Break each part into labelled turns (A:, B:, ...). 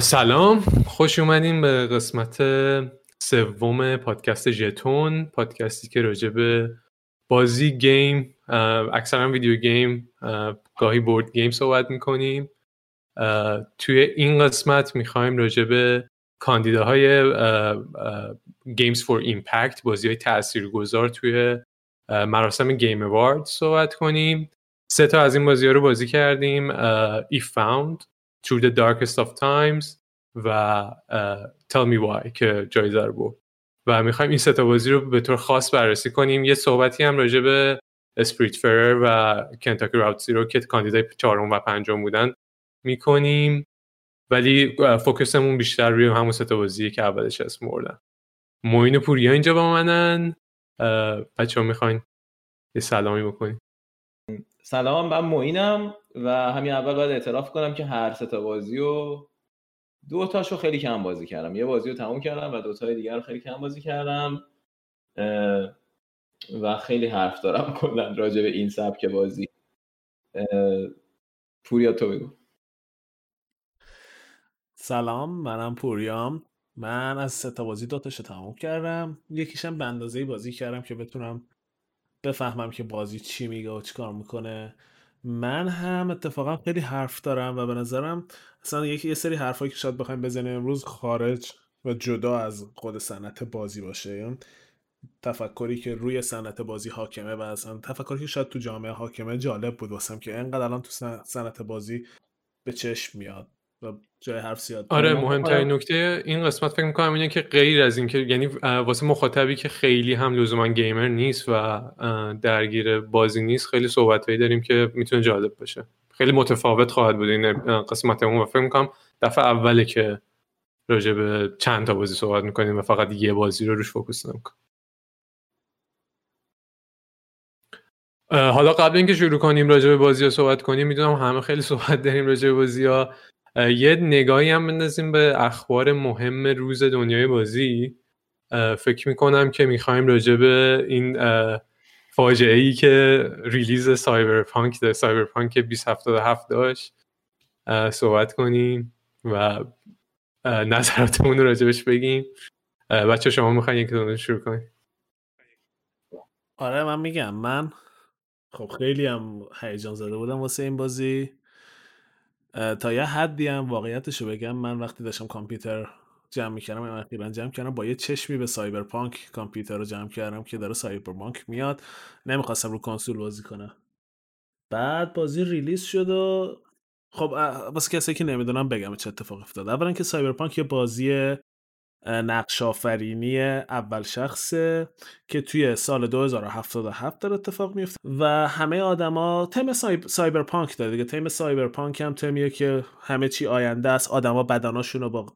A: سلام خوش اومدیم به قسمت سوم پادکست ژتون پادکستی که راجع به بازی game اکثرا video game گاهی board game صحبت می‌کنیم. توی این قسمت می‌خوایم راجع به کاندیداهای Games for Impact بازی های تأثیر توی مراسم Game Award صحبت کنیم. سه تا از این بازی ها رو بازی کردیم ای فاوند Through the Darkest of Times و Tell Me Why که جایزه رو برد و می‌خوایم این ستا بازی رو به طور خاص بررسی کنیم. یه صحبتی هم راجع به اسپریت فرر و کنتاکی راوت رو که کاندیدای چهارم و پنجم بودن می‌کنیم. ولی فوکسمون بیشتر روی همون ستا بازی که اولش اسم بردن موین پوریا اینجا با منن. بچه ها می‌خواین یه سلامی بکنیم
B: سلام من موینم و همین اول باید اعتراف کنم که هر سه تا بازی و دو تاشو خیلی کم بازی کردم. یه بازی رو تموم کردم و دو تای دیگر رو خیلی کم بازی کردم. و خیلی حرف دارم کلا راجع به این سبک بازی. پوریا تو بگو.
C: سلام منم پوریام من از سه تا بازی دو تاشو تموم کردم. یکیشم به اندازه بازی کردم که بتونم بفهمم که بازی چی میگه و چیکار می‌کنه. من هم اتفاقا خیلی حرف دارم و به نظرم اصلا یکی یه سری حرفایی که شاید بخوایم بزنیم امروز خارج و جدا از خود صنعت بازی باشه. تفکری که روی صنعت بازی حاکمه و اصلا تفکری که شاید تو جامعه حاکمه جالب بود واسم که انقدر الان تو صنعت بازی به چشم میاد. جای حرف زیاد
A: آره مهمترین نکته این قسمت فکر می‌کنم اینه که غیر از اینکه یعنی واسه مخاطبی که خیلی هم لزوما گیمر نیست و درگیر بازی نیست خیلی صحبتهایی داریم که می‌تونه جالب باشه. خیلی متفاوت خواهد بود این قسمتمون و فکر می‌کنم دفعه اوله که راجع به چند تا بازی صحبت می‌کنیم و فقط یه بازی رو روش فوکوس نمی‌کنیم. حالا قبل اینکه شروع کنیم راجع به بازی ها صحبت کنیم می‌دونم همه خیلی صحبت داریم راجع به بازی ها یه نگاهی هم بندازیم به اخبار مهم روز دنیای بازی. فکر می‌کنم که می‌خوایم راجع به این فاجعه ای که release Cyberpunk ده Cyberpunk 2077 داشت صحبت کنیم و نظراتمون راجبش بگیم. بچه شما می‌خواین یک شروع کنیم؟
C: آره من میگم. من خب خیلی هم هیجان زده بودم واسه این بازی. تا یه حدی هم واقعیتش رو بگم من وقتی داشتم کامپیوتر جمع می‌کردم اخیرا جمع کردم با یه چشمی به Cyberpunk کامپیوتر رو جمع کردم که داره Cyberpunk میاد. نمی‌خواستم رو کنسول بازی کنم. بعد بازی release شد و خب واسه کسی که نمی‌دونم بگم چه اتفاق افتاد. اولا که Cyberpunk یه بازی نقش آفرینی اول شخصه که توی سال 2077 داره اتفاق میفته و همه آدما تم cyberpunk داره دیگه. تم cyberpunk هم تمیه که همه چی آینده است. آدما بدناشون رو با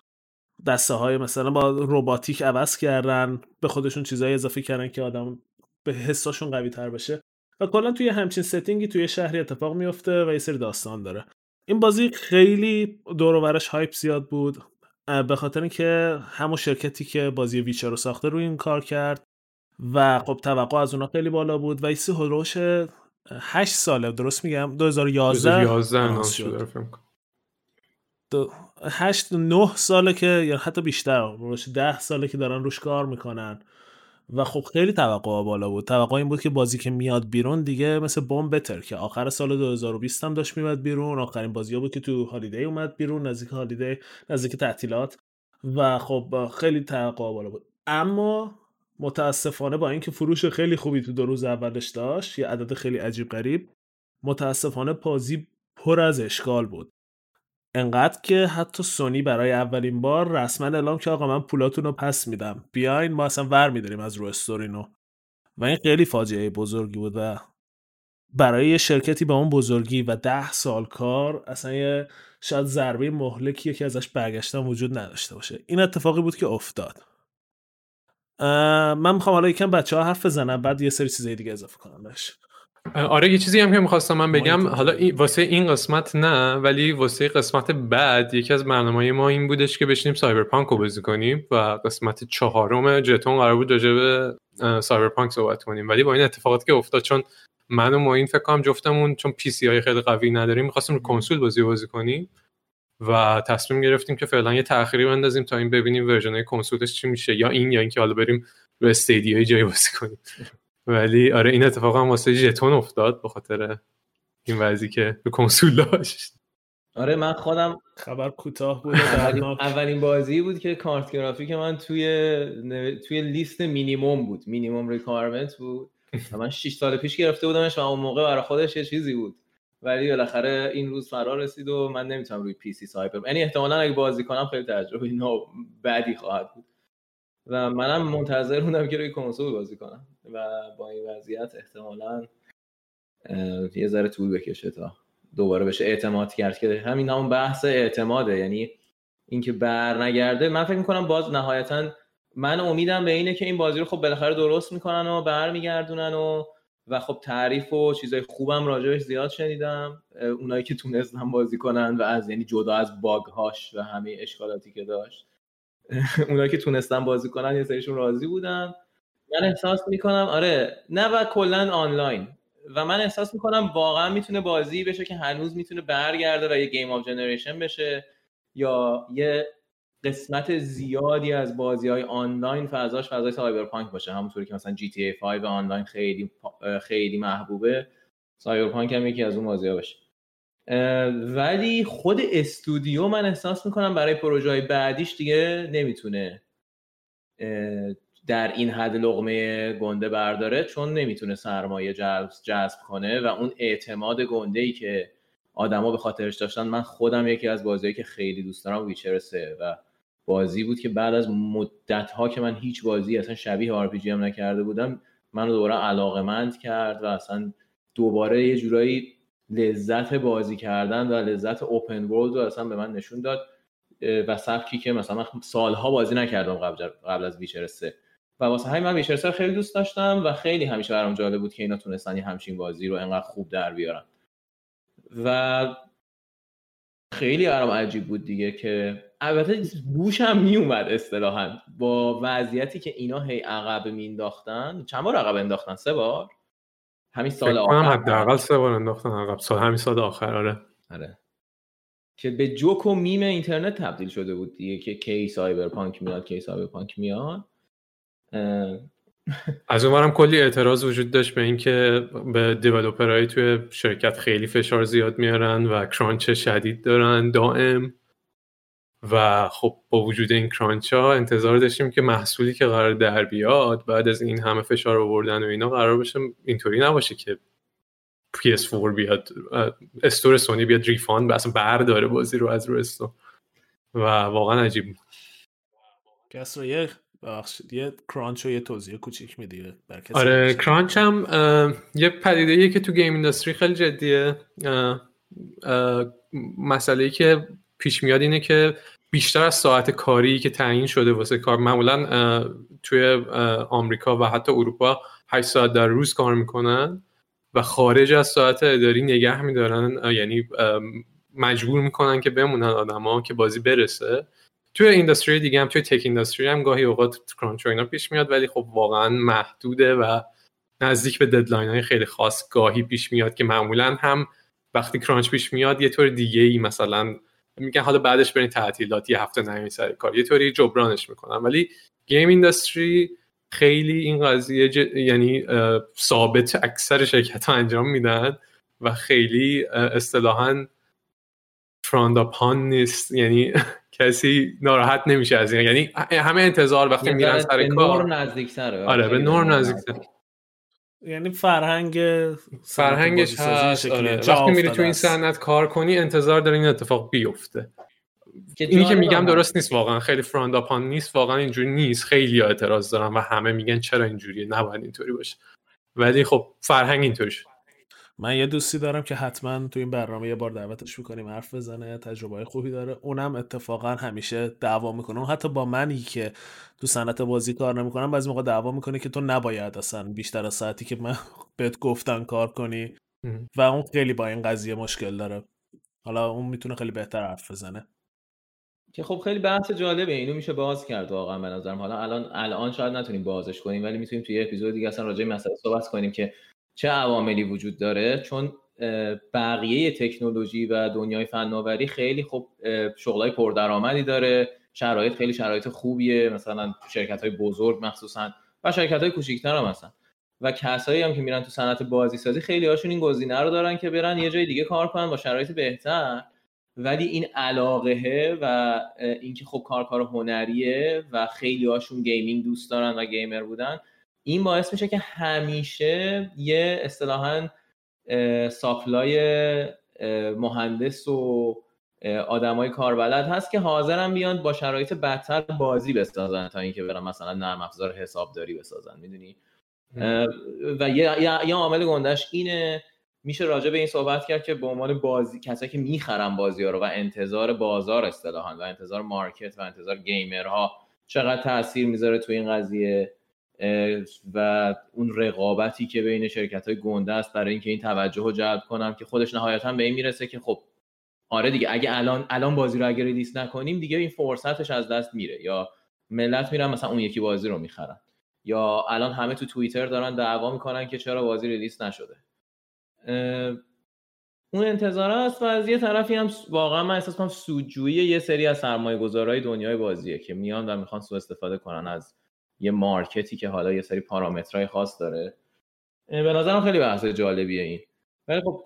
C: دست های مثلا با روباتیک عوض کردن به خودشون چیزای اضافه کردن که آدم به حساشون قوی تر بشه. و کلا توی همچین setting ی توی شهری اتفاق میفته و یه سری داستان داره. این بازی خیلی دور و hype زیاد بود. به خاطر اینکه همون شرکتی که بازی Witcher رو ساخته روی این کار کرد و خب توقع از اونا خیلی بالا بود و ایسی هلوش 8 ساله درست میگم؟ 2011 2011 8 9 ساله که یا حتی بیشتر روش 10 ساله که دارن روش کار می‌کنن. و خب خیلی توقع بالا بود. توقع این بود که بازی که میاد بیرون دیگه مثل بوم بتر که آخر سال 2020 هم داشت میاد بیرون آخرین بازی بود که تو هالیدی اومد بیرون نزدیک هالیدی نزدیک تعطیلات و خب خیلی توقع بالا بود. اما متاسفانه با اینکه فروش خیلی خوبی تو دو روز اولش داشت یه عدد خیلی عجیب غریب متاسفانه بازی پر از اشکال بود. انقدر که حتی سونی برای اولین بار رسما اعلام که آقا من پولاتون رو پس میدم. بیاین ما اصلا ور میداریم از رو استورینو و این خیلی فاجعه بزرگی بود و برای یه شرکتی با اون بزرگی و ده سال کار اصلا یه شاید ضربه مهلکی که ازش برگشتن وجود نداشته باشه. این اتفاقی بود که افتاد. من می‌خوام حالا یکم بچه ها حرف بزنم بعد یه سری چیزای دیگه اضافه کنم بهش.
A: آره یه چیزی هم که می‌خواستم من بگم حالا این واسه این قسمت نه ولی واسه قسمت بعد یکی از برنامه ما این بودش که بشینیم Cyberpunk رو بازی کنیم و قسمت چهارم ژتون قرار بود راجع به Cyberpunk صحبت کنیم. ولی با این اتفاقاتی که افتاد چون من و ما این فکر کنم جفتمون چون PC های خیلی قوی نداریم می‌خواستیم رو کنسول بازی بازی کنیم و تصمیم گرفتیم که فعلا یه تأخیری بندازیم تا این ببینیم version کنسولش چی میشه یا این یا اینکه حالا بریم رو Stadia جایی بازی کنیم. ولی آره این اتفاق هم واسه ژتون افتاد به خاطر این وضعی که به کنسول داشت.
B: آره من خودم
C: خبر کوتاه بود
B: اولین, اولین بازی بود که کارت گرافیک من توی توی لیست مینیمم بود. minimum requirement بود. و من 6 سال پیش گرفته بودمش و اون موقع برای خودش یه چیزی بود. ولی بالاخره این روز فرا رسید و من نمی‌تونم روی PC Cyber یعنی احتمالاً اگه بازی کنم خیلی تجربه نو بعدی خواهد بود. و منم منتظر بودم که روی کنسول بازی کنم. و با این وضعیت احتمالا یه ذره طول بکشه تا دوباره بشه اعتماد کرد که همین همون بحث اعتماده. یعنی اینکه بر نگرده من فکر می‌کنم باز نهایتا من امیدم به اینه که این بازی رو خب بالاخره درست می‌کنن و برمیگردونن و و خب تعریف و چیزای خوبم راجبش زیاد شنیدم. اونایی که تونستن بازی کنن و از یعنی جدا از باگ هاش و همه اشکالاتی که داشت. اونایی که تونستن بازی کنن یه سریشون راضی بودن. من احساس می‌کنم آره نه و کلا آنلاین. و من احساس می‌کنم واقعا می‌تونه بازی بشه که هنوز می‌تونه برگرده و یه game of generation بشه یا یه قسمت زیادی از بازی های آنلاین فضاش فضای Cyberpunk باشه. همونطوری که مثلا GTA 5 آنلاین خیلی خیلی محبوبه. Cyberpunk هم یکی از اون بازی ها باشه ولی خود استودیو من احساس می‌کنم برای پروژه های بعدیش دیگه نمی‌تونه در این حد لغمه گنده برداره چون نمی‌تونه سرمایه جذب, جذب کنه و اون اعتماد گنده ای که آدما به خاطرش داشتن من خودم یکی از بازیهایی که خیلی دوست دارم ویچر و بازی بود که بعد از مدت ها که من هیچ بازی اصلا شبیه آر هم نکرده بودم منو دوباره علاقمند کرد و اصلا دوباره یه جورایی لذت بازی کردن و لذت اوپن ورلد رو اصلا به من نشون داد و سبکی که مثلا من سالها بازی نکردم قبل, قبل از ویچر 3 و واسه همین من ویچر خیلی دوست داشتم و خیلی همیشه برام جالب بود که اینا تونستن یه همچین بازی رو انقدر خوب در بیارن. و خیلی برام عجیب بود دیگه که البته بوش هم می اومد اصطلاحا با وضعیتی که اینا هی عقب مینداختن. چند بار عقب انداختن؟ سه بار؟ همین سال
A: آخر. حداقل سه بار انداختن عقب سال. همین سال آخر آره.
B: آره. که به جوک و میم اینترنت تبدیل شده بود دیگه که کی Cyberpunk میاد کی Cyberpunk میاد.
A: از اونورم کلی اعتراض وجود داشت به اینکه به developer های توی شرکت خیلی فشار زیاد میارن و crunch شدید دارن دائم. و خب با وجود این crunch ها انتظار داشتیم که محصولی که قرار در بیاد بعد از این همه فشار آوردن و اینا قرار باشه اینطوری نباشه که PS4 بیاد store سونی بیاد refund اصلا برداره بازی رو از رو store. و واقعا عجیب بود.
C: کس یه یه crunch و یه توضیح کوچیک میدی
A: آره crunch هم یه پدیده که تو game industry خیلی جدیه. مسئله که پیش میاد اینه که بیشتر از ساعت کاری که تعیین شده واسه کار معمولا توی آمریکا و حتی اروپا 8 ساعت در روز کار می‌کنن و خارج از ساعت اداری نگه میدارن. یعنی مجبور می‌کنن که بمونن آدما که بازی برسه. توی industry دیگه هم توی tech industry هم گاهی اوقات crunch اینا پیش میاد ولی خب واقعا محدوده و نزدیک به deadline های خیلی خاص گاهی پیش میاد که معمولا هم وقتی crunch پیش میاد یه طور دیگه ای مثلا میگن حالا بعدش برین تعطیلات یه هفته نمی سر کار یه طوری جبرانش می‌کنن. ولی گیم اینداستری خیلی این قضیه یعنی ثابت اکثر شرکت ها انجام میدن و خیلی اصطلاحا فرانداپان نیست. یعنی کسی ناراحت نمیشه از این. یعنی همه انتظار وقتی میرن سر کار.
B: نزدیک
A: آره به نور نزدیک.
C: یعنی فرهنگ
A: فرهنگش هست. آره. وقتی میری تو این. صنعت کار کنی انتظار داری این اتفاق بیفته. اینی که میگم درست نیست واقعا. خیلی فراند اپان نیست واقعا اینجوری نیست. خیلی اعتراض دارن و همه میگن چرا اینجوریه؟ نباید اینطوری باشه. ولی خب فرهنگ اینطوری شد
C: من یه دوستی دارم که حتما تو این برنامه یه بار دعوتش می‌کنیم حرف بزنه تجربه های خوبی داره. اونم اتفاقا همیشه دعوا می‌کنه. اون حتی با منی که تو صنعت بازی کار نمی‌کنم بعضی موقع دعوا می‌کنه که تو نباید اصلا بیشتر از ساعتی که من بهت گفتن کار کنی. و اون خیلی با این قضیه مشکل داره. حالا اون می‌تونه خیلی بهتر حرف بزنه.
B: که خب خیلی بحث جالبه. اینو میشه باز کرد واقعا به نظرم. حالا الان الان شاید نتونیم بازش کنیم ولی می‌تونیم توی یه اپیزود دیگه اصلا راجع به این مسئله صحبت کنیم که چه عواملی وجود داره؟ چون بقیه تکنولوژی و دنیای فناوری خیلی اه، شغلای پردرآمدی داره. شرایط خیلی شرایط خوبیه. مثلا شرکت های بزرگ مخصوصا و شرکت های کوچیک‌تر هم هستن. و کسایی هم که میرن تو صنعت بازی سازی خیلی هاشون این گزینه رو دارن که برن یه جای دیگه کار کنن با شرایط بهتر. ولی این علاقه و اینکه خب کار کار هنریه و خیلی هاشون gaming دوست دارن و gamer بودن این باعث میشه که همیشه یه اصطلاحا supply مهندس و آدمای کاربلد هست که حاضرن بیان با شرایط بدتر بازی بسازن تا اینکه برن مثلا نرم افزار حسابداری بسازن می‌دونی؟ و یه, عامل گندش اینه میشه راجع به این صحبت کرد که به عنوان بازی کسایی که می‌خرن بازی ها رو و انتظار بازار اصطلاحا و انتظار مارکت و انتظار گیمرها چقدر تاثیر می‌ذاره تو این قضیه. و اون رقابتی که بین شرکت های گنده است برای اینکه این توجه رو جلب کنم که خودش نهایتا به این می‌رسه که خب آره دیگه اگه الان الان بازی رو اگه ریلیس نکنیم دیگه این فرصتش از دست میره. یا ملت میرن مثلا اون یکی بازی رو می‌خرن. یا الان همه تو توییتر دارن دعوا می‌کنن که چرا بازی ریلیس نشده. اون انتظار است و از یه طرفی هم واقعا من احساس کنم سودجویی یه سری از سرمایه گذارهای دنیای بازیه که میان و می‌خوان سوء استفاده کنن از یه مارکتی که حالا یه سری پارامترهای خاص داره. به نظرم خیلی بحث جالبیه این. ولی خب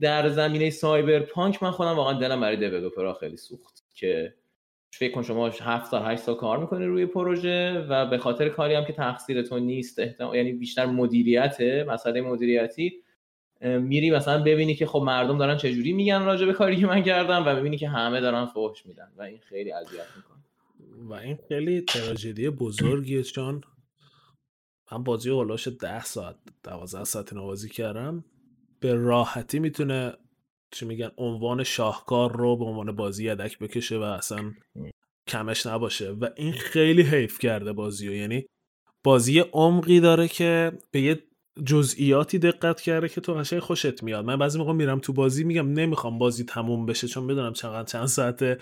B: در زمینه سایبرپانک من خودم واقعا دلم برای دیولپرها خیلی سوخت که فکر کن شما 7 سال 8 سال کار می‌کنی روی پروژه و به خاطر کاری هم که تقصیر نیست احتمال یعنی بیشتر مدیریته مسئله مدیریتی میری مثلا ببینی که خب مردم دارن چجوری میگن راجع به کاری که من کردم و می‌بینی که همه دارن فحش میدن و این خیلی اذیت می‌کنه.
C: و این خیلی تراژدی بزرگیه چون من بازی هلاش ده ساعت دوازده ساعت اینو بازی کردم. به راحتی می‌تونه چی میگن عنوان شاهکار رو به عنوان بازی یدک بکشه و اصلا کمش نباشه. و این خیلی حیف کرده بازی رو یعنی بازی عمقی داره که به یه جزئیاتی دقت کرده که تو قشنگ خوشت میاد. من بعضی موقع میرم تو بازی میگم نمی‌خوام بازی تموم بشه چون می‌دونم چقدر چند ساعته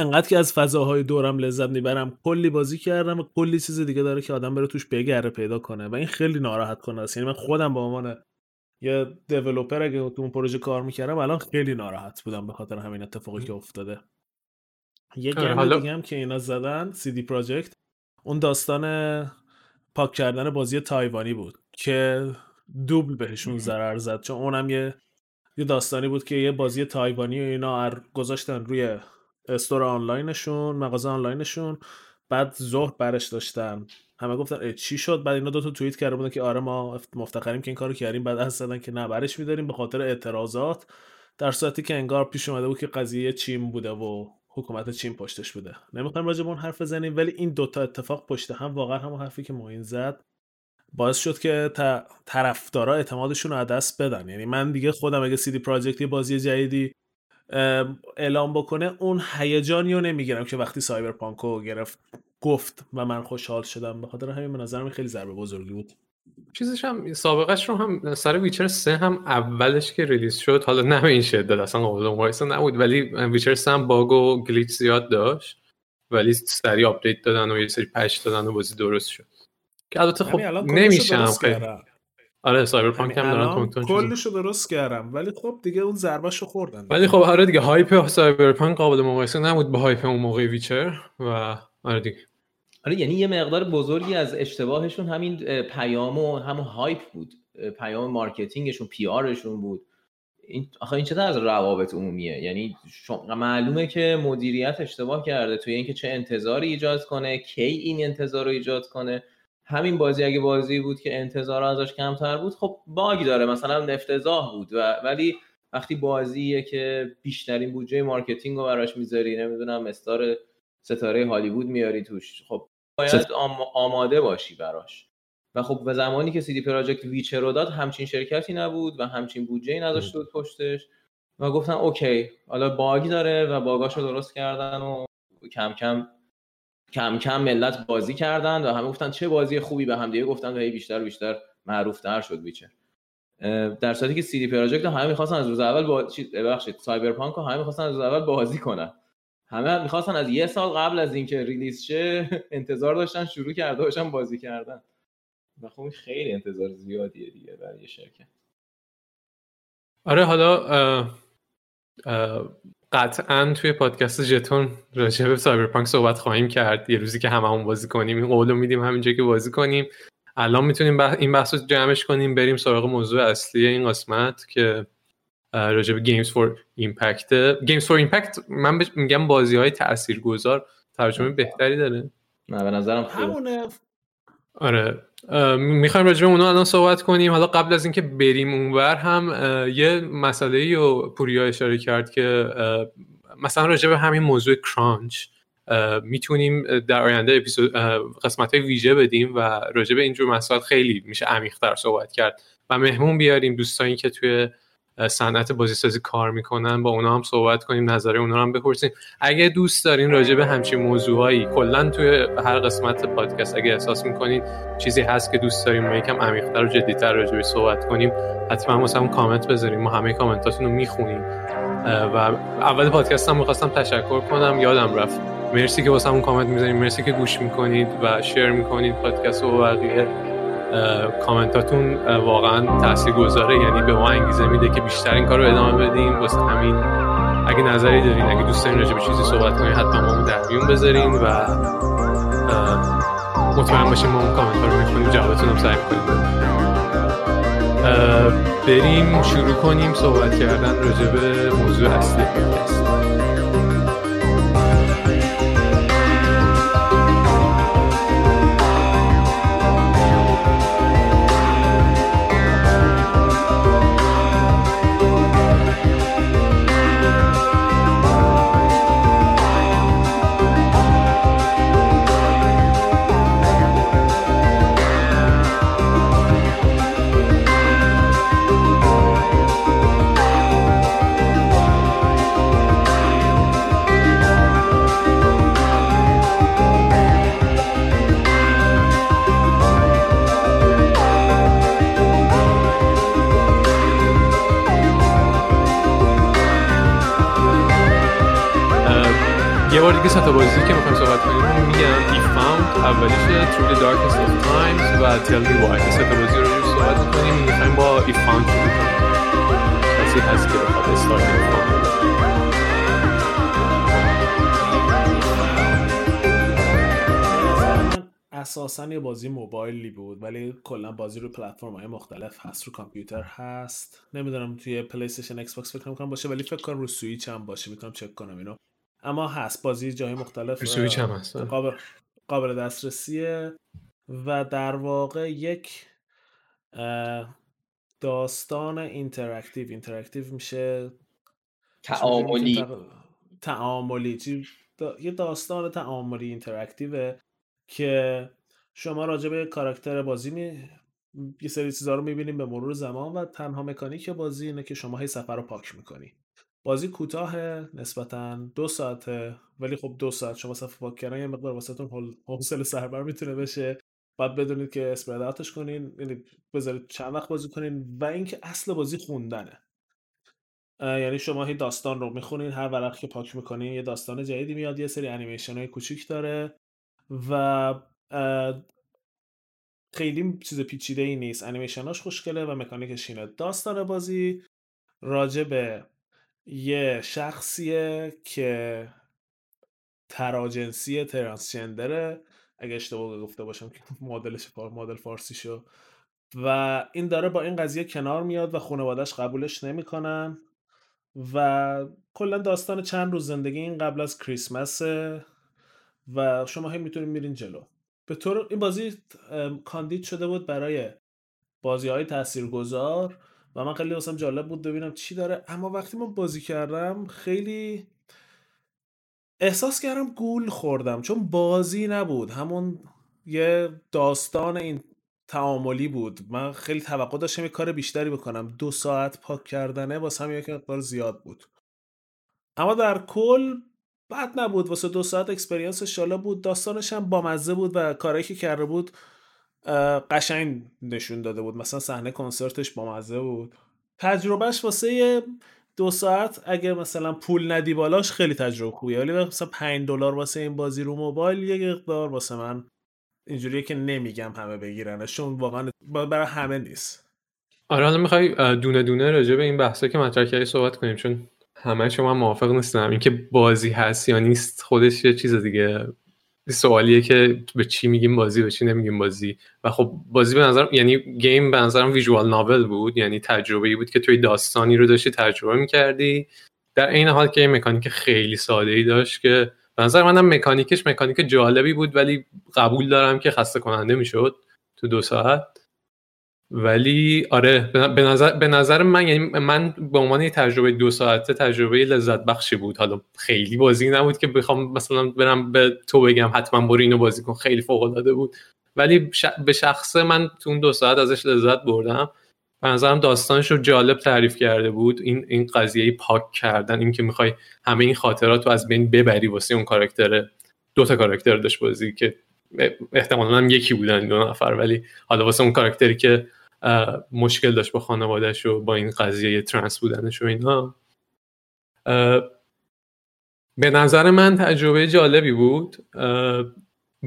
C: انقدر که از فضاهای دورم لذت می‌برم. کلی بازی کردم و کلی چیز دیگه داره که آدم بره توش بگره پیدا کنه. و این خیلی ناراحت کنه است. یعنی من خودم به عنوان یه دیولپر اگه تو اون پروژه کار می‌کردم الان خیلی ناراحت بودم به خاطر همین اتفاقی که افتاده. یه
A: آره،
C: گیم دیگه هم که اینا زدن سی دی پراجکت اون داستان پاک کردن بازی تایوانی بود که دوبل بهشون ضرر زد. چون اونم یه یه داستانی بود که یه بازی تایوانی و اینا گذاشتن روی استور آنلاینشون مغازه آنلاینشون. بعد ظهر برش داشتن. همه گفتن چی شد؟ بعد اینا دو تا توییت کرده بودن که آره ما مفتخریم که این کارو کردیم. بعد از زدن که نه برش میداریم به خاطر اعتراضات. در صورتی که انگار پیش اومده بود که قضیه چین بوده و حکومت چین پشتش بوده. نمی‌خوایم راجع به اون حرف بزنیم ولی این دوتا اتفاق پشت هم واقعا همون حرفی که معین زد باعث شد که طرفدارا اعتمادشون رو از دست بدن. یعنی من دیگه خودم اگه سیدی یه بازی جدیدی اعلام بکنه اون هیجانی رو نمی‌گیرم که وقتی سایبرپانک رو گرفت گفت و من خوشحال شدم. به خاطر همین به نظرم خیلی ضربه بزرگی بود.
A: چیزش هم سابقش رو هم سر Witcher 3 هم اولش که release شد حالا نه این شدت اصلا قابل مقایسه نبود ولی Witcher 3 هم bug و glitch زیاد داشت ولی سریع update دادن و یه سری patch دادن و بازی درست شد. که البته خب نمیشم خیلی. آره
C: Cyberpunk
A: هم دارن
C: الان
A: تون تون چیز
C: کلش رو درست کردم ولی خب دیگه اون ضربهش رو خوردن.
A: ولی خب آره دیگه hype Cyberpunk قابل مقایسه نبود با hype اون موقع Witcher و آره دیگه.
B: آره یعنی یه مقدار بزرگی از اشتباهشون همین پیام و همون هایپ بود. پیام marketing شون PR شون بود. این آخه این چه از روابط عمومیه؟ یعنی شما- معلومه که مدیریت اشتباه کرده توی اینکه چه انتظاری ایجاد کنه کی این انتظار رو ایجاد کنه. همین بازی اگه بازی بود که انتظار ازش کمتر بود خب باگ داره مثلا افتضاح بود و ولی وقتی بازیه که بیشترین بودجه marketing رو براش می‌ذاری نمی‌دونم star ستاره هالیوود میاری توش خب باید آماده باشی براش. و خب به زمانی که سیدی پراجکت ویچر رو داد همچین شرکتی نبود و همچین بودجه ای نداشته بود پشتش و گفتن okay حالا باگی داره و باگاشو درست کردن و کم کم کم کم ملت بازی کردن و همه گفتن چه بازی خوبی به هم دیگه گفتن و هی بیشتر و بیشتر معروف تر شد ویچر. در صورتی که سیدی پراجکت همه می‌خواستن از روز اول با ببخشید سایبرپانک همه می‌خواستن از روز اول بازی کنن. همه می‌خواستن از یه سال قبل از اینکه release شه انتظار داشتن شروع کرده باشن بازی کردن. و خب خیلی انتظار زیادیه دیگه برای شرکت.
A: آره حالا قطعا توی پادکستتون راجع به سایبرپانک صحبت خواهیم کرد. یه روزی که هممون بازی کنیم این قولو میدیم همینجا که بازی کنیم. الان می‌تونیم این بحث رو جمعش کنیم بریم سراغ موضوع اصلی این قسمت که راجع به games for impact games for impact من میگم بازی های تاثیرگذار ترجمه بهتری داره.
B: نه به نظرم
C: همونه.
A: آره. می‌خوایم راجع به اونا الان صحبت کنیم. حالا قبل از اینکه بریم اونور هم یه مسئله رو پوریا اشاره کرد که مثلا راجع به همین موضوع crunch می‌تونیم در آینده اپیزود قسمت های ویژه بدیم و راجع به اینجور مسائل خیلی میشه عمیق‌تر صحبت کرد. و مهمون بیاریم دوستانی که توی صنعت بازیسازی کار می‌کنن با اونا هم صحبت کنیم نظر اونا هم بپرسیم. اگه دوست دارین راجع به همچین موضوعایی کلا توی هر قسمت پادکست اگه احساس می‌کنین چیزی هست که دوست داریم ما یکم عمیق‌تر و جدیتر راجع به صحبت کنیم حتما واسه کامنت بذاریم. ما همه کامنتاتون رو می‌خونیم. و اول پادکست هم می‌خواستم تشکر کنم. یادم رفت. مرسی که واسه کامنت می‌ذاریم مرسی که گوش می‌کنید و شیر می‌کنید پادکست و بقیه. کامنتاتون واقعا تاثیر گذاره یعنی به ما انگیزه میده که بیشتر این کار رو ادامه بدیم. واسه همین اگه نظری دارین اگه دوست دارین راجع به چیزی صحبت کنین حتما ما در میون بذارین و مطمئن باشیم ما اون کامنت ها رو می‌خونیم جوابتون هم سعی کنیم بریم شروع کنیم صحبت کردن راجع به موضوع اصلی. پادکست دیگه ستا بازی که می‌خوایم صحبت کنیم رو میگم If Found اولیش Through the Darkest of Times. و Tell Me Why. ستا بازی رو روش صحبت کنیم می‌خوایم با If Found شروع کنیم کسی هست که بخواد استارت
C: اساسا یه بازی موبایلی بود ولی کلا بازی رو پلتفرم های مختلف هست رو کامپیوتر هست. نمی‌دونم توی پلی استیشن ایکس باکس فکر کنم باشه ولی فکر کنم رو سویچ هم باشه. می‌تونم چک کنم اینو. اما هست. بازی جای مختلف
A: سویچ هم هست.
C: قابل, قابل دسترسیه. و در واقع یک داستان interactive. interactive میشه
B: تعاملی.
C: تعاملی. یه داستان تعاملی interactive ه که شما راجع به کاراکتر بازی می یه سری چیزا رو می‌بینیم به مرور زمان و تنها مکانیک بازی اینه که شما هی صفحه رو پاک می‌کنی. بازی کوتاه نسبتا دو ساعته ولی خب دو ساعت. شما صفحه پاک کردن یه مقدار واسهتون حوصله سربر می‌تونه بشه. بعد بدونید که اسپرد کنین یعنی بذارید چند وقت بازی کنین و اینکه اصل بازی خوندنه. یعنی شما هی داستان رو می‌خونین هر ورق که پاک می‌کنین یه داستان جدیدی میاد یه سری انیمیشن های کوچیک داره و خیلی چیز پیچیده ای نیست. انیمیشناش خوشگله و مکانیکش اینه. داستان بازی راجع به یه شخصیه که تراجنسی ترانسجندره اگه اشتباه گفته باشم که مدلش مدل فارسی شو و این داره با این قضیه کنار میاد و خانوادهش قبولش نمی‌کنن و کلا داستان چند روز زندگی این قبل از کریسمس و شما هم می‌تونید میرین جلو. به طور این بازی کاندید شده بود برای بازی های تاثیرگذار و من خیلی واسم جالب بود ببینم چی داره. اما وقتی من بازی کردم خیلی احساس کردم گول خوردم چون بازی نبود. همون یه داستان این تعاملی بود. من خیلی توقع داشتم یه کار بیشتری بکنم. دو ساعت پاک کردنه واسه هم یک مقدار زیاد بود. اما در کل بد نبود. واسه دو ساعت اکسپریانس شالا بود. داستانش هم بامزه بود و کارایی که کرده بود قشنگ نشون داده بود. مثلا صحنه کنسرتش بامزه بود. تجربهش واسه دو ساعت اگه مثلا پول ندی بالاش خیلی تجربه خوبیه. ولی مثلا 5 دلار واسه این بازی رو موبایل یه مقدار واسه من اینجوریه که نمیگم همه بگیرنش. چون واقعا برای همه نیست.
A: آره حالا می‌خوای دونه دونه راجع به این بحثا که مطرح کردی صحبت کنیم. چون همه شما موافق نیستم اینکه بازی هست یا نیست خودش یه چیز دیگه. سوالیه که به چی میگیم بازی به چی نمیگیم بازی. و خب بازی به نظرم یعنی گیم به نظرم ویژوال ناول بود. یعنی تجربه ای بود که توی داستانی رو داشتی تجربه می‌کردی. در عین حال که یه مکانیک خیلی ساده ای داشت که به نظر منم مکانیکش مکانیک جالبی بود ولی قبول دارم که خسته کننده می‌شد تو دو ساعت. ولی آره به نظر, به نظر من یعنی من به عنوان تجربه دو ساعته تجربه لذت بخشی بود. حالا خیلی بازی نبود که بخوام مثلا برم به تو بگم حتما برو اینو بازی کن. خیلی فوق العاده بود. ولی به شخص من تو اون دو ساعت ازش لذت بردم. به نظرم داستانش رو جالب تعریف کرده بود. این این قضیه پاک کردن این که می‌خوای همه این خاطرات رو از بین ببری واسه اون کاراکتر دو تا کاراکتر داشت بازی که احتمالا هم یکی بودن دو نفر. ولی حالا واسه اون کاراکتری که مشکل داشت با خانوادهش و با این قضیه ترنس بودنش و اینا. به نظر من تجربه جالبی بود.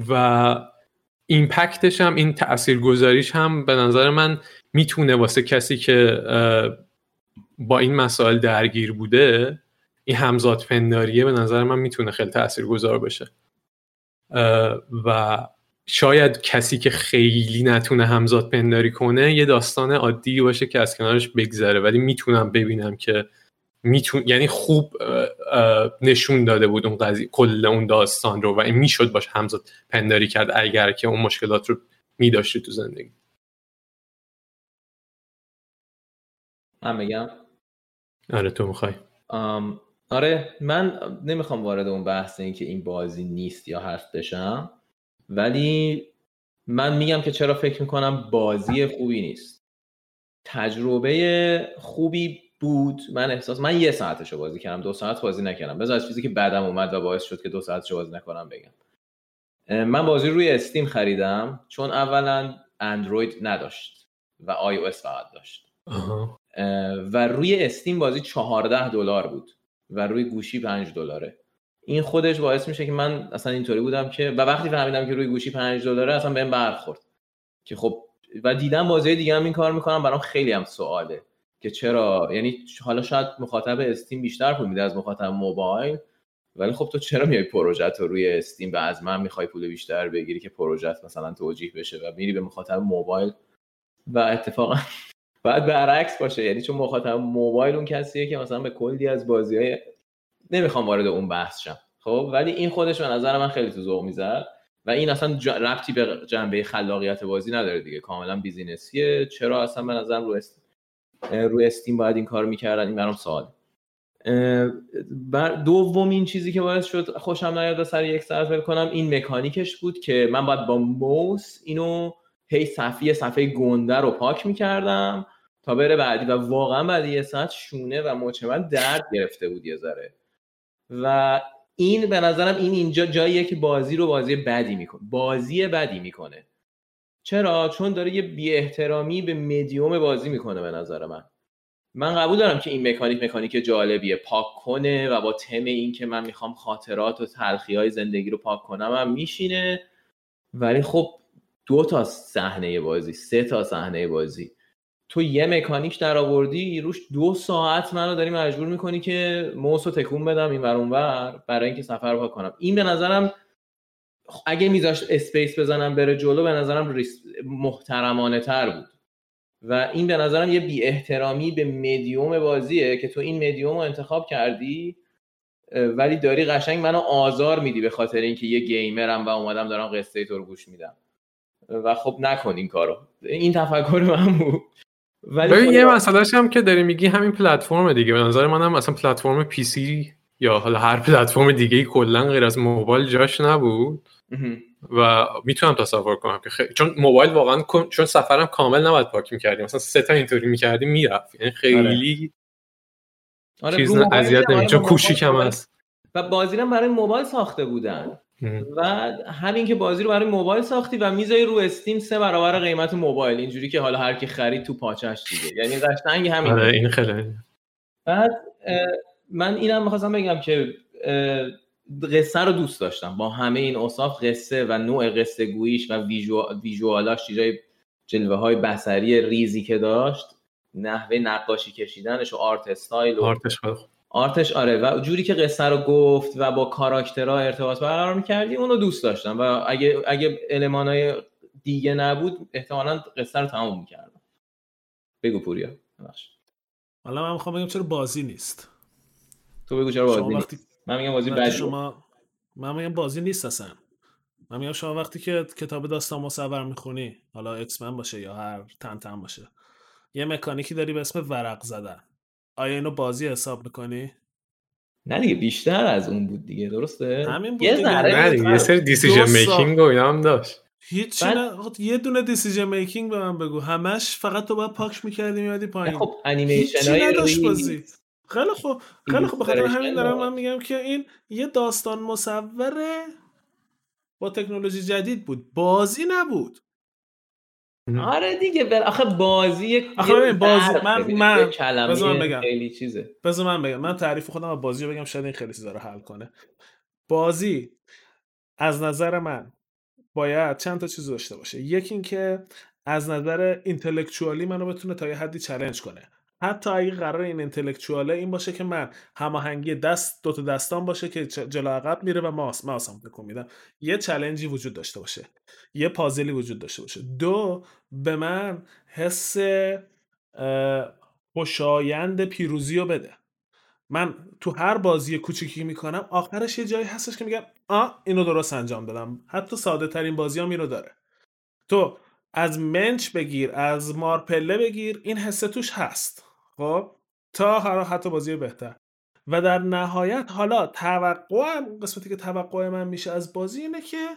A: و ایمپکتش هم این تأثیر گذاریش هم به نظر من می‌تونه واسه کسی که با این مسائل درگیر بوده این همزاد پنداریه به نظر من می‌تونه خیلی تأثیر گذار بشه و شاید کسی که خیلی نتونه همزاد پنداری کنه یه داستان عادی باشه که از کنارش بگذره. ولی می‌تونم ببینم که میتون یعنی خوب نشون داده بود اون قضیه کل اون داستان رو و این می‌شد باش همزاد پنداری کرد اگر که اون مشکلات رو میداشتی تو زندگی.
B: من بگم؟
A: آره تو می‌خوای.
B: آره من نمی‌خوام وارد اون بحث این که این بازی نیست یا هست بشم. ولی من میگم که چرا فکر می‌کنم بازی خوبی نیست. تجربه خوبی بود. من احساس من یه ساعتشو بازی کردم. دو ساعت بازی نکردم. بذار از چیزی که بعدم اومد و باعث شد که دو ساعتشو بازی نکنم بگم. من بازی روی استیم خریدم چون اولا اندروید نداشت و آی او فقط داشت. و روی استیم بازی 14 دلار بود و روی گوشی 5 دلاره. این خودش باعث میشه که من اصلا اینطوری بودم که و وقتی فهمیدم که روی گوشی 5 دلاره اصلا بهم برخورد. که خب و دیدم بازی دیگه هم این کار می‌کنم برام خیلی هم سواله. که چرا؟ یعنی حالا شاید مخاطب استیم بیشتر پول میده از مخاطب موبایل ولی خب تو چرا میای پروژت رو روی استیم و از من می‌خوای پول بیشتر بگیری که پروژت مثلا توجیه بشه و میری به مخاطب موبایل؟ و اتفاقا بعد برعکس باشه. یعنی چون مخاطب موبایل اون کسیه که مثلا به کلی از بازی های نمی‌خوام وارد اون بحث شم. خب؟ ولی این خودش به نظر من خیلی تو ذوق می‌زد. و این اصلا ربطی به جنبه خلاقیت بازی نداره دیگه. کاملا بیزینسیه. چرا اصلا به نظرم رو استیم روی استیم باید این کار می‌کردن؟ این برام سوال بر دومین چیزی که باعث شد خوشم نیاد سر یک ساعت کنم این مکانیکش بود که من باید با موس اینو هی صفحه صفحه گنده رو پاک می‌کردم تا بره بعدی. و واقعا بعد یه ساعت شونه و مچ من درد گرفته بود یه ذره. و این به نظرم این اینجا جاییه که بازی رو بازی بدی می‌کنه. بازی بدی می‌کنه. چرا؟ چون داره یه بی احترامی به مدیوم بازی می‌کنه به نظر من. من قبول دارم که این مکانیک مکانیک جالبیه. پاک کنه و با تم این که من می‌خوام خاطرات و تلخی های زندگی رو پاک کنم هم میشینه. ولی خب دو تا صحنه بازی سه تا صحنه بازی. تو یه مکانیک در آوردی روش دو ساعت منو داری مجبور می‌کنی که موس تکون بدم این ور اونور برای اینکه صفحه پاک کنم این به نظرم اگه میذاشت space بزنم بره جلو به نظرم محترمانه تر بود. و این به نظرم یه بی احترامی به مدیوم بازیه که تو این مدیوم رو انتخاب کردی ولی داری قشنگ منو آزار میدی به خاطر اینکه یه گیمرم و اومدم دارم قصه تو رو گوش میدم. و خب نکن این کارو. این تفکر من بود. ولی
A: ببین
B: خب-
A: یه مسئلهش هم که داری میگی همین پلتفرم دیگه. به نظر منم اصلا پلتفرم پی سی یا حالا هر پلتفرم دیگه کلا غیر از موبایل جاش نبود. و می‌تونم تصور کنم که خیلی چون موبایل واقعا چون سفرم کامل نباید پاک می‌کردیم. مثلا سه تا اینطوری می‌کردیم می‌رفت. یعنی خیلی
B: آره،
A: چیز نه
B: موبایل
A: اذیت
B: آره،
A: نمی چون کوچیک هم
B: موبایل-
A: هست
B: و بازی برای موبایل ساخته بودن. و همین که بازی رو برای موبایل ساختی و می‌ذاری رو استیم سه برابر قیمت موبایل. اینجوری که حالا هر کی خرید تو پاچش دیگه. یعنی قشنگ همین
A: آره این خیلی
B: بعد من اینم می‌خواستم بگم که قصه رو دوست داشتم. با همه این اوصاف قصه و نوع قصه گوییش و ویژو- ویژوالاش چیزای جلوه های بصری ریزی که داشت نحوه نقاشی کشیدنش و آرت استایل و
A: آرتش خوب.
B: آرتش آره و جوری که قصه رو گفت و با کاراکترها ارتباط برقرار می‌کردی اونو دوست داشتم و اگه اگه المانای دیگه نبود احتمالا قصه رو تموم می‌کردم بگو پوریا ببخشید.
C: حالا من می‌خوام بگم چرا بازی نیست
B: تو بگو چرا بازی
C: وقتی
B: نیست. من میگم بازی بدیه.
C: شما من میگم بازی نیست اصلا من میگم شما وقتی که کتاب داستان مصور می‌خونی حالا X-Men باشه یا هر تن تن باشه یه مکانیکی داری به اسم ورق زدن آیا اینو بازی حساب می‌کنی؟
B: نه دیگه بیشتر از اون بود دیگه درسته
C: همین بود
B: یه
C: دیگه.
B: ذره
A: نه دیگه یه سری
C: decision.
A: making و اینا هم داشت
B: بعد-
C: نه یه دونه decision making به من بگو همش فقط تو باید پاک می‌کردی میادی پایین
B: خب انیمیشن های
C: نداشت. بازی خیلی خوب خیلی خوب بخاطر همین دارم. من میگم که این یه داستان مصوره با تکنولوژی جدید بود بازی نبود
B: آره دیگه بل... آخه بازی
C: آخه بازی-. من- من- بذار من بگم.
B: خیلی چیزه.
C: بذار من بگم. من تعریف خودم از بازی رو بگم شاید این خیلی چیزا رو حل کنه. بازی از نظر من باید چند تا چیز داشته باشه. یکی اینکه از نظر اینتלקچوالی منو بتونه تا یه حدی چلنج کنه. حتی اگه قرار این اینتלקچواله این باشه که من هماهنگی دست دو تا دستان باشه که جلو عقب میره و ماس ماسم تکون میدم. یه چلنجی وجود داشته باشه. یه پازلی وجود داشته باشه. دو به من حس خوشایند پیروزی رو بده. من تو هر بازی کوچیکی می‌کنم آخرش یه جایی هستش که میگم آ اینو درست انجام دادم. حتی ساده ترین بازی هم اینو داره. تو از منچ بگیر از مارپله بگیر این حسه توش هست. خب تا هر حتی بازی بهتر. و در نهایت حالا توقعم قسمتی که توقع من میشه از بازی اینه که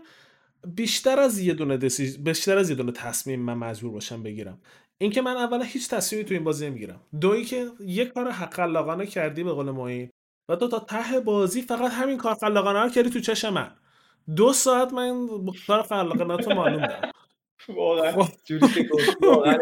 C: بیشتر از یه دونه دسیژ... بیشتر از یه دونه تصمیم من مجبور باشم بگیرم. اینکه من اولا هیچ تصمیمی تو این بازی نمی‌گیرم. دویی که یه کار حق خلاقانه کردی به قول معین. و دو تا ته بازی فقط همین کار خلاقانه رو کردی تو چشم من. دو ساعت من کار خلاقانه تو معلوم
B: واقعا.
C: خب.
B: جوری که واقعا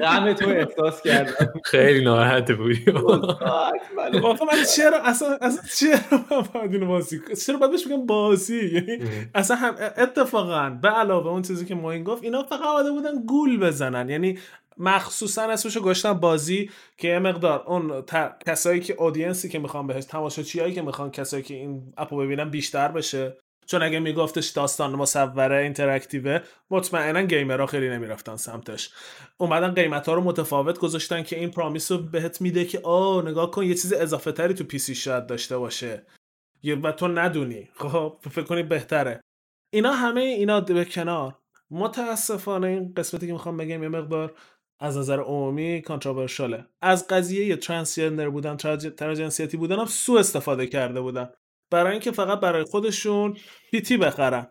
B: غم تو احساس کردم.
A: خیلی ناراحت بودی.
C: آخه من چرا اصلا اصلا چرا من باید اینو بازی؟ چرا باید بهش بگم بازی؟ یعنی اصلا هم اتفاقا به علاوه اون چیزی که معین گفت اینا فقط آمده بودن گول بزنن. یعنی مخصوصا اسمشو گذاشتن بازی که یه مقدار اون ت- کسایی که اودینسی که می‌خوان بهش تماشاچیایی که می‌خوان کسایی که این اپو ببینن بیشتر بشه. چون اگه میگفتش داستان مصوره اینتراکتیوه مطمئنا گیمرها خیلی نمی‌رفتن سمتش. اومدن قیمت ها رو متفاوت گذاشتن که این پرامیس رو بهت میده که آه نگاه کن یه چیز اضافه تری تو پیسی شاید داشته باشه. و تو ندونی. خب فکر کنی بهتره. اینا همه اینا به کنار. متاسفانه این قسمتی که می‌خوام بگم یه مقدار از نظر عمومی کانتروورشاله از قضیه ترانسجندر بودن تراجنسیتی بودن هم سو استفاده کرده بودن. برای اینکه فقط برای خودشون پیتی بخرن.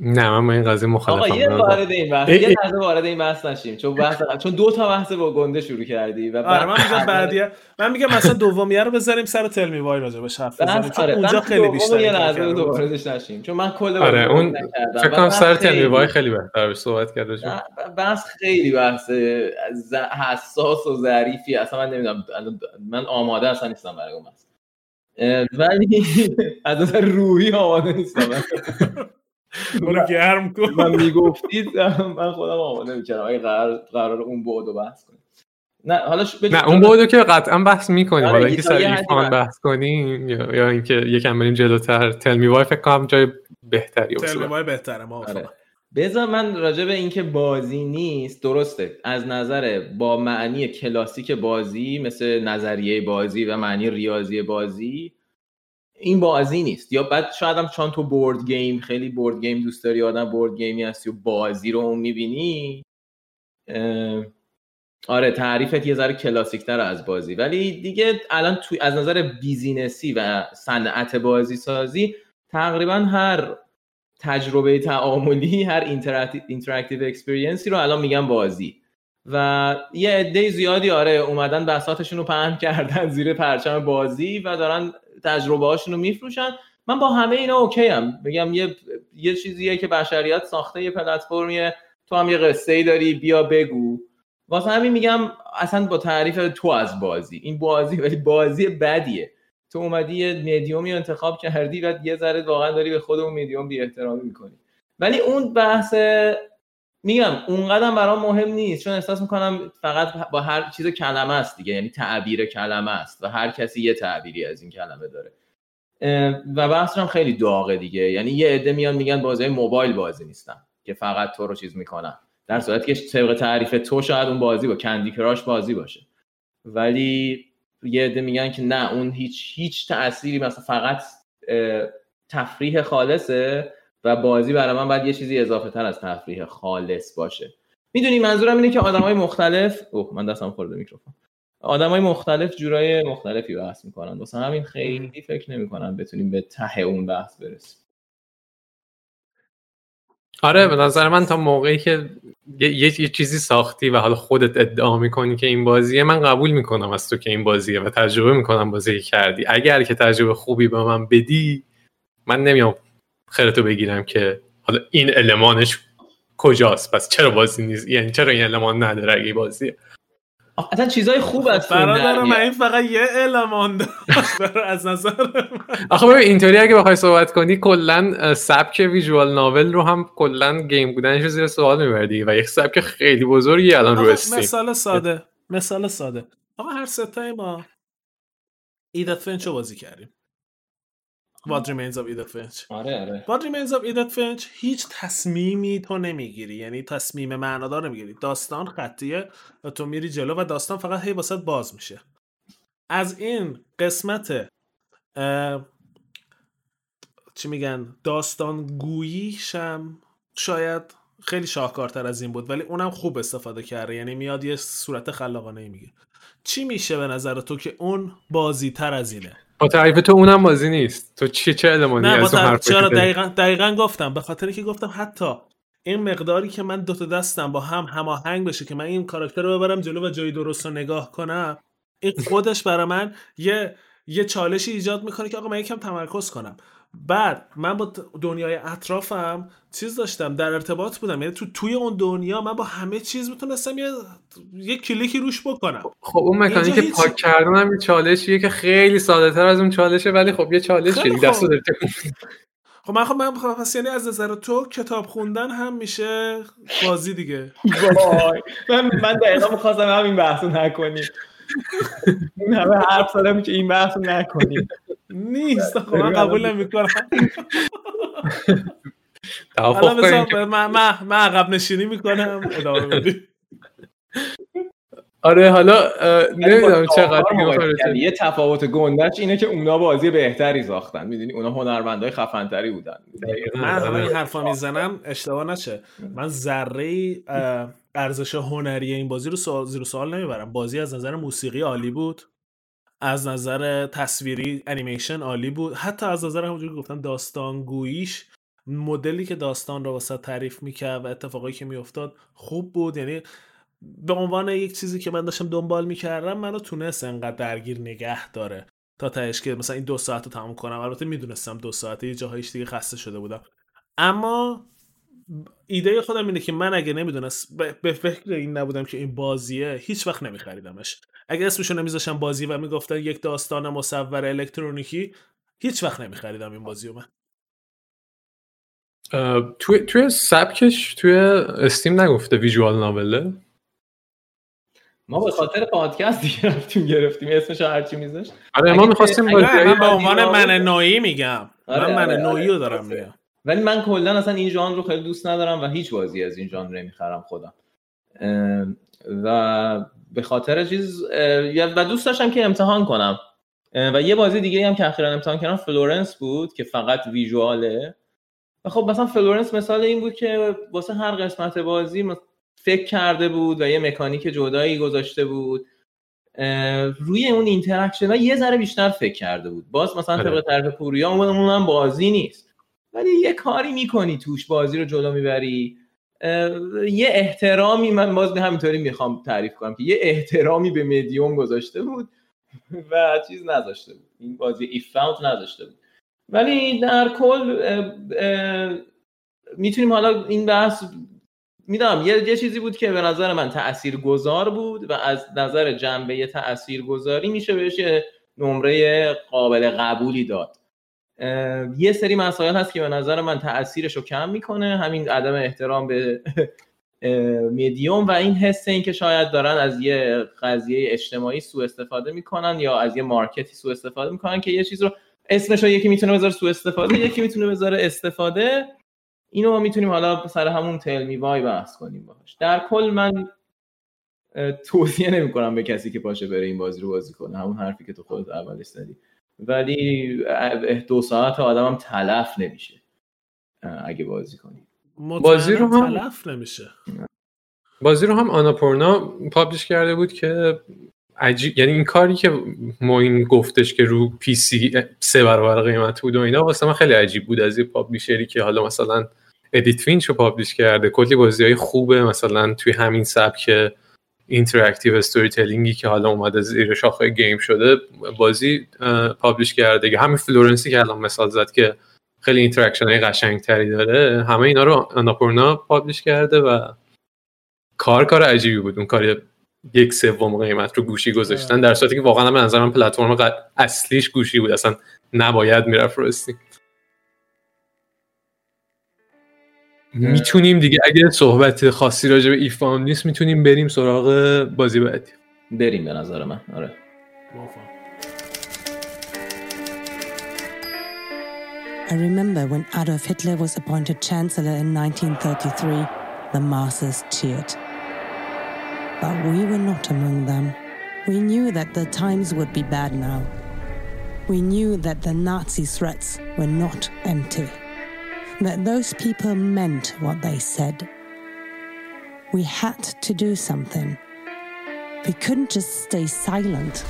A: نه من با این قضیه
B: آقا یه
A: مخالفم
B: وارد این بحث یه لحظه وارد این بحث نشیم چون بحث چون دو تا بحث با گنده شروع کردی و
C: آره من میگم
B: بعد-
C: بعدیه. من میگم مثلا دومیه رو بذاریم سر تلمی وای راجع بهش حرف بزنیم چون
B: آره
C: اونجا خیلی بیشتر
B: یه لحظه
C: کرده
B: دو
C: بود.
B: واردش نشیم چون من کل
A: آره اون
B: نکردم.
A: فکر کنم سر
B: خیلی-
A: تلمیوای خیلی بهتر بهش صحبت کرده شد
B: نه، بحث خیلی بحث حساس و ظریفی اصلا من نمی‌دونم من آماده اصلا نیستم برای اون بحث. ولی از نظر روحی آماده نیستم. من-
C: برو گرم کن.
B: من می‌گفتید من خودم آماده می‌کردم. اگه قرار قرار اون بعد رو بحث کنیم. نه حالا
A: نه اون بودو که قطعا بحث می‌کنیم.
B: آره،
A: حالا اینکه سر ایفان
B: بحث.
A: کنیم یا, یا اینکه یکم بریم جلوتر. تلمی وای فکر کنم جای بهتری
C: تلمی
A: واسه
C: وای بهتره ما.
B: بذار من راجع به اینکه بازی نیست درسته. از نظر با معنی کلاسیک بازی مثل نظریه بازی و معنی ریاضی بازی این بازی نیست. یا بعد شاید هم چون تو board game خیلی board game دوست داری آدم board game ی هستی و بازی رو می‌بینی آره تعریفت یه ذره کلاسیک تر از بازی. ولی دیگه الان توی از نظر business ی و صنعت بازی سازی تقریبا هر تجربه تعاملی هر interactive experience ی رو الان میگن بازی. و یه عده زیادی آره اومدن بساطشون رو پهن کردن زیر پرچم بازی و دارن تجربه هاشون رو میفروشن. من با همه اینا okay م بگم یه یه چیزیه که بشریت ساخته یه پلتفرمیه. تو هم یه قصه ای داری بیا بگو. واسه همین میگم اصلا با تعریف تو از بازی. این بازی ولی بازی بدیه. تو اومدی یه مدیومی انتخاب کردی و یه ذره واقعا داری به خود اون مدیوم بی احترامی می‌کنی. ولی اون بحث میگم اونقدر برام مهم نیست چون احساس می‌کنم فقط با هر چیز کلمه است دیگه یعنی تعبیر کلمه است و هر کسی یه تعبیری از این کلمه داره. و بحثش هم خیلی داغه دیگه. یعنی یه عده میان میگن بازی موبایل بازی نیستن که فقط تو رو چیز می‌کنن. در صورتی که طبق تعریف تو شاید اون بازی با کندی کراش بازی باشه. ولی یه عده میگن که نه اون هیچ هیچ تأثیری مثلا فقط تفریح خالصه و بازی برای من باید یه چیزی اضافه تر از تفریح خالص باشه. می‌دونی منظورم اینه که آدمای مختلف اوه من دستم خورده میکروفون. آدمای مختلف جورای مختلفی بحث می‌کنن. واسه همین خیلی فکر نمی‌کنم بتونیم به ته اون بحث برسیم.
A: آره به نظر من تا موقعی که یه, یه،, چیزی ساختی و حالا خودت ادعا می‌کنی که این بازیه من قبول می‌کنم از تو که این بازیه و تجربه می‌کنم بازی کردی. اگر که تجربه خوبی به من بدی من نمیام خیرتو بگیرم که حالا این المانش کجاست؟ پس چرا بازی نیست؟ یعنی چرا این المان نداره اگه بازیه؟
B: اصلا چیزای خوب از
C: برادر من این فقط یه المان داره از نظر
A: آخه ببین اینطوری اگه بخوای صحبت کنی کلا سبک ویژوال ناول رو هم کلا گیم بودنش رو زیر سوال میبردی و یک سبک خیلی بزرگی الان رو استیم.
C: مثال ساده مثال ساده. آقا هر ستای ما ایدت فنچ رو بازی کردیم. What Remains of Edith Finch
B: آره آره.
C: What Remains of Edith Finch هیچ تصمیمی تو نمی‌گیری. یعنی تصمیم معنادار نمی‌گیری. داستان خطیه و تو میری جلو و داستان فقط هی واسه باز میشه. از این قسمت چی میگن داستان گوییشم شاید خیلی شاهکارتر از این بود ولی اونم خوب استفاده کرده. یعنی میاد یه صورت خلاقانه میگه. چی میشه به نظر تو که اون بازی تر از اینه؟
A: با تعریف تو اونم بازی نیست. تو چی چه المانی
C: نه از اون چرا؟ دقیقا, دقیقا گفتم. به خاطر که گفتم حتی این مقداری که من دوتا دستم با هم هماهنگ بشه که من این کاراکتر رو ببرم جلو و جای درست رو نگاه کنم این خودش برای من یه یه چالشی ایجاد می‌کنه که آقا من یکم تمرکز کنم. بعد من با دنیای اطرافم چیز داشتم در ارتباط بودم. یعنی تو توی اون دنیا من با همه چیز می‌تونستم یه یه کلیکی روش بکنم.
A: خب اون مکانیک هیچ... پاک کردن هم یه چالشیه که خیلی ساده تر از اون چالشه ولی خب یه چالش دستو
C: خب من خب من پس یعنی از نظر تو کتاب خوندن هم میشه بازی دیگه.
B: من من دقیقا می‌خواستم همین بحثو نکنیم این همه حرف زدم که این بحثو نکنیم.
C: نیست خب من قبول نمی‌کنم.
A: توافق
C: من من عقب نشینی می‌کنم ادامه بدیم.
A: آره حالا نمی‌دونم چقدر
B: یه تفاوت گندش اینه که اونا بازی بهتری ساختن. می‌دونی؟ اونا هنرمندای خفنتری بودن.
C: من همه این حرفا می‌زنم اشتباه نشه. من ذره ارزش هنری این بازی رو زیر سوال نمی‌برم. بازی از نظر موسیقی عالی بود. از نظر تصویری انیمیشن عالی بود. حتی از نظر همونجوری گفتم داستان گوییش مدلی که داستان رو واسه تعریف می‌کرد و اتفاقایی که میافتاد خوب بود. یعنی به عنوان یک چیزی که من داشتم دنبال می‌کردم منو تونست انقدر درگیر نگه داره. تا تهش که مثلا این دو ساعت رو تموم کنم. البته می‌دونستم دو ساعته یه جاهایش دیگه خسته شده بودم. اما ایده خودم اینه که من اگه نمی‌دونست به فکر این نبودم که این بازیه هیچ وقت نمیخریدمش. اگه اسمشو نمیذاشم بازی و می‌گفتن یک داستان مصور الکترونیکی هیچ وقت نمیخریدم این بازی من.
A: توی توی سبکش توی استیم نگفته ویژوال ناوله؟
B: ما به خاطر پادکست دیگه رفتیم گرفتیم. اسمش هرچی میذاشت.
A: آره ما می‌خواستیم
C: من به عنوان من نوعی میگم. آره من من آره. نوعی رو دارم میگم.
B: ولی من کلا اصلا این ژانر رو خیلی دوست ندارم و هیچ بازی از این ژانر نمی‌خرم خودم. و به خاطر چیز و دوست داشتم که امتحان کنم. و یه بازی دیگه هم که اخیرا امتحان کردم فلورنس بود که فقط visual ه. و خب مثلا فلورنس مثال این بود که واسه هر قسمت بازی فکر کرده بود و یه مکانیک جدایی گذاشته بود. روی اون interaction ها یه ذره بیشتر فکر کرده بود. باز مثلا
A: آره.
B: طبق تعریف پوریا اون بازی نیست. ولی یه کاری می‌کنی توش بازی رو جلو می‌بری. یه احترامی من باز همینطوری می‌خوام تعریف کنم که یه احترامی به مدیوم گذاشته بود و چیز نذاشته بود. این بازی If Found نذاشته بود. ولی در کل می‌تونیم حالا این بحث می‌دونم یه،, یه چیزی بود که به نظر من تأثیر گذار بود و از نظر جنبه تأثیر گذاری میشه بهش نمره قابل قبولی داد. یه سری مسائل هست که به نظر من تاثیرش رو کم می‌کنه. همین عدم احترام به میدیوم و این حس این که شاید دارن از یه قضیه اجتماعی سوء استفاده می‌کنن یا از یه مارکتی سوء استفاده می‌کنن که یه چیز رو اسمش رو یکی می‌تونه بذاره سوء استفاده یکی می‌تونه بذاره استفاده. اینو ما می‌تونیم حالا سر همون تلمی وای بحث کنیم باش در کل من توصیه نمی‌کنم به کسی که پاشه بره این بازی رو بازی کنه. همون حرفی که تو خودت اولش زدی. ولی دو ساعت آدمم تلف نمیشه اگه بازی کنی.
A: بازی رو هم
C: تلف نمیشه.
A: بازی رو هم Annapurna publish کرده بود که عجیب یعنی این کاری که ما این گفتش که رو PC سه برابر قیمت بود و اینا واسه من خیلی عجیب بود از یه publisher ی که حالا مثلا Edith Finch رو publish کرده. کلی بازی های خوبه مثلا توی همین سبک interactive storytelling ی که حالا اومده زیر شاخه game شده بازی publish کرده. همین Florence ی که الان مثال زد که خیلی interaction های قشنگ تری داره همه اینا رو Annapurna publish کرده و کار کار عجیبی بود. اون کار یک سوم قیمت رو گوشی گذاشتن در صورتی که واقعا به نظر من پلتفرم اصلیش گوشی بود. اصلا نباید می‌رفت راستی. می‌تونیم دیگه اگه صحبت خاصی راجع به ایفان نیست می‌تونیم بریم سراغ بازی بعدی
B: بریم به نظر من آره
D: I remember when Adolf Hitler was appointed Chancellor in 1933, the masses cheered. But we were not among them. We knew that the times would be bad now. We knew that the Nazi threats were not empty. That those people meant what they said. We had to do something. We couldn't just stay silent.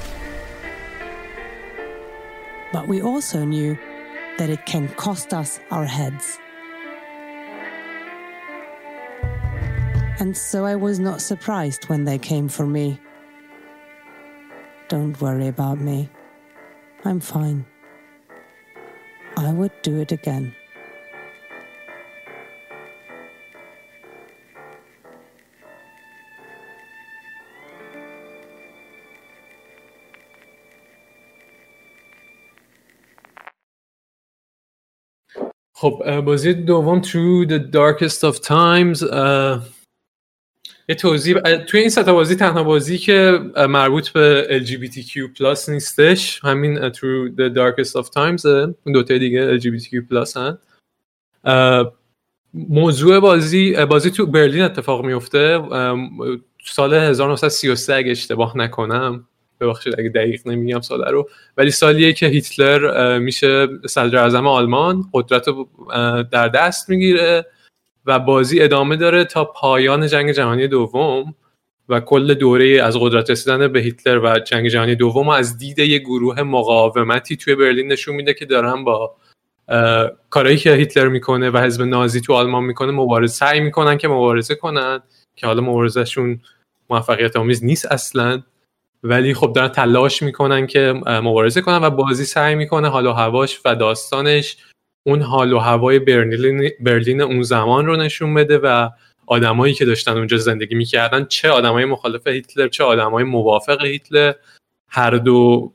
D: But we also knew that it can cost us our heads. And so I was not surprised when they came for me. Don't worry about me. I'm fine. I would do it again.
A: خب بازی دوم Through the Darkest of Times یه توضیح توی این ستا بازی تنها بازی که مربوط به LGBTQ+ نیستش همین Through the Darkest of Times اون دوتا دیگه LGBTQ+ هن. موضوع بازی بازی تو برلین اتفاق میفته سال 1933 اگه اشتباه نکنم. ببخشید اگه دقیق نمیگم ساله رو. ولی سالیه که هیتلر میشه صدر اعظم آلمان قدرت رو در دست می‌گیره و بازی ادامه داره تا پایان جنگ جهانی دوم و کل دوره از قدرت رسیدن به هیتلر و جنگ جهانی دوم از دید یه گروه مقاومتی توی برلین نشون میده که دارن با کارهایی که هیتلر می‌کنه و حزب نازی تو آلمان می‌کنه مبارزه سعی می‌کنن که مبارزه کنن که حالا مبارزهشون موفقیت آمیز نیست اصلا. ولی خب دارن تلاش می‌کنن که مبارزه کنن و بازی سعی می‌کنه حال و هواش و داستانش اون حال و هوای برلین, برلین اون زمان رو نشون بده و آدمایی که داشتن اونجا زندگی می‌کردن چه آدمای مخالف هیتلر چه آدمای موافق هیتلر. هر دو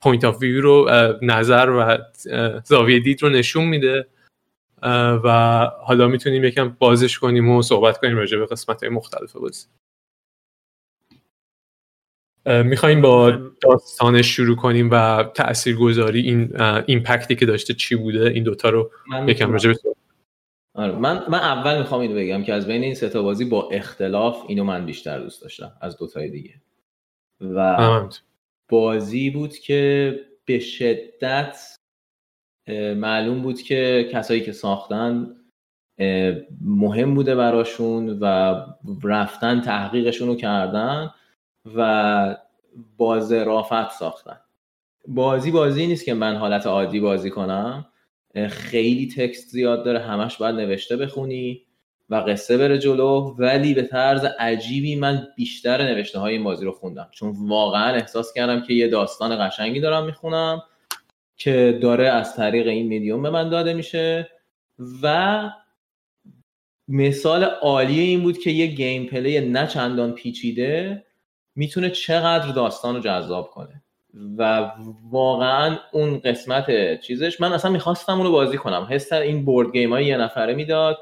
A: point of view رو نظر و زاویه دید رو نشون میده. و حالا می‌تونیم یکم بازش کنیم و صحبت کنیم راجع به قسمت های مختلف بازی. می‌خوایم با داستانش شروع کنیم و تاثیرگذاری این impact ی که داشته چی بوده؟ این دوتا رو یکم راجع
B: آره من من اول می‌خوام اینو بگم که از بین این سه بازی با اختلاف اینو من بیشتر دوست داشتم از دوتای دیگه. و بازی بود که به شدت معلوم بود که کسایی که ساختن مهم بوده براشون و رفتن تحقیقشون رو کردن. و با ظرافت ساختن. بازی بازی نیست که من حالت عادی بازی کنم. خیلی تکست زیاد داره همش باید نوشته بخونی و قصه بره جلو. ولی به طرز عجیبی من بیشتر نوشته های این بازی رو خوندم. چون واقعا احساس کردم که یه داستان قشنگی دارم می‌خونم که داره از طریق این میدیوم به من داده میشه. و مثال عالی این بود که یه گیم پلی نه چندان پیچیده می‌تونه چقدر داستان رو جذاب کنه. و واقعا اون قسمت چیزش من اصلا می‌خواستم اونو بازی کنم. حس این board game های یه نفره می‌داد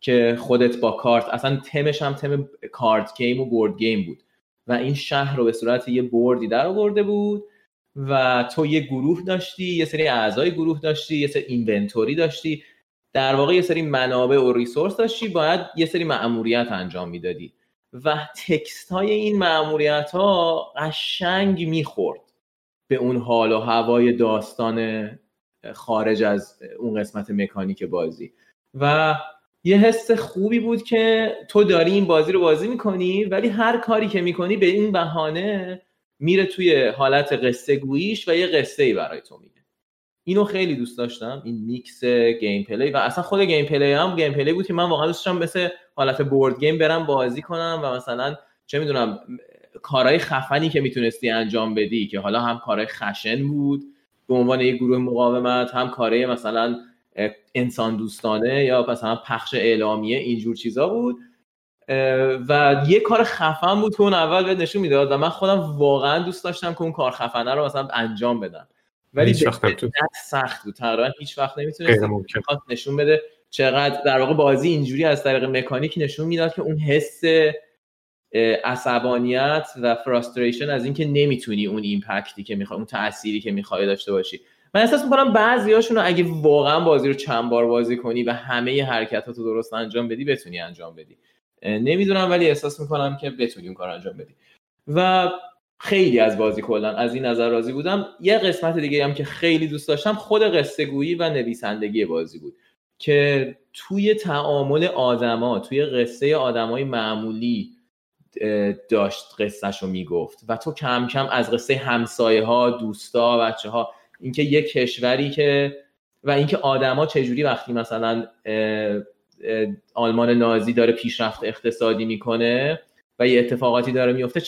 B: که خودت با کارت اصلا تمش هم theme card game و board game بود. و این شهر رو به صورت یه board ی در آورده بود و تو یه گروه داشتی یه سری اعضای گروه داشتی یه سری inventory داشتی. در واقع یه سری منابع و resource داشتی باید یه سری مأموریت انجام می‌دادی. و text های این مأموریت ها قشنگ می‌خورد به اون حال و هوای داستان خارج از اون قسمت مکانیک بازی. و یه حس خوبی بود که تو داری این بازی رو بازی می‌کنی ولی هر کاری که می‌کنی به این بهانه میره توی حالت قصه گوییش و یه قصه ای برای تو میگه. اینو خیلی دوست داشتم این mix gameplay و اصلا خود gameplay هم gameplay بود که من واقعا دوست داشتم مثل حالت بورد گیم برم بازی کنم و مثلا چه می‌دونم کارهای خفنی که می‌تونستی انجام بدی که حالا هم کارهای خشن بود به عنوان یک گروه مقاومت هم کارهای مثلا انسان دوستانه یا مثلا پخش اعلامیه اینجور چیزا بود. و یه کار خفن بود که اون اول به نشون می‌داد و من خودم واقعا دوست داشتم که اون کار خفنه رو مثلا انجام بدم. ولی سخت بود. تقریبا هیچ وقت نمی‌تونست نشون بده چقدر در واقع بازی اینجوری از طریق مکانیک نشون می‌داد که اون حس عصبانیت و فراستریشن از اینکه نمی‌تونی اون ایمپکتی که می‌خوای اون تأثیری که می‌خوای داشته باشی. من احساس می‌کنم بعضیاشون رو اگه واقعا بازی رو چند بار بازی کنی و همه حرکتاتو درست انجام بدی بتونی انجام بدی. نمی‌دونم ولی احساس می‌کنم که بتونی اون کار انجام بدی. و خیلی از بازی کلا از این نظر راضی بودم. یه قسمت دیگه هم که خیلی دوست داشتم خود قصه گویی و نویسندگی بازی بود. که توی تعامل آدما توی قصه آدمای معمولی داشت قصهش رو می‌گفت. و تو کم کم از قصه همسایه ها دوستا بچه ها اینکه یه کشوری که و اینکه آدما چجوری وقتی مثلا آلمان نازی داره پیشرفت اقتصادی می‌کنه و یه اتفاقاتی داره میفته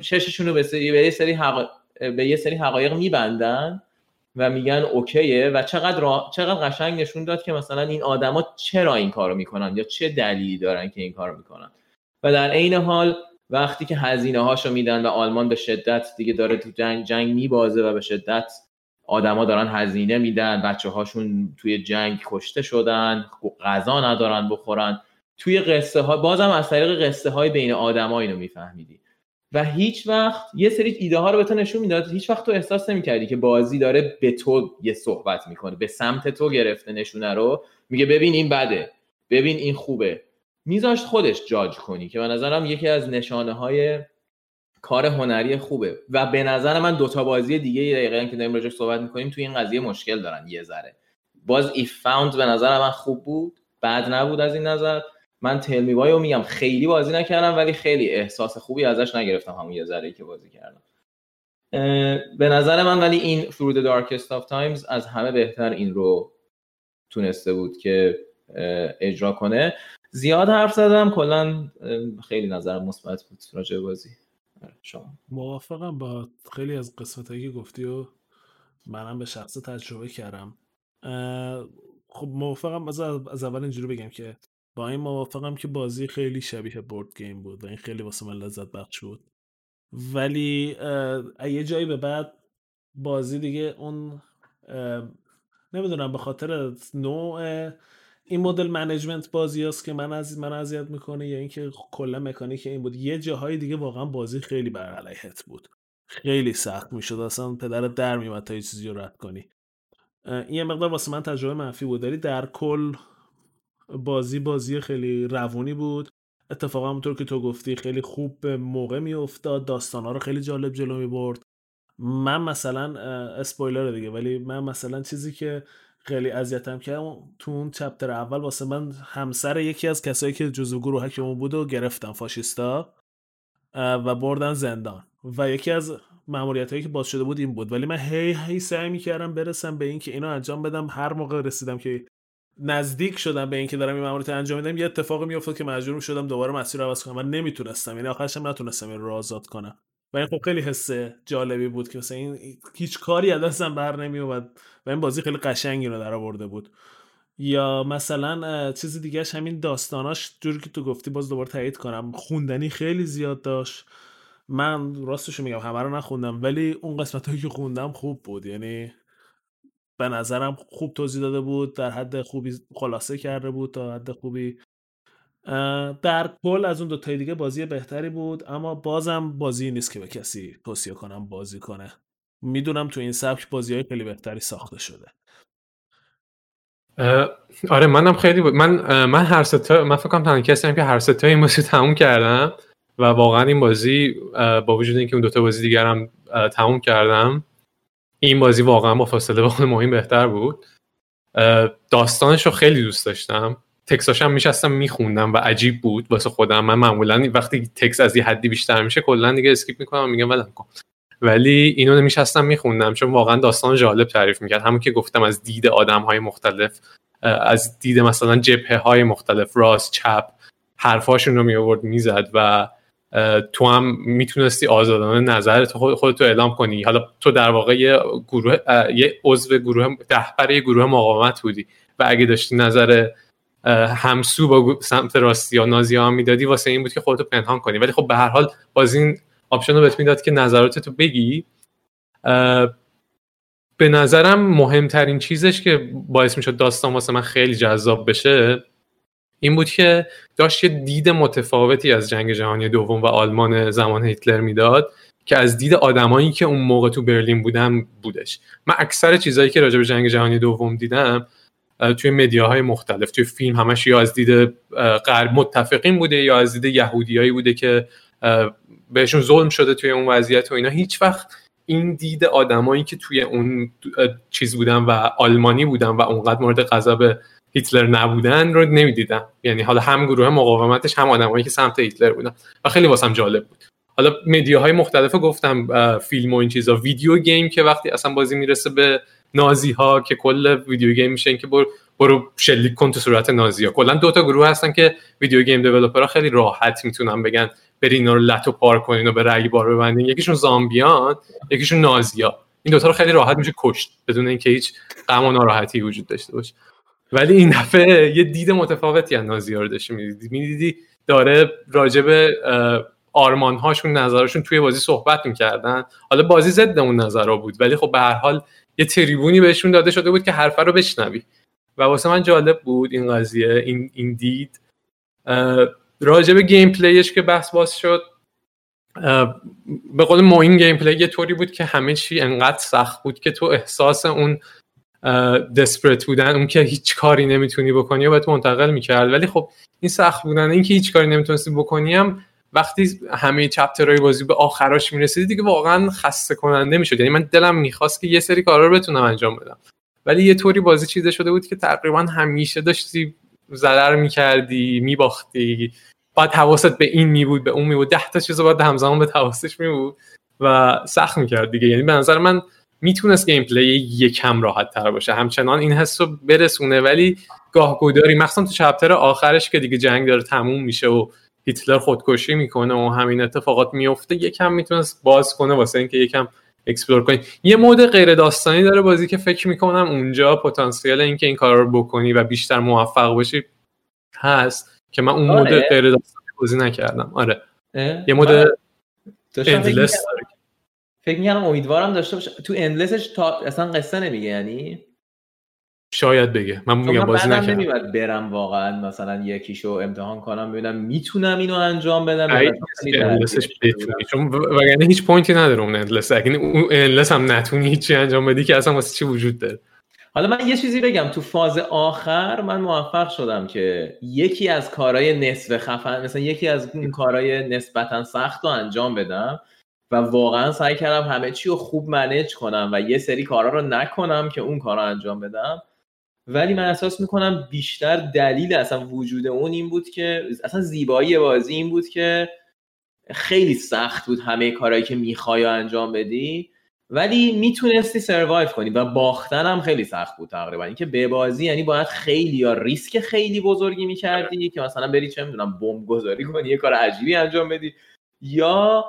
B: چششون رو به سری به یه سری حقایق میبندن. و میگن اوکیه و چقدر چقدر قشنگ نشون داد که مثلا این آدما چرا این کارو می‌کنن یا چه دلیلی دارن که این کارو می‌کنن. و در عین حال وقتی که هزینه هاشو میدن و آلمان به شدت دیگه داره تو جنگ جنگ میبازه و به شدت آدما دارن هزینه میدن بچه هاشون توی جنگ کشته شدن غذا ندارن بخورن. توی قصه ها بازم از طریق قصه های بین آدما اینو میفهمیدی. و هیچ وقت یه سری ایده ها رو به تو نشون می‌داد. هیچ وقت تو احساس نمی‌کردی که بازی داره به تو یه صحبت می‌کنه به سمت تو گرفته نشونه رو. میگه ببین این بده ببین این خوبه. میذاشت خودش جاج کنی که به نظرم یکی از نشانه های کار هنری خوبه. و به نظر من دوتا بازی دیگه دقیقا که داریم راجع صحبت می‌کنیم توی این قضیه مشکل دارن یه ذره. باز ایف فاوند به نظر من خوب بود بد نبود از این نظر. من تلمی رو میگم. خیلی بازی نکردم ولی خیلی احساس خوبی ازش نگرفتم همون یه ذره که بازی کردم. به نظر من ولی این the Darkest of Times از همه بهتر این رو تونسته بود که اجرا کنه. زیاد حرف زدم کلا خیلی نظرم مثبت بود راجع بازی. آره، شما.
C: موافقم با خیلی از قسمت که گفتی و منم به شخص تجربه کردم. خب موافقم از, از اول اینجوری بگم که با این موافقم که بازی خیلی شبیه board game بود و این خیلی واسه من لذت بخش بود. ولی یه جایی به بعد بازی دیگه اون نمی‌دونم به خاطر نوع این مدل management بازی است که من از من اذیت می‌کنه یا اینکه کلا مکانیک این بود. یه جاهای دیگه واقعا بازی خیلی بر علیهت بود. خیلی سخت می‌شد. اصلا پدرت در میومد تا یه چیزی رو رد کنی. این یه مقدار واسه من تجربه منفی بود. داری در کل بازی بازی خیلی روونی بود. اتفاقا همونطور که تو گفتی خیلی خوب به موقع میافتاد. داستانا رو خیلی جالب جلو می برد من مثلا اسپویلر دیگه ولی من مثلا چیزی که خیلی اذیتم کردم تو اون چپتر اول واسه من همسر یکی از کسایی که جزو گروه اون بود و گرفتم فاشیستا و بردن زندان. و یکی از معمولیت هایی که باز شده بود این بود. ولی من هی هی سعی می‌کردم برسم به اینکه اینو انجام بدم. هر موقع رسیدم که نزدیک شدم به اینکه دارم این ماموریت انجام میدم یه اتفاقی میافتاد که مجبور شدم دوباره مسیر رو عوض کنم. من نمی‌تونستم یعنی آخرش هم نتونستم این رو آزاد کنم. و این خب خیلی حس جالبی بود که مثلا این هیچ کاری از دستم بر نمی و این بازی خیلی قشنگی رو در آورده بود. یا مثلا چیز دیگه همین داستاناش جوری که تو گفتی باز دوباره تایید کنم خوندنی خیلی زیاد داشت. من راستشو میگم همه رو نخوندم ولی اون قسمت هایی که خوندم خوب بود. یعنی به نظرم خوب توضیح داده بود در حد خوبی خلاصه کرده بود تا حد خوبی. در کل از اون دو تای دیگه بازی بهتری بود اما بازم بازی نیست که به کسی توصیه کنم بازی کنه. می‌دونم تو این سبک بازی های خیلی بهتری ساخته شده.
A: آره منم خیلی بود من من هر ستا من فکر کنم تنها کسی هم که هر ستا این بازی تموم کردم و واقعا این بازی با وجود اینکه اون دوتا بازی دیگرم تموم کردم این بازی واقعا با فاصله به مهم بهتر بود. داستانش رو خیلی دوست داشتم. تکساش هم میشستم میخوندم و عجیب بود. واسه خودم. من معمولا وقتی تکس از یه حدی بیشتر میشه کلا دیگه اسکیپ می‌کنم میگم ولم کن. ولی اینو نمیشستم میخوندم. چون واقعا داستان جالب تعریف می‌کرد. همون که گفتم از دید آدم های مختلف از دید مثلا جبهه های مختلف راست چپ حرفاشون رو می آورد می‌زد و تو هم می‌تونستی آزادانه نظرت خود خودتو اعلام کنی. حالا تو در واقع یه گروه یه عضو گروه رهبر یه گروه مقاومت بودی و اگه داشتی نظر همسو با سمت راستی یا نازی ها می‌دادی واسه این بود که خودتو پنهان کنی. ولی خب به هر حال باز این آپشن رو بهت می‌داد که نظراتتو بگی. به نظرم مهمترین چیزش که باعث می‌شد داستان واسه من خیلی جذاب بشه این بود که داشت یه دید متفاوتی از جنگ جهانی دوم و آلمان زمان هیتلر می‌داد که از دید آدمایی که اون موقع تو برلین بودن بودش. من اکثر چیزهایی که راجع به جنگ جهانی دوم دیدم توی مدیاهای مختلف توی فیلم همش یا از دید غرب متفقین بوده یا از دید یهودیایی بوده که بهشون ظلم شده توی اون وضعیت و اینا. هیچ وقت این دید آدمایی که توی اون چیز بودن و آلمانی بودن و اونقدر مورد غضب هیتلر نبودن رو نمی‌دیدم. یعنی حالا هم گروه مقاومتش هم آدمایی که سمت هیتلر بودن. و خیلی واسم جالب بود. حالا media های مختلف گفتم فیلم و این چیزا. video game که وقتی اصلا بازی می‌رسه به نازی ها که کل video game میشه که برو برو شلیک کن تو صورت نازی ها کلا دو تا گروه هستن که video game developer ها خیلی راحت می‌تونن بگن برین اینا رو لت و پار کنین و به رگبار ببندین. یکیشون زامبیان یکیشون نازیا این دوتا رو خیلی راحت میشه کشت بدون اینکه هیچ غم و ناراحتی وجود داشته باشه. ولی این دفعه یه دید متفاوتی از رو داشتی. می‌دیدی می‌دیدی داره راجب آرمان هاشون نظرشون توی بازی صحبت می‌کردن. حالا بازی ضد اون نظرها بود ولی خب به هر حال یه تریبونی بهشون داده شده بود که حرفه رو بشنوی. و واسه من جالب بود این قضیه این, این دید. راجب گیم پلیش که بحث باز شد به قول ما این گیم پلی یه طوری بود که همه چی انقدر سخت بود که تو احساس اون دسپرت بودن اون که هیچ کاری نمی‌تونی بکنی و تو منتقل می‌کرد. ولی خب این سخت بودن این که هیچ کاری نمی‌تونستی بکنی هم وقتی همه چپترهای بازی به آخراش می‌رسید دیگه واقعا خسته کننده می‌شد. یعنی من دلم می‌خواست که یه سری کارا رو بتونم انجام بدم. ولی یه طوری بازی چیده شده بود که تقریبا همیشه داشتی ضرر می‌کردی میباختی. بعد حواست به این می بود به اون می بود ده تا چیز باید همزمان به حواسش می بود و سخت می‌کرد دیگه. یعنی به نظر من می‌تونست gameplay یکم راحت تر باشه. همچنان این حس رو برسونه ولی گاه گداری مخصوصا تو chapter آخرش که دیگه جنگ داره تموم میشه و هیتلر خودکشی می‌کنه و همین اتفاقات میفته یکم می‌تونست باز کنه واسه اینکه یکم explore کنی یه mode غیر داستانی داره بازی که فکر می‌کنم اونجا پتانسیل اینکه این کار رو بکنی و بیشتر موفق باشی هست که من اون آره. mode غیر داستانی بازی نکردم. آره. یه mode endless
B: فکر می‌کنم امیدوارم داشته باشه. تو endless ش تا اصلا قصه نمیگه یعنی؟
A: شاید بگه. من میگم بازی نکردم.
B: نمیاد برم واقعا مثلا یکیشو امتحان کنم ببینم می‌تونم اینو انجام بدم
A: endless ش بتونی چون وگرنه هیچ point ی نداره اون endless اگه اون endless هم نتونی هیچی انجام بدی که اصلا واسه چی وجود داره؟
B: حالا من یه چیزی بگم. تو فاز آخر من موفق شدم که یکی از کارهای نصف خفن مثلا یکی از اون کارهای نسبتا سخت رو انجام بدم. و واقعا سعی کردم همه چی رو خوب منیج کنم و یه سری کارا رو نکنم که اون کارا انجام بدم. ولی من احساس می‌کنم بیشتر دلیل اصلا وجود اون این بود که اصلا زیبایی بازی این بود که خیلی سخت بود همه کارهایی که می‌خوای انجام بدی. ولی می‌تونستی سروایو کنی و باختن هم خیلی سخت بود تقریبا. اینکه به بازی یعنی باید خیلی یا ریسک خیلی بزرگی می‌کردی که مثلا بری چه می‌دونم بمب گذاری کنی یه کار عجیبی انجام بدی. یا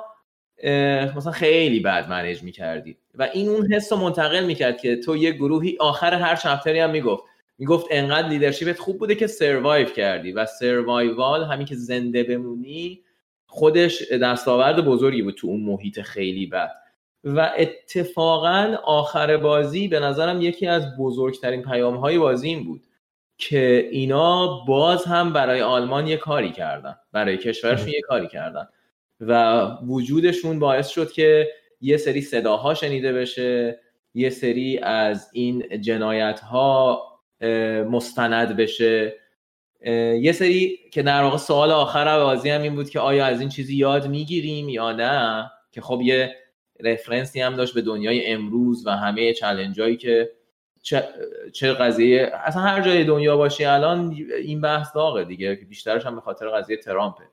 B: مثلا خیلی بد منیج می‌کردی. و این اون حس رو منتقل می‌کرد که تو یه گروهی آخر هر چپتری هم می‌گفت. می‌گفت انقدر لیدرشیپت خوب بوده که سروایو کردی و سروایوال همین که زنده بمونی خودش دستاورد بزرگی بود تو اون محیط خیلی بد. و اتفاقا آخر بازی به نظرم یکی از بزرگترین پیام های بازی این بود که اینا باز هم برای آلمان یه کاری کردن. برای کشورشون یه کاری کردن. و وجودشون باعث شد که یه سری صداها شنیده بشه یه سری از این جنایت ها مستند بشه. یه سری که در واقع سوال آخر بازی هم این بود که آیا از این چیزی یاد می‌گیریم یا نه؟ که خب یه رفرنسی هم داشت به دنیای امروز و همه چلنج که چه, چه قضیه اصلا هر جای دنیا باشی الان این بحث داغه دیگه بیشترش هم به خاطر قضیه ترامپه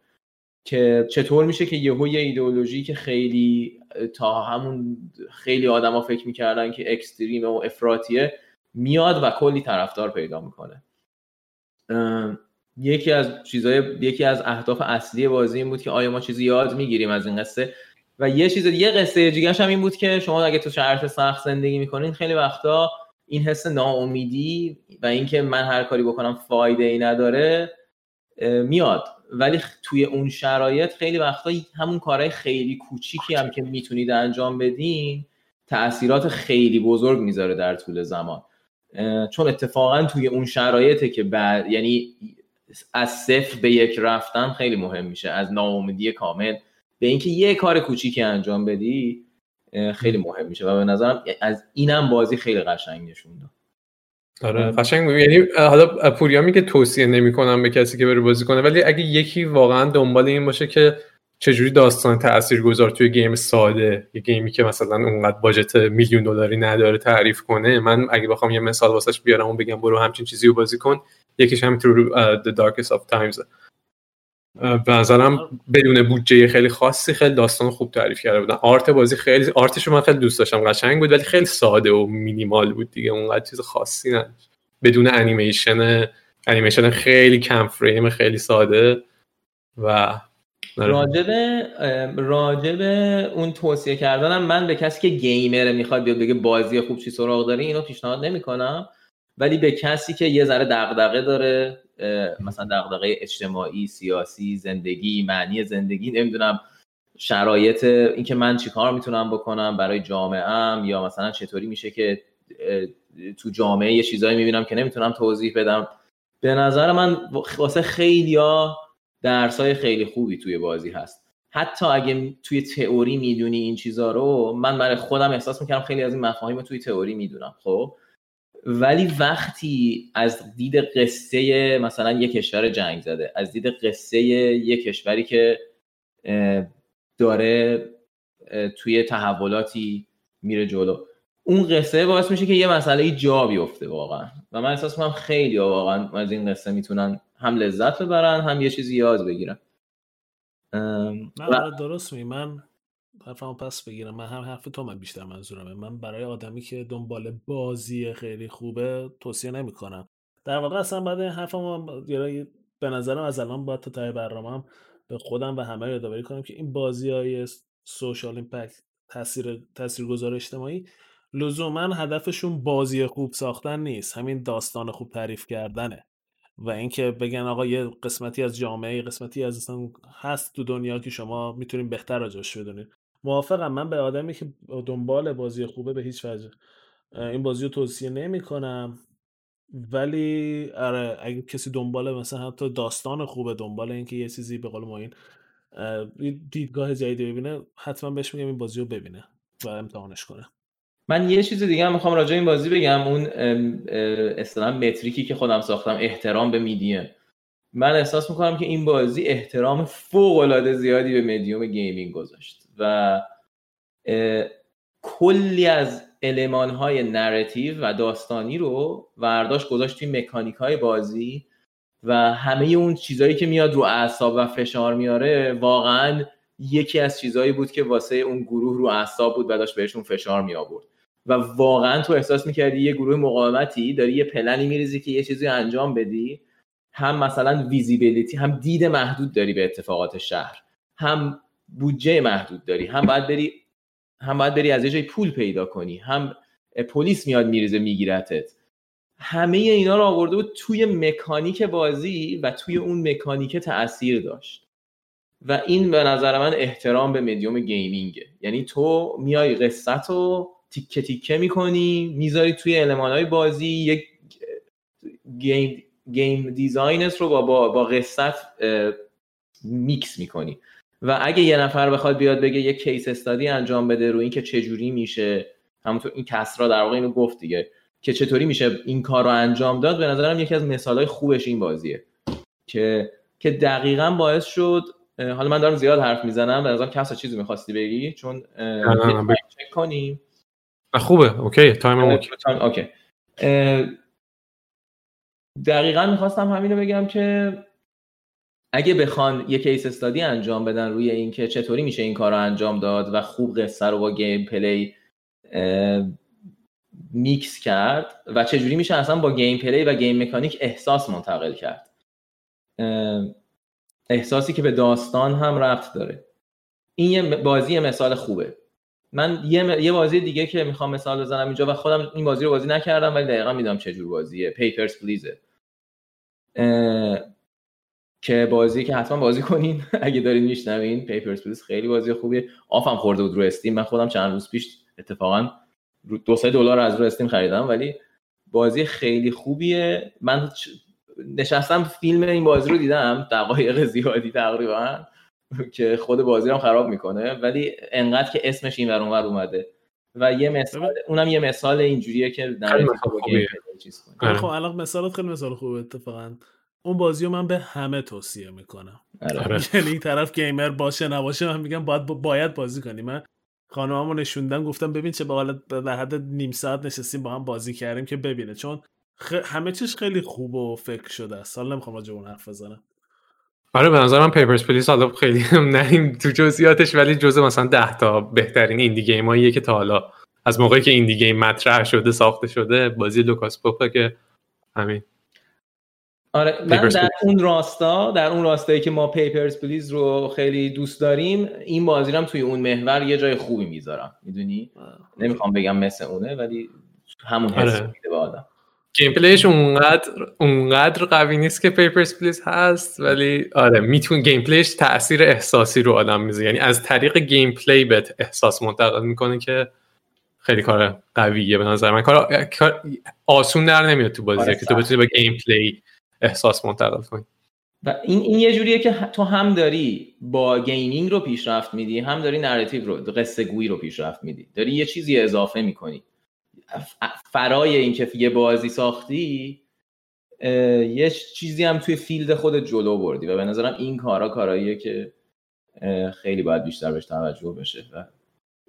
B: که چطور میشه که یهو یه ایدئولوژی که خیلی تا همون خیلی آدما فکر می‌کردن که اکستریم و افراطیه میاد و کلی طرفدار پیدا می‌کنه. یکی از چیزای یکی از اهداف اصلی بازی این بود که آیا ما چیزی یاد می‌گیریم از این قصه؟ و یه چیز یه قصه دیگه هم این بود که شما اگه تو شرط سخت زندگی می‌کنین خیلی وقتا این حس ناامیدی و اینکه من هر کاری بکنم فایده ای نداره میاد. ولی توی اون شرایط خیلی وقتا همون کارهای خیلی کوچیکی هم که می‌تونید انجام بدین تاثیرات خیلی بزرگ می‌ذاره در طول زمان. چون اتفاقا توی اون شرایطه که بعد یعنی از صفر به یک رفتن خیلی مهم میشه از ناامیدی کامل. به اینکه یه کار کوچیکی انجام بدی خیلی مهم میشه و به نظرم از اینم بازی خیلی قشنگ نشون داد.
A: آره. قشنگ یعنی حالا پوریامی که توصیه نمی‌کنم به کسی که بره بازی کنه ولی اگه یکی واقعا دنبال این باشه که چجوری داستان تأثیر گذار توی گیم ساده یه گیمی که مثلا اونقدر باجت میلیون دلاری نداره تعریف کنه من اگه بخوام یه مثال واسش بیارم و بگم برو همچین چیزی رو بازی کن یکیش هم تو The Darkest of Times. به نظرم بدون بودجه خیلی خاصی خیلی داستان خوب تعریف کرده بودن. آرت بازی خیلی آرتش من خیلی دوست داشتم قشنگ بود ولی خیلی ساده و مینیمال بود دیگه اونقدر چیز خاصی نداشت. بدون انیمیشن انیمیشن خیلی کم فریم خیلی ساده و
B: راجب راجب اون توصیه کردنم من به کسی که گیمره می‌خواد بیاد بگه بازی خوب چی سراغ داره اینو پیشنهاد نمی‌کنم. ولی به کسی که یه ذره دغدغه داره مثلا دغدغه اجتماعی سیاسی زندگی معنی زندگی نمی‌دونم شرایط اینکه من چیکار می‌تونم بکنم برای جامعه یا مثلا چطوری میشه که تو جامعه یه چیزایی می‌بینم که نمی‌تونم توضیح بدم. به نظر من واسه خیلیا درسای خیلی خوبی توی بازی هست. حتی اگه توی تئوری می‌دونی این چیزا رو من برای خودم احساس می‌کردم خیلی از این مفاهیم توی تئوری می‌دونم خب؟ ولی وقتی از دید قصه مثلا یک کشور جنگ زده از دید قصه یک کشوری که داره توی تحولاتی میره جلو اون قصه باعث میشه که یه مسئله جا بیفته واقعا. و من احساس می‌کنم خیلی واقعا از این قصه می‌تونن هم لذت ببرن هم یه چیزی یاد بگیرن.
C: من درست می من حرفمو پس بگیرم. من هم حرف تو من بیشتر منظورمه. من برای آدمی که دنبال بازی خیلی خوبه توصیه نمی‌کنم. در واقع اصلا بعد این حرفمو به نظرم از الان باید تا تای برنامه به خودم و همه یادآوری کنم که این بازی های سوشال ایمپکت تاثیر تاثیرگذار اجتماعی لزوما هدفشون بازی خوب ساختن نیست. همین داستان خوب تعریف کردنه. و اینکه بگن آقا یه قسمتی از جامعه قسمتی از اصلا هست تو دنیا که شما می‌تونین بهتر راجعش بدونید موافقم. من به آدمی که دنبال بازی خوبه به هیچ وجه این بازی رو توصیه نمی کنم ولی آره اگه کسی دنبال مثلا حتی داستان خوبه دنبال اینکه یه چیزی به قول این دیدگاه جدیدی ببینه حتما بهش میگم این بازی رو ببینه و امتحانش کنه.
B: من یه چیز دیگه هم می‌خوام راجع این بازی بگم. اون اصطلاحا metric ی که خودم ساختم احترام به میدیم من احساس می‌کنم که این بازی احترام فوق العاده زیادی به medium gaming گذاشت. و کلی از المان های narrative و داستانی رو ورداشت گذاشت توی مکانیک های بازی و همه اون چیزایی که میاد رو اعصاب و فشار میاره واقعا یکی از چیزایی بود که واسه اون گروه رو اعصاب بود و داشت بهشون فشار می آورد و واقعا تو احساس می‌کردی یه گروه مقاومتی داری یه پلنی میریزی که یه چیزی انجام بدی هم مثلا ویزیبیلیتی هم دید محدود داری به اتفاقات شهر هم بودجه محدود داری. هم باید بری هم باید بری از یه جای پول پیدا کنی. هم پلیس میاد میریزه میگیرتت. همه اینا رو آورده بود توی مکانیک بازی و توی اون مکانیک تاثیر داشت. و این به نظر من احترام به medium gaming ه. یعنی تو میای قصت رو تیکه تیکه می‌کنی می‌ذاری توی های بازی یک game, game design ت رو با, با, با قصت میکس می‌کنی. و اگه یه نفر بخواد بیاد بگه یه case study انجام بده رو اینکه چجوری میشه همونطور این کسرا در واقع اینو گفت دیگه که چطوری میشه این کار رو انجام داد به نظرم یکی از مثالهای خوبش این بازیه که که دقیقا باعث شد حالا من دارم زیاد حرف می‌زنم به نظرم کسا چیزی می‌خواستی بگی؟ چون چک کنیم.
A: خوبه okay time okay.
B: okay. دقیقا می‌خواستم همینو بگم که اگه بخوان یه case study انجام بدن روی اینکه چطوری میشه این کار رو انجام داد و خوب قصه رو با gameplay میکس کرد و چجوری میشه اصلا با gameplay و game mechanic احساس منتقل کرد. احساسی که به داستان هم ربط داره. این یه بازی مثال خوبه. من یه, یه بازی دیگه که می‌خوام مثال بزنم اینجا و خودم این بازی رو بازی نکردم ولی دقیقا می‌دونم چه جور بازیه. Papers, Please ه که بازی که حتما بازی کنین. اگه دارین میشنوین Papers, Please خیلی بازی خوبیه. off م خورده بود رو Steam. من خودم چند روز پیش اتفاقا دو سه دلار از رو استیم خریدم. ولی بازی خیلی خوبیه. من نشستم فیلم این بازی رو دیدم. دقایق زیادی تقریبا. که خود بازی رو خراب می‌کنه. ولی انقدر که اسمش این ور اونور اومده. و یه مثال اونم یه مثال اینجوریه که در
C: چیز کنه خب الان مثالات خیلی مثال خوبه اتفاقا. اون بازی رو من به همه توصیه می‌کنم. آره. یعنی طرف گیمر باشه نباشه من میگم باید باید بازی کنی. من خانممو نشوندم گفتم ببین چه به حالت در حد نیم ساعت نشستیم با هم بازی کردیم که ببینه. چون همه چیز خیلی خوب و فکر شده است. حالا نمی‌خوام راجع اون حرف بزنم.
A: آره به نظر من Papers, Please حالا خیلی نریم تو جزئیاتش ولی جزء مثلا 10 تا بهترین indie game اییه که تا حالا از موقعی که indie game مطرح شده ساخته شده بازی لوکاس پوپه که همین.
B: آره من در اون راستا در اون راستایی که ما Papers, Please رو خیلی دوست داریم این بازی هم توی اون محور یه جای خوبی می‌ذارم. می‌دونی؟ نمی‌خوام بگم مثل اونه ولی همون حس آره. میده به آدم.
A: gameplay ش اونقدر اونقدر قوی نیست که Papers, Please هست ولی آره میتون gameplay ش تاثیر احساسی رو آدم می‌ذاره. یعنی از طریق gameplay بهت احساس منتقل می‌کنه که خیلی کار قویه به نظر من. کار, آسون در نمیاد تو بازی آره که تو بتونی با gameplay احساس منتقل کنی.
B: و این این یه جوریه که تو هم داری با gaming رو پیشرفت میدی هم داری narrative رو قصه گویی رو پیشرفت میدی. داری یه چیزی اضافه می‌کنی. فرای اینکه یه بازی ساختی یه چیزی هم توی فیلد خود جلو بردی و به نظرم این کارا کاراییه که خیلی باید بیشتر بهش توجه بشه و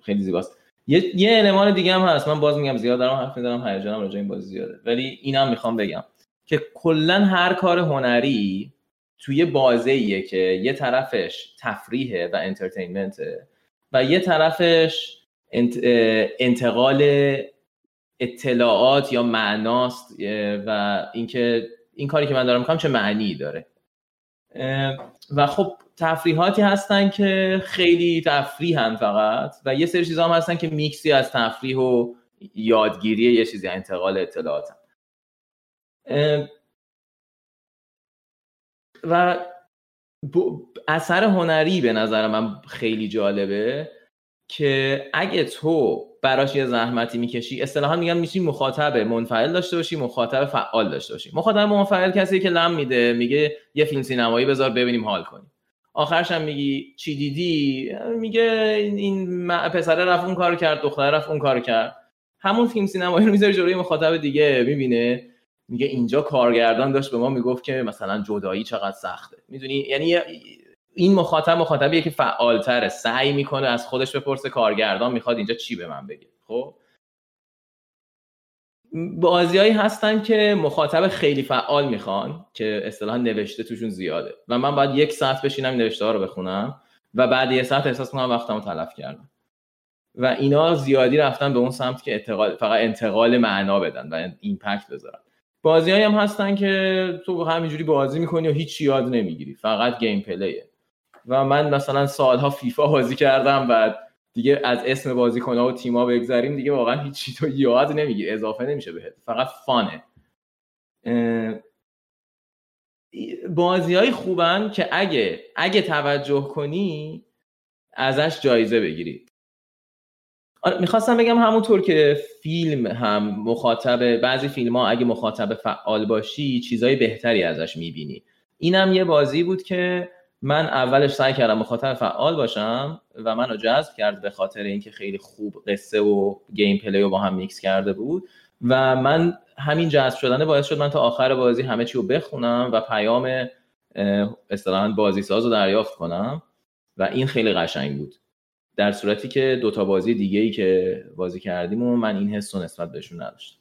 B: خیلی زیباست. یه یه المان دیگه هم هست. من باز میگم زیاد دارم حرف می‌زنم هیجانم راجع این بازی زیاده. ولی اینم می‌خوام بگم. که کلا هر کار هنری توی بازه که یه طرفش تفریحه و انترتینمنته و یه طرفش انتقال اطلاعات یا معناست و اینکه این کاری که من دارم می‌کنم چه معنی داره. و خب تفریحاتی هستن که خیلی تفریح هم فقط و یه سری چیزا هم هستن که میکسی از تفریح و یادگیری یه چیزی انتقال اطلاعات و اثر هنری به نظر من خیلی جالبه که اگه تو براش یه زحمتی می‌کشی اصطلاحا میگن میشی مخاطب منفعل داشته باشی مخاطب فعال داشته باشی. مخاطب منفعل کسی که لم میده میگه یه فیلم سینمایی بذار ببینیم حال کنیم. آخرش هم میگی چی دیدی؟ میگه این پسره رفت اون کار کرد دختر رفت اون کار کرد. همون فیلم سینمایی رو می‌ذاری جلوی مخاطب دیگه می‌بینه. میگه اینجا کارگردان داشت به ما می‌گفت که مثلا جدایی چقدر سخته. می‌دونی؟ یعنی این مخاطب مخاطبیه که فعالتره. سعی می‌کنه از خودش بپرسه کارگردان می‌خواد اینجا چی به من بگه. خب؟ بازیهایی هستن که مخاطب خیلی فعال می‌خوان که اصطلاحا نوشته توشون زیاده. و من باید یک ساعت بشینم نوشته ها رو بخونم و بعد یه ساعت احساس کنم وقتم رو تلف کردم. و اینا زیادی رفتن به اون سمت که فقط انتقال معنا بدن و ایمپکت بذارن. بازی هم هستن که تو همینجوری بازی می‌کنی و هیچ یاد نمی‌گیری. فقط گیم پلیه. و من مثلا سالها فیفا بازی کردم و دیگه از اسم بازیکن‌ها و تیم‌ها بگذریم دیگه واقعا هیچ تو یاد نمی‌گیری. اضافه نمیشه بهت. فقط فانه. بازی های خوبن که اگه اگه توجه کنی ازش جایزه بگیری. می‌خواستم بگم همونطور که فیلم هم مخاطب بعضی فیلم ها اگه مخاطب فعال باشی چیزای بهتری ازش می‌بینی. اینم یه بازی بود که من اولش سعی کردم مخاطب فعال باشم و منو جذب کرد به خاطر اینکه خیلی خوب قصه و gameplay رو با هم میکس کرده بود و من همین جذب شدن باعث شد من تا آخر بازی همه چی رو بخونم و پیام اصطلاحا بازی ساز رو دریافت کنم و این خیلی قشنگ بود. در صورتی که دوتا بازی دیگه ای که بازی کردیم و من این حس رو نسبت بهشون نداشتم.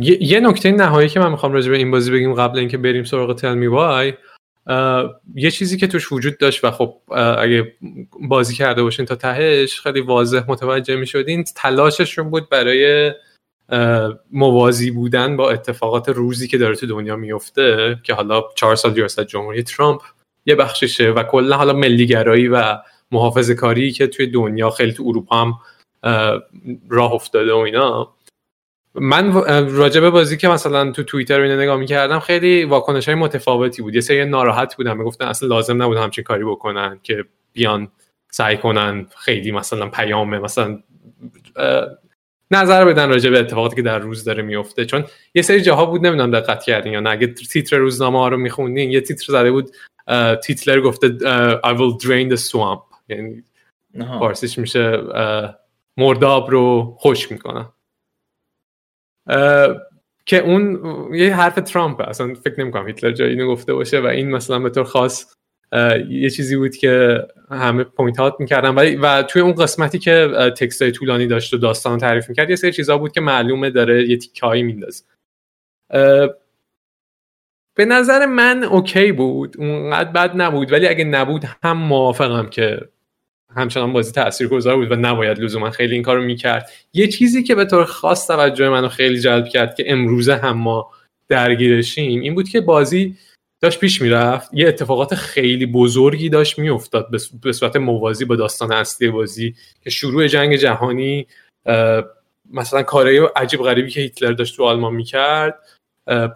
A: یه نکته نهایی که من می‌خوام راجع به این بازی بگیم قبل اینکه بریم سراغ تل می وای یه چیزی که توش وجود داشت و خب اگه بازی کرده باشین تا تهش خیلی واضح متوجه می‌شدین تلاششون بود برای موازی بودن با اتفاقات روزی که داره تو دنیا میفته که حالا چهار سال ریاست جمهوری ترامپ یه بخششه و کلا حالا ملیگرایی و محافظه کاری که توی دنیا خیلی تو اروپا هم راه افتاده و اینا. من راجبه بازی که مثلا تو توییتر رو نگاه می‌کردم خیلی واکنش های متفاوتی بود. یه سری ناراحت بودن می‌گفتن اصلا لازم نبود همچین کاری بکنن که بیان سعی کنن خیلی مثلا پیامه مثلا نظر بدن راجع به اتفاقاتی که در روز داره میفته چون یه سری جاها بود نمی‌دونم دقت کردین یا نه اگه تیتر روزنامه ها رو میخوندین یه تیتر زده بود هیتلر گفته I will drain the swamp. یعنی فارسیش میشه مرداب رو خشک می‌کنم که اون یه حرف ترامپ اصلا فکر نمی‌کنم هیتلر جایی اینو گفته باشه و این مثلا به طور خاص یه چیزی بود که همه point out می‌کردن. ولی و توی اون قسمتی که تکست های طولانی داشت و داستان تعریف می‌کرد یه سری چیزا بود که معلومه داره یه تیکایی میندازه. به نظر من اوکی بود. اونقدر بد نبود. ولی اگه نبود هم موافقم که همچنان بازی تاثیرگذار بود و نباید لزوما خیلی این کارو می‌کرد. یه چیزی که به طور خاص توجه منو خیلی جلب کرد که امروزه هم ما درگیرشیم این بود که بازی داشت پیش می‌رفت. یه اتفاقات خیلی بزرگی داشت میافتاد به صورت موازی با داستان اصلی بازی که شروع جنگ جهانی مثلا کارهای عجیب غریبی که هیتلر داشت تو آلمان می‌کرد.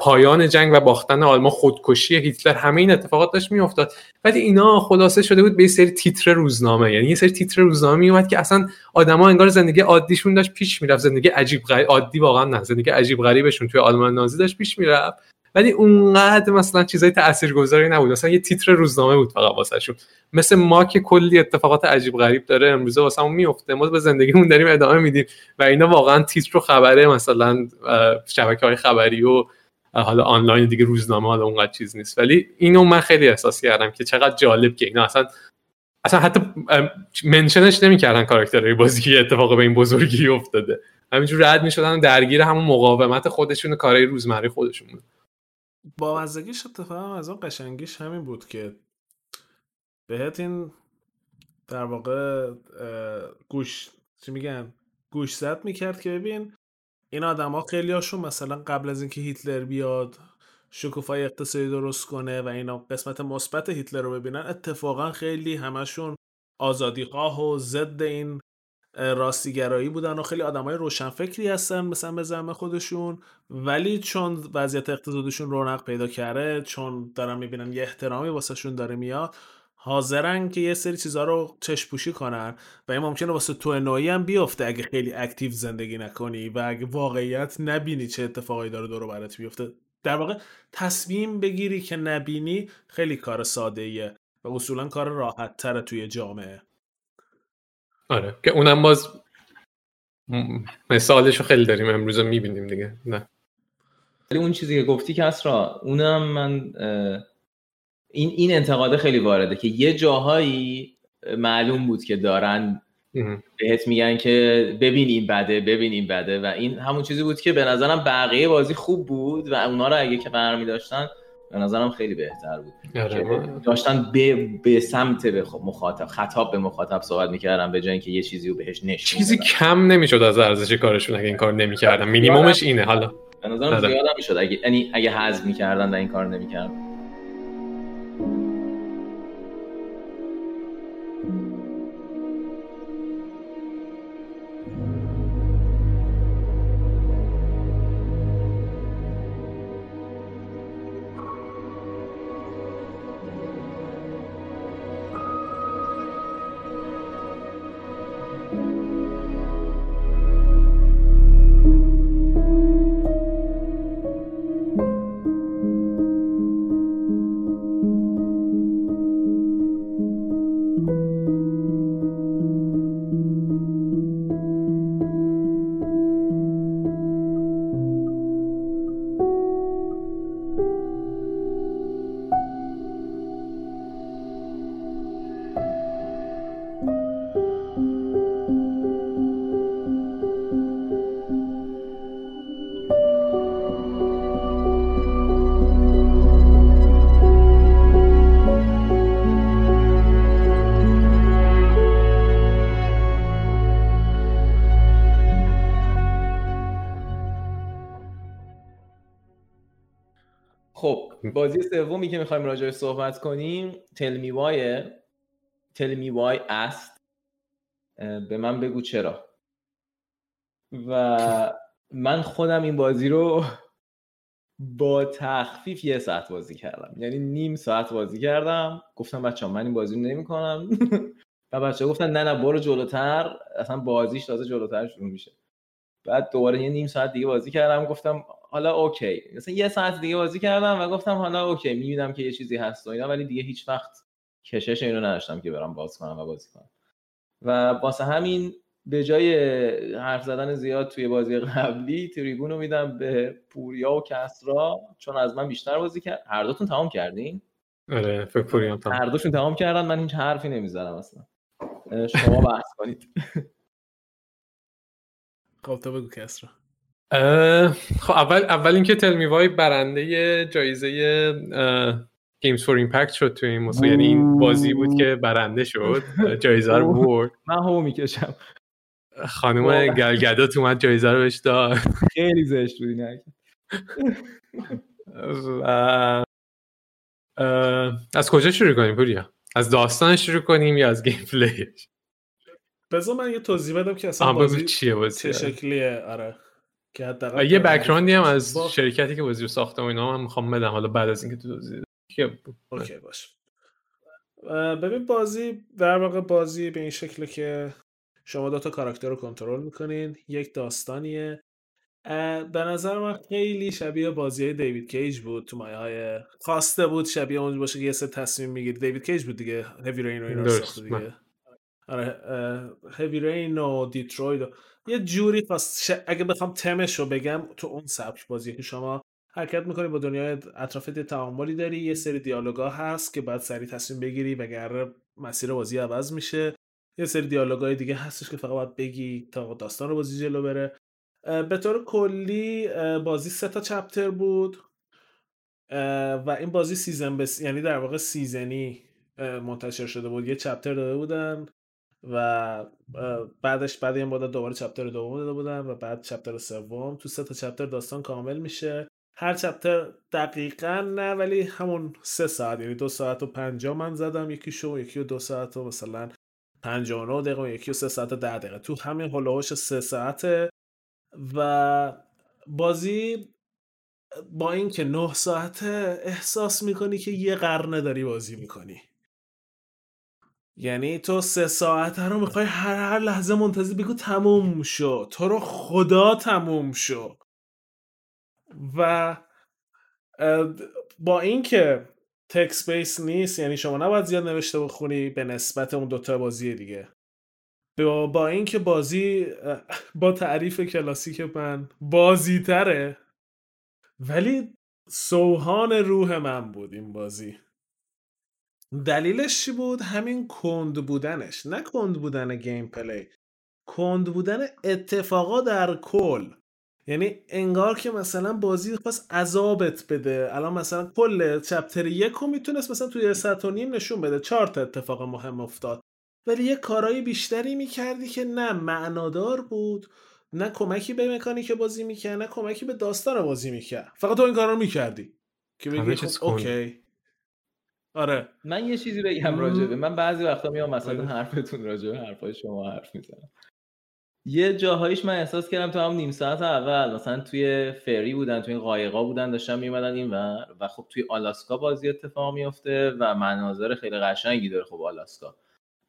A: پایان جنگ و باختن آلمان خودکشی هیتلر همه این اتفاقات داشت میافتاد. ولی اینا خلاصه شده بود به یه سری تیتر روزنامه. یعنی یه سری تیتر روزنامه میومد که اصلا آدما انگار زندگی عادیشون داشت پیش می‌رفت. زندگی عجیب غریب عادی واقعا نه. زندگی عجیب غریبشون توی آلمان نازی داشت پیش می‌رفت. ولی اونقدر مثلا چیزای تاثیرگذاری نبود. مثلا یه تیتر روزنامه بود فقط واسهشون. مثل ما که کلی اتفاقات عجیب غریب داره امروزه واسمون میفته. ما به زندگیمون داریم ادامه میدیم و اینا واقعا تیتر و خبره مثلا شبکه های خبری و حالا آنلاین دیگه روزنامه حالا اونقدر چیز نیست. ولی اینو من خیلی احساس کردم که چقدر جالب که اینا اصلا اصلا حتی منشنش نمی‌کردن کاراکترهای بازی که اتفاق به این بزرگی افتاده. همینجور رد می‌شدن درگیر همون مقاومت خودشون و کارهای روزمره خودشون بود.
C: با مزدگیش اتفاقا از اون قشنگیش همین بود که بهت این در واقع گوش چی میگن؟ گوش زد می‌کرد که ببین این آدما خیلی هاشون مثلا قبل از اینکه هیتلر بیاد شکوفای اقتصادی درست کنه و اینا قسمت مثبت هیتلر رو ببینن اتفاقا خیلی همشون آزادیخواه و ضد این راستیگرایی بودن و خیلی آدمای روشنفکری هستن مثلا به زعم خودشون. ولی چون وضعیت اقتصادشون رونق پیدا کرده چون دارن می‌بینن یه احترامی واسهشون داره میاد حاضرن که یه سری چیزها رو چشم پوشی کنن. و این ممکنه واسه تو نوعی هم بیفته اگه خیلی اکتیو زندگی نکنی و اگه واقعیت نبینی چه اتفاقایی داره دور برات بیفته در واقع تصمیم بگیری که نبینی خیلی کار ساده ایه و اصولا کار راحت تره توی جامعه.
A: آره. که اونم باز مثالش رو خیلی داریم امروز می‌بینیم دیگه. نه.
B: ولی اون چیزی که گفتی کس را اونم من این این انتقاده خیلی وارده که یه جاهایی معلوم بود که دارن. بهت میگن که ببین این بده ببین این بده و این همون چیزی بود که به نظرم بقیه بازی خوب بود و اونا رو اگه که قرار میداشتن به نظرم خیلی بهتر بود.
A: آره،
B: داشتن به, به سمت به مخاطب خطاب به مخاطب صحبت می‌کردن به جای اینکه یه چیزی رو بهش نشون
A: چیزی. کم نمی‌شد از ارزش کارشون اگه این کار نمی‌کردن. مینیمومش اینه حالا.
B: به نظرم
A: آره.
B: زیاد هم می‌شد. اگه یعنی اگه حذف می‌کردن و این کار نمی‌کردن. بازی سومی که می‌خوایم راجعش صحبت کنیم تلمی وای تلمی وای است. به من بگو چرا. و من خودم این بازی رو با تخفیف یه ساعت بازی کردم. یعنی نیم ساعت بازی کردم. گفتم بچه من این بازی رو نمی کنم و بچه گفتن نه نه برو جلوتر. اصلا بازیش تازه جلوتر شروع میشه. بعد دوباره یه نیم ساعت دیگه بازی کردم. گفتم حالا اوکی. مثلا یه ساعت دیگه بازی کردم و گفتم حالا اوکی می‌بینم که یه چیزی هست و اینا ولی دیگه هیچ وقت کشش اینو نداشتم که برم باز کنم و بازی کنم. و واسه همین به جای حرف زدن زیاد توی بازی قبلی تریبون رو میدم به پوریا و کسرا چون از من بیشتر بازی کرد هر دوتون تمام کردین؟
A: آره فکر پوریم تمام.
B: هر دوشون تمام کردن من هیچ حرفی نمی‌زنم اصلا. شما بحث کنید.
C: خب تو بگو کسرا.
A: خب اول اول اینکه Tell Me Why برنده جایزه Games for Impact شد توی این موضوع یعنی این بازی بود که برنده شد جایزه رو برد.
B: من هو می‌کشم.
A: خانم.
B: گل
A: گدوت اومد جایزه رو بهش داد.
B: خیلی زشت بود.
A: و از کجا شروع کنیم پوریا؟ از داستان شروع کنیم یا از gameplay ش
C: بذار من یه توضیح بدم که اصلا بازی
A: چیه بازی
C: چه شکلیه. آره. که
A: یه بکراندی هم از
C: با-
A: شرکتی که بازی رو ساخته و اینا من می‌خوام بدم. حالا بعد از اینکه تو توضیح؟
C: اوکی باش. ببین بازی در واقع بازی به این شکله که شما دو تا کاراکتر رو کنترل می‌کنین. یک داستانیه. به نظر من خیلی شبیه بازی دیوید کیج بود. تو مایه های خواسته بود شبیه اون باشه که یه سه تصمیم می‌گیری. دیوید کیج بود دیگه. هیوی رین و اینا رو ساخته دیگه. آره Heavy Rain و Detroit و یه جوری ش- اگه بخوام تمش رو بگم تو اون سبک بازی که شما حرکت می‌کنی با دنیای اطرافت تعاملی داری یه سری دیالوگا هست که بعد سریع تصمیم بگیری وگرنه مسیر بازی عوض میشه. یه سری دیالوگای دیگه هستش که فقط باید بگی تا داستان رو بازی جلو بره. به طور کلی بازی سه تا chapter بود. و این بازی season based یعنی در واقع season ی منتشر شده بود. یه چپتر داده بودن. و بعدش بعد این مدت دوباره چپتر دوم داده بودن و بعد چپتر سوم. تو سه تا چپتر داستان کامل میشه. هر چپتر دقیقا نه ولی همون سه ساعت یعنی دو ساعت و پنجاه من زدم یکی شو یکی و دو ساعت و مثلا پنجاه و دقیقه و یکی و سه ساعت و ده دقیقه. تو همین هلوهاش سه ساعته. و بازی با اینکه نه ساعته احساس می‌کنی که یه قرنه داری بازی می‌کنی. یعنی تو سه ساعته رو می‌خوای هر هر لحظه منتظر بگو تموم شو. تو رو خدا تموم شو. و با اینکه تکس بیس نیست یعنی شما نباید زیاد نوشته بخونی به نسبت اون دوتا بازی دیگه. با, با اینکه بازی با تعریف کلاسیک من بازی تره ولی سوهان روح من بود این بازی. دلیلش چی بود؟ همین کند بودنش نه کند بودن گیم پلی. کند بودن اتفاقا در کل. یعنی انگار که مثلا بازی خواست عذابت بده. الان مثلا کل چپتر یک رو می‌تونست مثلا توی ساعت و نیم نشون بده. چهار تا اتفاق مهم افتاد. ولی یه کارایی بیشتری می‌کردی که نه معنادار بود نه کمکی به مکانیک بازی می‌کرد نه کمکی به داستان بازی می‌کرد. فقط تو این کارا رو می‌کردی. که بگی خب اوکی. آره.
B: من یه چیزی بگم راجبه من بعضی وقتا میام مثلا
C: بگو.
B: حرفتون راجبه حرفای شما حرف می‌زنم. یه جاهایش من احساس کردم تو هم نیم ساعت اول مثلا توی فری بودن توی قایقا بودن داشتن میومدن این و و خب توی آلاسکا بازی اتفاق میفته و مناظر خیلی قشنگی داره خب آلاسکا.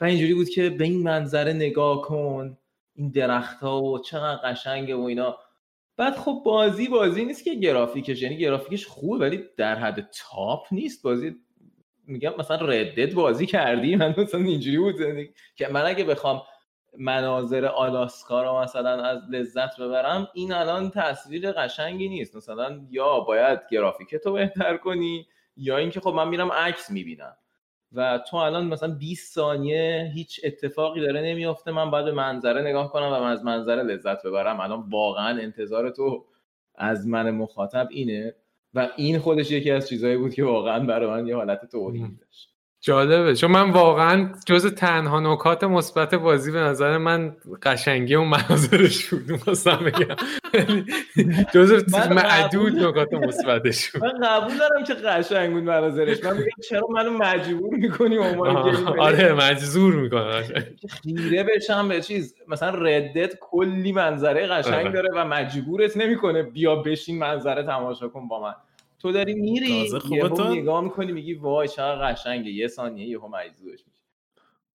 B: و اینجوری بود که به این منظره نگاه کن این درخت ها و چقدر قشنگه و اینا. بعد خب بازی بازی نیست که گرافیکش یعنی گرافیکش خوبه ولی در حد تاپ نیست. بازی میگم مثلا ردد بازی کردی؟ من مثلا اینجوری بود که من اگه بخوام مناظر آلاسکا رو مثلا از لذت ببرم این الان تصویر قشنگی نیست. مثلا یا باید گرافیک تو بهتر کنی یا اینکه خب من میرم عکس می‌بینم. و تو الان مثلا 20 ثانیه هیچ اتفاقی داره نمیافته من باید به منظره نگاه کنم و من از منظره لذت ببرم. الان واقعا انتظار تو از من مخاطب اینه. و این خودش یکی از چیزهایی بود که واقعا برای من یه حالت توهین داشت.
A: جالبه. چون من واقعا جز تنها نکات مثبت بازی به نظر من قشنگی اون مناظرش بود. می‌خواستم بگم جز
B: من
A: معدود نکات مثبتش بود.
B: من قبول دارم که قشنگ بود مناظرش. من میگم چرا منو مجبور می‌کنی
A: آره مجزور می‌کنه
B: خیره بشم به چیز. مثلا ردت کلی منظره قشنگ
A: آره.
B: داره و مجبورت نمی‌کنه بیا بشین منظره تماشا کن با من. تو داری میری
C: خوبه
B: یهو
C: تو-
B: نگاه می‌کنی میگی وای چقدر قشنگه یه ثانیه یهو مجذوبش میشی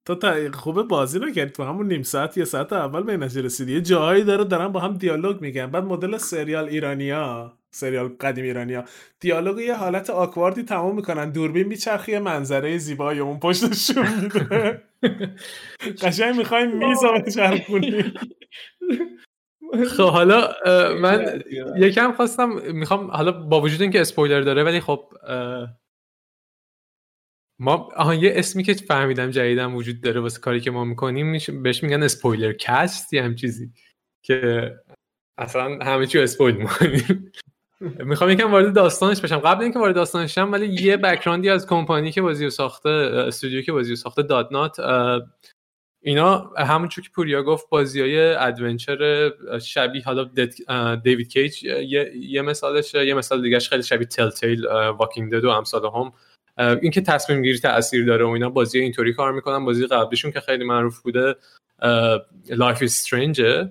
C: تو تا خوبه بازی رو کردی تو همون نیم ساعت یه ساعت اول به نتیجه رسیدی. یه جاهایی داره دارن با هم دیالوگ میگن بعد مدل سریال ایرانیا سریال قدیم ایرانیا دیالوگ یه حالت awkward ی تمام می‌کنن. دوربین میچرخی یه منظره زیبایی اون پشتشون میده. قشنگ می‌خوایم میز رو بچرخونی
A: خب حالا من یکم خواستم می‌خوام حالا با وجود اینکه اسپویلر داره ولی خب ما آها یه اسمی که فهمیدم جدیدم وجود داره واسه کاری که ما می‌کنیم بهش میگن spoiler cast یه هم چیزی که اصلا همه چی spoil می‌کنیم. می‌خوام یکم وارد داستانش بشم. قبل اینکه وارد داستانش شم ولی یه background ی از کمپانی که بازی رو ساخته استودیو که بازی رو ساخته Dontnod اینا همونجور که پوریا گفت بازی های adventure شبیه حالا دیوید کیج یه, یه مثالشه یه مثال دیگهش خیلی شبیه Telltale Walking Dead و امثال هم. این که تصمیم گیری تاثیر داره و اینا بازی اینطوری کار می‌کنن. بازی قبلیشون که خیلی معروف بوده Life is Strange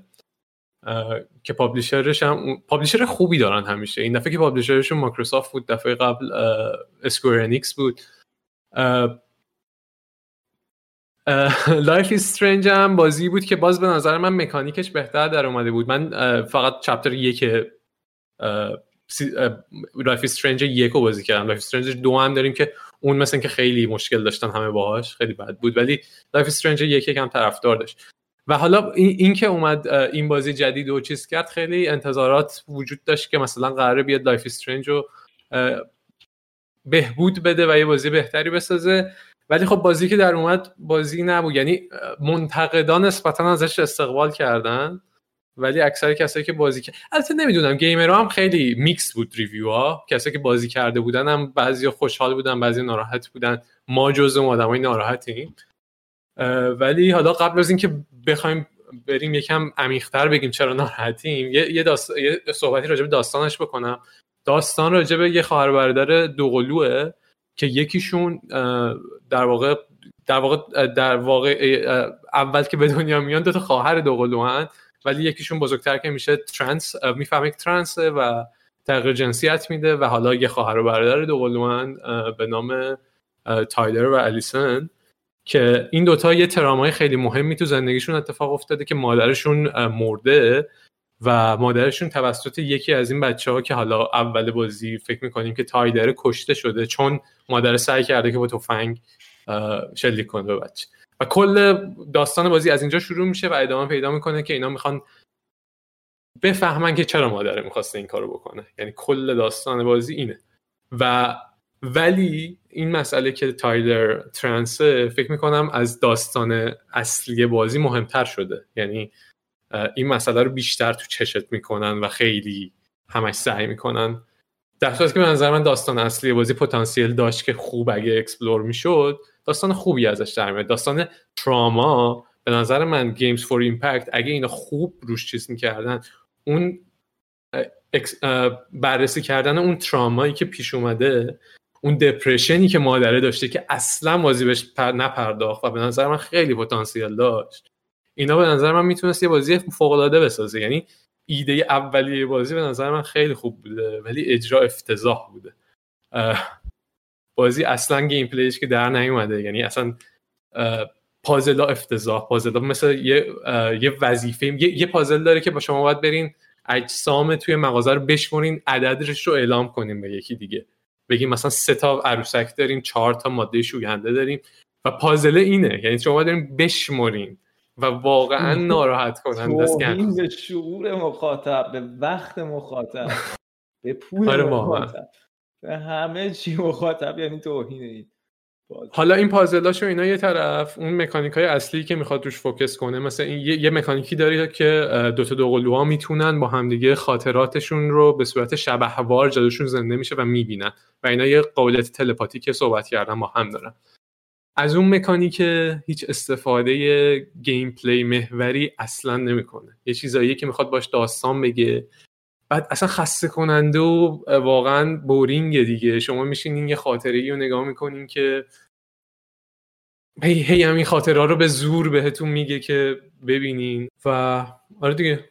A: که publisher ش هم publisher خوبی دارن همیشه. این دفعه که publisher شون مایکروسافت بود دفعه قبل Square بود. Life Strange هم بازی بود که باز به نظر من mechanic ش بهتر در اومده بود. من فقط chapter یک Life Strange یک رو بازی کردم. Life Strange دو هم داریم که اون مثلا که خیلی مشکل داشتن همه باهاش خیلی بد بود. ولی Life Strange یک یکم طرفدار داشت. و حالا این, این که اومد این بازی جدید و چیز کرد خیلی انتظارات وجود داشت که مثلا قراره بیاد Life Strange رو بهبود بده و یه بازی بهتری بسازه. ولی خب بازی که در اومد بازی نبود. یعنی منتقدان نسبتا ازش استقبال کردن ولی اکثر کسایی که بازی کرد البته نمی‌دونم gamer ها هم خیلی میکس بود review ها کسایی که بازی کرده بودن هم بعضی خوشحال بودن بعضی ناراحت بودن. ما جز اون آدمای ناراحتیم. ولی حالا قبل از اینکه بخوایم بریم یکم عمیق‌تر بگیم چرا ناراحتیم یه یه, داست... یه صحبتی راجع به داستانش بکنم. داستان راجع به یه خواهر برادر دوقلوه که یکیشون در واقع در واقع در واقع اول که به دنیا میان دو تا خواهر دوقلو هن ولی یکیشون بزرگتر که میشه ترنس می‌فهمه که ترنسه و تغییر جنسیت میده و حالا یه خواهر و برادر دوقلو هن اه، به نام تایلر و الیسن که این دوتا یه ترامای خیلی مهمی تو زندگیشون اتفاق افتاده که مادرشون مرده. و مادرشون توسط یکی از این بچه ها که حالا اول بازی فکر می‌کنیم که تایلر کشته شده چون مادر سعی کرده که با تفنگ شلیک کنه به بچه. و کل داستان بازی از اینجا شروع میشه و ادامه پیدا می‌کنه که اینا می‌خوان بفهمن که چرا مادره می‌خواسته این کارو بکنه. یعنی کل داستان بازی اینه. و ولی این مسئله که تایلر trans ه فکر می‌کنم از داستان اصلی بازی مهمتر شده. یعنی این مسئله رو بیشتر تو چشت می‌کنن و خیلی همش سعی می‌کنن. در صورتی که به نظر من داستان اصلی بازی پتانسیل داشت که خوب اگه explore می‌شد داستان خوبی ازش در میاد. داستان تراما به نظر من Games for Impact اگه اینا خوب روش چیز می‌کردن اون بررسی کردن اون ترامایی که پیش اومده اون دپرشنی که مادره داشته که اصلا بازی بهش نپرداخت و به نظر من خیلی پتانسیل داشت. اینا به نظر من می‌تونست یه بازی فوق العاده بسازه. یعنی ایده اولیه بازی به نظر من خیلی خوب بوده ولی اجرا افتضاح بوده. بازی اصلا گیم پلیش که در نیومده. یعنی اصلا پازلا افتضاح. پازلا مثل یه یه وظیفه. یه, یه پازل داره که با شما باید برین اجسام توی مغازه رو بشمرین عددش رو اعلام کنیم به یکی دیگه. بگیم مثلا سه تا عروسک داریم چهار تا ماده شوینده داریم و پازل اینه. یعنی شما داریم بشمرین. و واقعا ناراحت کننده است.
B: به شعور مخاطب به وقت مخاطب به پول آره مخاطب. به همه چی مخاطب یعنی توهین این
A: حالا این پازلاش و اینا یه طرف اون مکانیک های اصلی که می‌خواد روش focus کنه مثلا این یه, یه مکانیکی داره که دوتا دوقلوها می‌تونن با همدیگه خاطراتشون رو به صورت شبح‌وار جلوشون زنده میشه و می‌بینن. و اینا یه قابلیت تلپاتی که صحبت کردن با هم دارن. از اون مکانیک هیچ استفاده gameplay محوری اصلا نمی‌کنه. یه چیزایی که می‌خواد باش داستان بگه. بعد اصلا خسته کننده و واقعا boring دیگه. شما میشینین یه خاطره رو نگاه می‌کنین که هی هی همین خاطره رو به زور بهتون میگه که ببینین. و آره دیگه.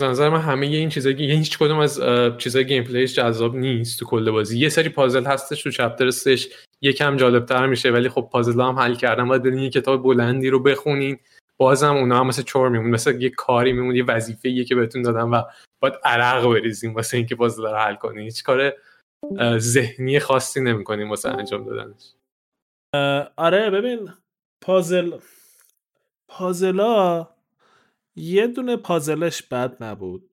A: به نظر من همه این چیزایی یعنی هیچ کدوم از چیزای گیم پلیش جذاب نیست تو کل بازی. یه سری پازل هستش تو چپتر 3 یکم جالبتر میشه ولی خب پازل هم حل کردن باید برین یه کتاب بلندی رو بخونین. بازم اونا هم مثل چور میمون مثل یه کاری میمون یه وظیفه که بهتون دادن و باید عرق بریزیم واسه اینکه پازل رو حل کنین. هیچ کار ذهنی خاصی نمی‌کنیم واسه انجام دادنش.
C: آره ببین پازل پازلا یه دونه پازلش بد نبود.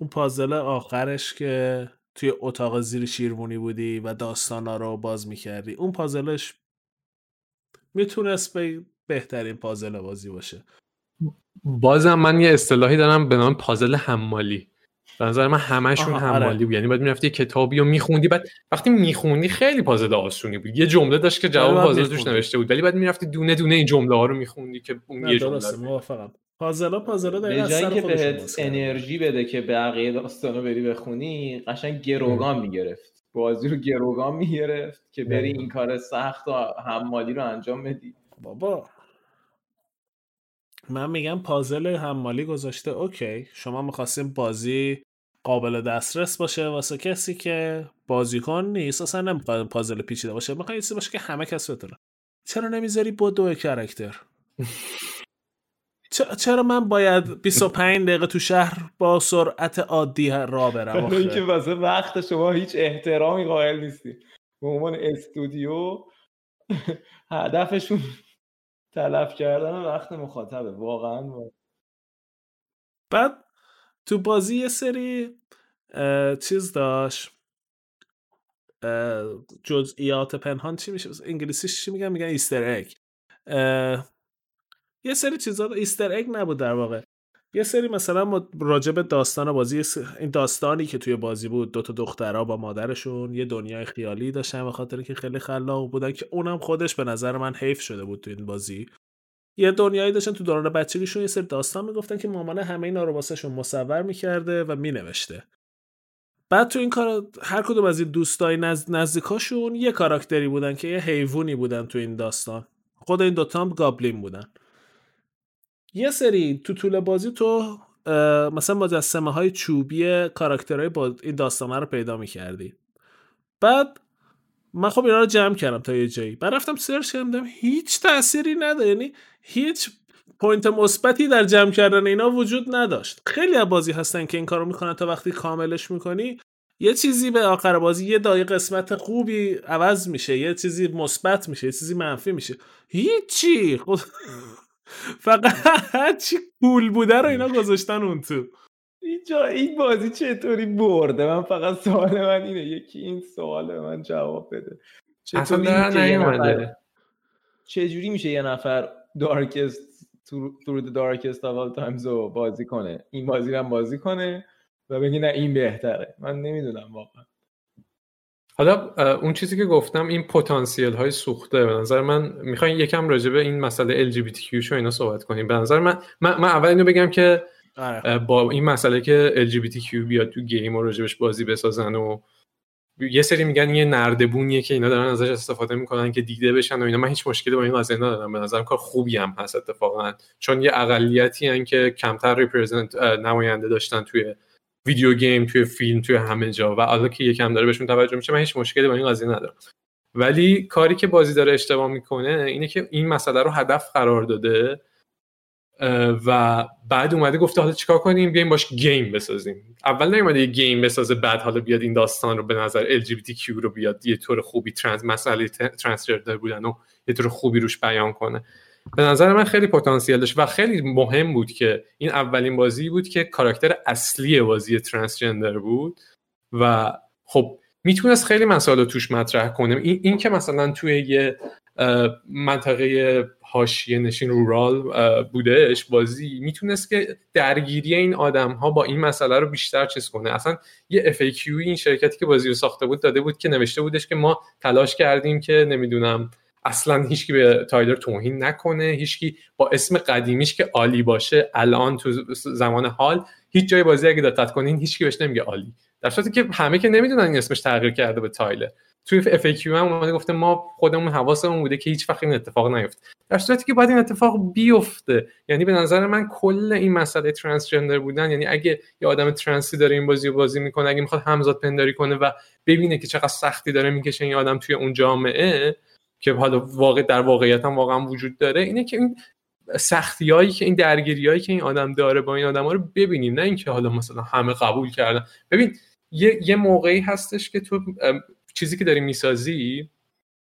C: اون پازل آخرش که توی اتاق زیر شیرمونی بودی و داستانا رو باز می‌کردی. اون پازلش می‌تونست به بهترین پازل بازی باشه.
A: بازم من یه اصطلاحی دارم به نام پازل حمالی. به نظر من همشون آره. حمالی بود. یعنی باید می‌رفتی کتابی رو میخوندی بعد وقتی میخوندی خیلی پازل آسونی بود. یه جمله داشت که جواب پازل توش نوشته بود. ولی بعد می‌رفتی دونه دونه این جمله ها رو میخوندی که اون یه جمله
C: موافقم. پازلا پازلا
B: به جایی که بهت انرژی بده که بقیه داستانو بری بخونی قشنگ گروگان می‌گرفت. بازی رو گروگان می‌گرفت که بری این کار سخت و حمالی رو انجام بدی.
C: بابا. من میگم پازل حمالی گذاشته اوکی. شما می‌خواستیم بازی قابل دسترس باشه واسه کسی که بازیکن نیست اصلا نمی‌خواد پازل پیچیده باشه. می‌خوای چیزی باشه که همه کس بتونه. چرا نمی‌ذاری با دو کرکتر چرا من باید 25 دقیقه تو شهر با سرعت عادی را برم؟
B: اینکه واسه وقت شما هیچ احترامی قائل نیستی. به عنوان استودیو هدفشون تلف کردن وقت مخاطبه. واقعا
C: بعد تو بازی یه سری چیز داشت. جزئیات پنهان چی میشه؟ انگلیسیش چی میگن؟ میگن ایستر اگ یه سری چیزا ایستر اگ نبود در واقع. یه سری مثلا راجب داستان بازی این داستانی که توی بازی بود دوتا دخترها با مادرشون یه دنیای خیالی داشتن به خاطر که خیلی خلاق بودن که اونم خودش به نظر من حیف شده بود تو این بازی. یه دنیایی داشتن تو دوران بچگیشون یه سری داستان می‌گفتن که مامانه همه اینا رو واسهشون مصور می‌کرده و مینوشته. بعد تو این کار هر کدوم از این دوستای نزد... نزدیکاشون یه کاراکتری بودن که یه حیوانی بودن تو این داستان. خود این دوتا هم گابلین بودن. یه سری تو طول بازی تو مثلا مجسمه های چوبی کاراکترهای با این داستانه رو پیدا می‌کردی. بعد من خب اینا رو جمع کردم تا یه جایی. بعد رفتم search کردم هیچ تأثیری نداره. یعنی هیچ point مثبتی در جمع کردن اینا وجود نداشت. خیلی از بازی هستن که این کارو می‌کنن تا وقتی کاملش می‌کنی یه چیزی به آخر بازی یه دایه قسمت خوبی عوض میشه یه چیزی مثبت میشه یه چیزی منفی میشه. هیچی! خب فقط چی پول بوده رو اینا گذاشتن اون تو.
B: اینجا این بازی چطوری برده؟ من فقط سوال من اینه. یکی این سوال به من جواب بده.
A: اصلا در
B: نفر
A: نیومده.
B: چجوری میشه یه نفر دارکست darkest of all times رو بازی کنه؟ این بازی رو هم بازی کنه و بگی نه این بهتره. من نمی‌دونم واقعا.
A: حالا اون چیزی که گفتم این پتانسیل های سوخته به نظر من می‌خواین یکم راجع به این مسئله LGBTQ شو اینا صحبت کنیم. به نظر من من, من اول اینو بگم که
C: آره.
A: با این مسئله که LGBTQ بیاد تو گیم و راجبش بازی بسازن و یه سری میگن یه نردبونیه که اینا دارن ازش استفاده می‌کنن که دیده بشن و اینا. من هیچ مشکلی با این قضیه ندارم. به نظرم کار خوبی هم هست اتفاقا. چون یه اقلیتی هن که کمتر represent نماینده داشتن توی video game توی فیلم توی همه جا و حالا که یکم داره بهشون توجه میشه من هیچ مشکلی با این قضیه ندارم. ولی کاری که بازی داره اشتباه می‌کنه اینه که این مسئله رو هدف قرار داده و بعد اومده گفته حالا چیکار کنیم؟ بیایم باش game بسازیم. اول نیومده یه game بسازه بعد حالا بیاد این داستان رو به نظر LGBTQ رو بیاد یه طور خوبی trans مسئله transgender بودن و یه طور خوبی روش بیان کنه. به نظر من خیلی پتانسیل داشت و خیلی مهم بود که این اولین بازی بود که کاراکتر اصلی بازی ترنسجندر بود و خب می‌تونست خیلی مسائل توش مطرح کنه. این, این که مثلا توی یه منطقه حاشیه نشین رورال بودش بازی می‌تونست که درگیری این آدم ها با این مسئله رو بیشتر چیز کنه. اصلا یه FAQ این شرکتی که بازی رو ساخته بود داده بود که نوشته بودش که ما تلاش کردیم که نمی‌دونم اصلا هیچکی به تایلر توهین نکنه هیچکی با اسم قدیمیش که Ollie باشه الان تو زمان حال هیچ جای بازی اگه دقت کنین هیچکی بهش نمیگه Ollie. در صورتی که همه که نمی‌دونن این اسمش تغییر کرده به تایلر. توی FAQ هم اومده گفته ما خودمون حواسمون بوده که هیچ وقت این اتفاق نیفته. در صورتی که باید این اتفاق بیفته یعنی به نظر من کل این مسئله transgender بودن یعنی اگه یه آدم trans ی داره این بازی رو بازی می‌کنه اگه می‌خواد همزاد پنداری کنه و ببینه که چقدر سختی داره می‌کشه این آدم توی اون جامعه که حالا واقع در واقعیت هم واقعا وجود داره اینه که این سختی هایی که این درگیری هایی که این آدم داره با این آدم ها رو ببینیم نه اینکه حالا مثلا همه قبول کردن. ببین یه, یه موقعی هستش که تو چیزی که داری می‌سازی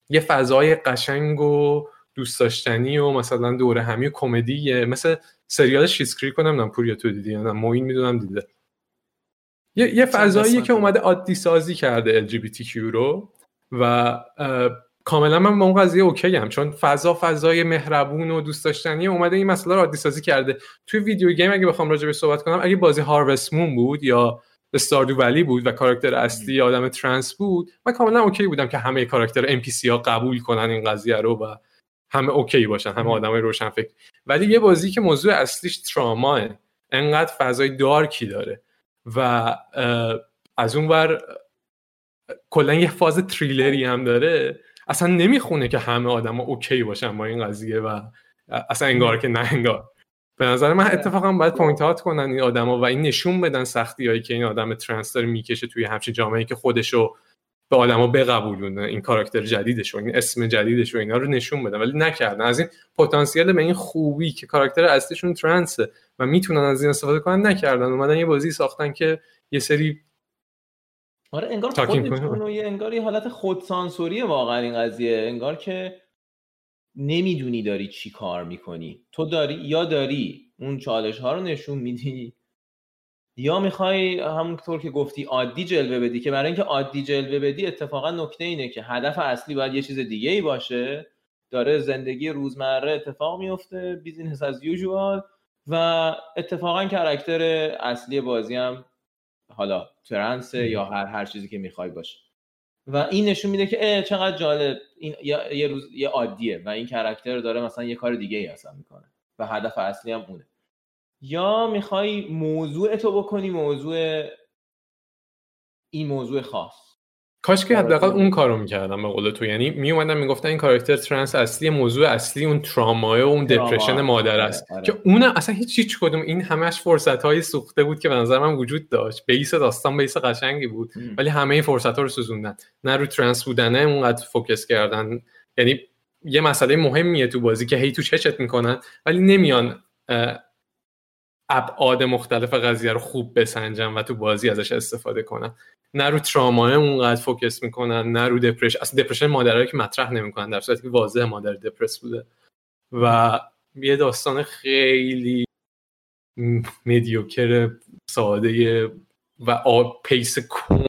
A: یه فضای قشنگ و دوست داشتنی و مثلا دوره همی و کمدیه. مثل سریال شیسکری کنم نمی‌دونم پوریا تو دیدی نه موین می‌دونم دیده. یه, یه فضاییه که اومده عادی سازی کرده LGBTQ رو و کاملا من با اون قضیه okay هم چون فضا فضای مهربون و دوست داشتنی اومده این مسئله رو عادی سازی کرده. توی video game اگه بخوام راجع به صحبت کنم اگه بازی Harvest Moon بود یا Stardew Valley بود و کاراکتر اصلی آدم trans بود من کاملا okay بودم که همه کاراکتر NPC ها قبول کنن این قضیه رو و همه okay باشن همه آدمای روشن فکر ولی یه بازی که موضوع اصلیش تراماه انقدر فضای dark ی داره و از اون ور کلا یه فاز تریلری هم داره. اصلا نمی‌خونه که همه آدم okay باشن با این قضیه و اصلا انگار که نه انگار. به نظر من اتفاقا باید point out کنن این آدما و این نشون بدن سختی هایی که این آدم trans داره می‌کشه توی همچین جامعه که خودشو به آدما بقبولونه. این کاراکتر جدیدش و این اسم جدیدش و اینا رو نشون بدن ولی نکردن. از این پتانسیل به این خوبی که کاراکتر اصلیشون ترنسه و می‌تونن از این استفاده کنن نکردن. اومدن یه بازی ساختن که یه سری
B: آره انگار. خودشون و یه انگار یه حالت خودسانسوری واقعا این قضیه. انگار که نمی‌دونی داری چی کار می‌کنی. تو داری یا داری اون چالش ها رو نشون میدی یا می‌خوای همونطور که گفتی عادی جلوه بدی که برای اینکه عادی جلوه بدی اتفاقا نکته اینه که هدف اصلی باید یه چیز دیگه ای باشه. داره زندگی روزمره اتفاق میفته business as usual و اتفاقا character اصلی بازی هم حالا trans ه یا هر هر چیزی که می‌خوای باشه. و این نشون میده که اه چقدر جالب. این یه, یه روز یه عادیه و این character داره مثلا یه کار دیگه ای اصلا می‌کنه و هدف اصلی هم اونه. یا می‌خوای موضوع تو بکنی موضوع این موضوع خاص.
A: کاش که
B: آره.
A: حداقل اون کارو می‌کردم به قول تو یعنی میومدن می‌گفتن این کاراکتر trans اصلی موضوع اصلی اون ترامای و اون. depression مادر
B: آره،
A: است
B: آره.
A: که اون اصلا هیچ هیچ کدوم این همش فرصت های سوخته بود که به نظر من وجود داشت base داستان base قشنگی بود
B: م.
A: ولی همه این فرصت ها رو سوزوندن نه رو trans بودنه اونقدر focus کردن یعنی یه مسئله مهمیه تو بازی که هی تو چشت می‌کنن ولی نمیان ابعاد مختلف قضیه رو خوب بسنجن و تو بازی ازش استفاده کنن نه رو تراماه اونقدر focus می‌کنن نه رو depression اصلا depression مادرایی که مطرح نمی‌کنن در صورتی که واضح مادر دپرس بوده. و یه داستان خیلی mediocre ساده و پیس کن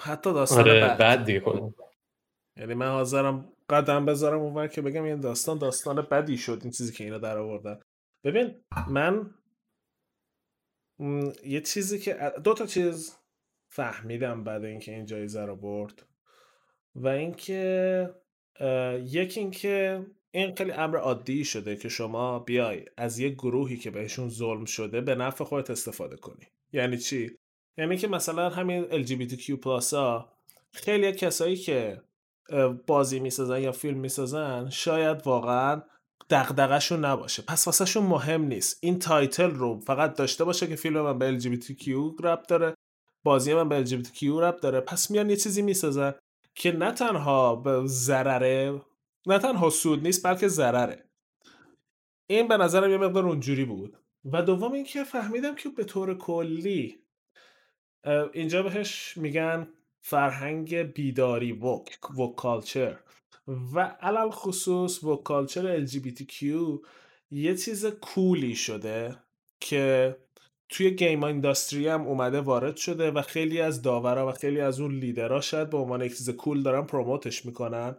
C: حتی داستان
A: آره
C: بعد.
A: دیگه
C: یعنی من حاضرم قدم بذارم اونور که بگم این داستان داستان بدی شد این چیزی که اینا در آوردن. ببین من یه چیزی که دو تا چیز فهمیدم بعد اینکه این جایزه رو برد و اینکه یکی اینکه این خیلی امر عادی شده که شما بیای از یه گروهی که بهشون ظلم شده به نفع خودت استفاده کنی. یعنی چی؟ یعنی که مثلا همین LGBTQ ها خیلی کسایی که بازی می‌سازن یا فیلم می‌سازن شاید واقعا دغدغه‌شون نباشه. پس واسه شون مهم نیست. این title رو فقط داشته باشه که فیلم من به LGBTQ ربط داره بازی من به LGBTQ ربط داره. پس میان یه چیزی می‌سازن که نه تنها به ضرره نه تنها سود نیست بلکه ضرره. این به نظرم یه مقدار اونجوری بود. و دوم اینکه فهمیدم که به طور کلی اینجا بهش میگن فرهنگ بیداری woke woke culture و علل خصوص وک کالچر LGBTQ یه چیز کولی شده که توی گیم اینداستری هم اومده وارد شده و خیلی از داورا و خیلی از اون لیدرها شاید به عنوان یک چیز کول دارن پروموتش می‌کنن.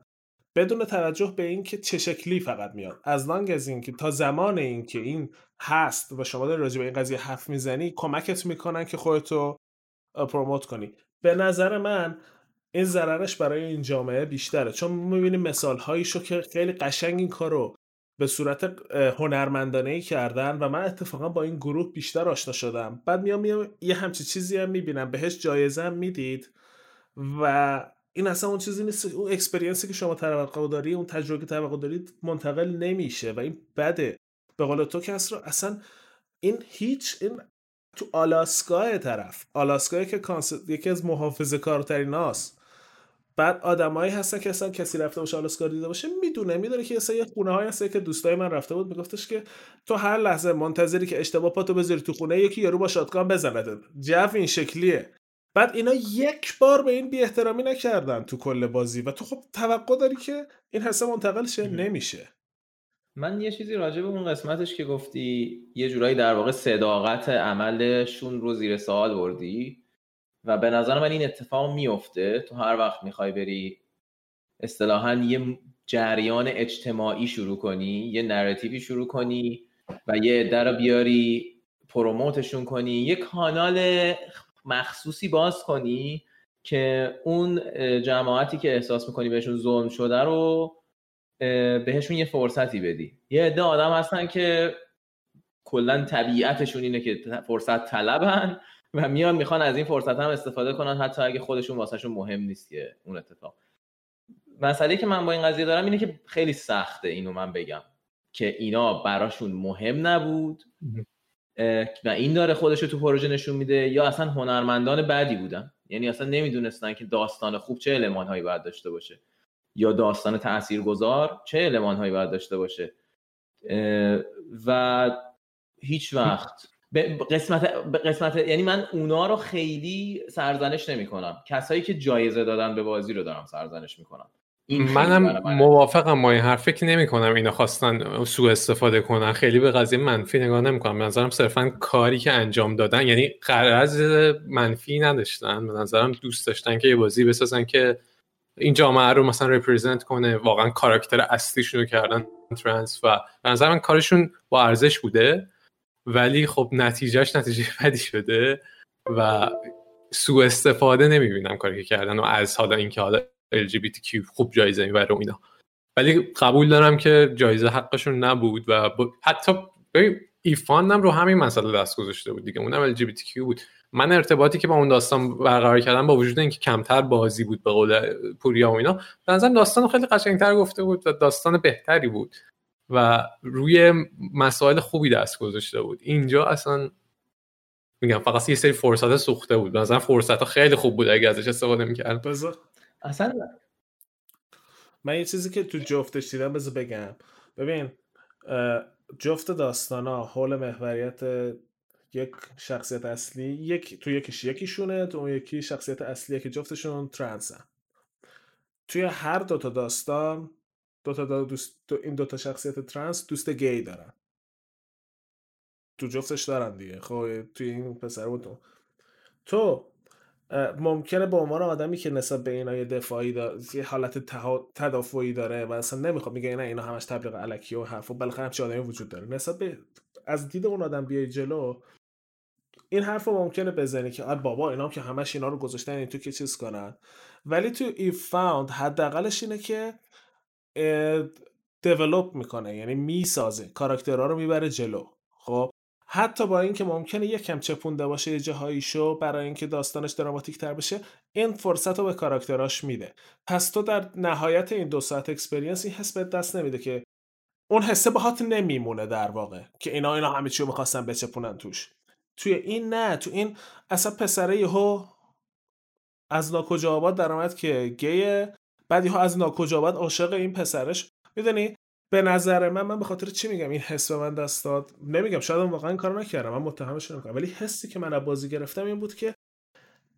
C: بدون توجه به اینکه چه شکلی فقط میاد. از لانگ از اینکه تا زمان اینکه این هست و شما داری راجع به این قضیه حرف می‌زنی کمکت می‌کنن که خودتو پروموت کنی. به نظر من این ضررش برای این جامعه بیشتره. چون می‌بینیم مثال هاییشو که خیلی قشنگ این کارو به صورت هنرمندانه ای کردن و من اتفاقا با این گروه بیشتر آشنا شدم. بعد میام میام یه همچی چیزی هم می‌بینم. بهش جایزه هم می‌دید و این اصلا اون چیزی نیست اون اکسپریانسی که شما توقع داری اون تجربه که توقع دارید منتقل نمیشه و این بده. به قول تو رو اصلا این هیچ این تو آلاسکا طرف. آلاسکا که کانس- یکی از محافظه کارترین هاست. بعد آدمایی هستن که اصلا کسی رفته باشه آلاسکا دیده باشه می‌دونه می‌دونه که اصلا یه خونه های هست که دوستای من رفته بود. میگفتش که تو هر لحظه منتظری که اشتباه پاتو بذاری تو خونه یکی یارو با شاتگان بزنه. جو این شکلیه. بعد اینا یک بار به این بی احترامی نکردن تو کل بازی و تو خب توقع داری که این حسه منتقل شه نمیشه.
B: من یه چیزی راجع به اون قسمتش که گفتی یه جورایی در واقع صداقت عملشون رو زیر سوال بردی و به نظر من این اتفاق میفته. تو هر وقت می‌خوای بری اصطلاحا یه جریان اجتماعی شروع کنی یه نراتیوی شروع کنی و یه عده رو بیاری پروموتشون کنی یه کانال مخصوصی باز کنی که اون جماعتی که احساس می‌کنی بهشون ظلم شده رو بهشون یه فرصتی بدی. یه عده آدم هستن که کلا طبیعتشون اینه که فرصت طلبن و میان می‌خوان از این فرصت هم استفاده کنن حتی اگه خودشون واسهشون مهم نیست که اون اتفاق. مسئله که من با این قضیه دارم اینه که خیلی سخته اینو من بگم که اینا براشون مهم نبود. و این داره خودش رو تو پروژه نشون میده. یا اصلا هنرمندان بدی بودن. یعنی اصلا نمی‌دونستن که داستان خوب چه علمان هایی باید داشته باشه. یا داستان تاثیرگذار چه علمان هایی باید داشته باشه؟ و هیچ وقت. به قسمت, به قسمت یعنی من اونا رو خیلی سرزنش نمی کنم کسایی که جایزه دادن به بازی رو دارم سرزنش می‌کنم.
A: منم موافقم با این حرف. فکر نمی کنم اینا خواستن سوء استفاده کنن. خیلی به قضیه منفی نگاه نمی کنم به نظرم صرفا کاری که انجام دادن یعنی قرض منفی نداشتن. به نظرم دوست داشتن که یه بازی بسازن که این جامعه رو مثلا رپرزنت کنه واقعا کاراکتر اصلیشون رو کردن ترنس و به نظر من کارشون با ارزش بوده ولی خب نتیجهش نتیجه بدی شده و سوء استفاده نمی‌بینم کاری که کردن و از حالا اینکه حالا LGBTQ خوب جایزه می‌بره و اینا. ولی قبول دارم که جایزه حقشون نبود و ب... حتی ایفان هم رو همین مسئله دست گذاشته بود دیگه اونم LGBTQ بود. من ارتباطی که با اون داستان برقرار کردم با وجود اینکه کمتر بازی بود به قول پوریا و اینا به نظرم داستان خیلی قشنگتر گفته بود و داستان بهتری بود و روی مسائل خوبی دست گذاشته بود. اینجا اصلا میگم فقط یه سری فرصت سوخته بود. به نظرم فرصت ها خیلی خوب بود اگه ازش استفاده می‌کرد
C: بذار.
B: اصلا
C: من یه چیزی که تو جفتش دیدم بذار بگم. ببین جفت داستانا حول محوریت یک شخصیت اصلی یک تو یکیش یکیشونه تو اون یکی شخصیت اصلیه که جفتشون ترنسن. توی هر دوتا داستان دوتا دا دوست دو این دوتا شخصیت ترنس دوست گی دارن. تو جفتش دارن دیگه. خب توی این پسر بود تو. ممکنه به عنوان آدمی که نسبت به اینا یه دفاعی داره یه حالت تدافعی داره و اصلا نمی‌خواد میگه نه اینا همش تبلیغ علکی و حرف و بالاخره همچین آدمی وجود داره. نسبت به از دید اون آدم بیای جلو این حرف رو ممکنه بزنی که بابا اینا که همش اینا رو گذاشتن این تو که چیز کنن؟ ولی تو ای فاوند حداقلش اینه که دیولپ می‌کنه یعنی می‌سازه کاراکترها رو می‌بره جلو خب؟ حتی با اینکه ممکنه یکم چپونده باشه یه جاهایی شو برای اینکه داستانش دراماتیک تر بشه این فرصت رو به کاراکتراش میده. پس تو در نهایت این دو ساعت experience این حس به دست نمیده که اون حسه باهات نمیمونه در واقع که اینا اینا همه چی رو می‌خواستن بچپونن توش. توی این نه تو این اصلا پسره یهو از ناکجا آباد درآمد که گیه. بعد یهو از ناکجا آباد عاشق این پسرش. می‌دونی؟ به نظر من من به خاطر چی میگم این حس به من دست داد؟ نمیگم شاید واقعا کارو نکردم من متهمش نمی‌کنم. ولی حسی که من از بازی گرفتم این بود که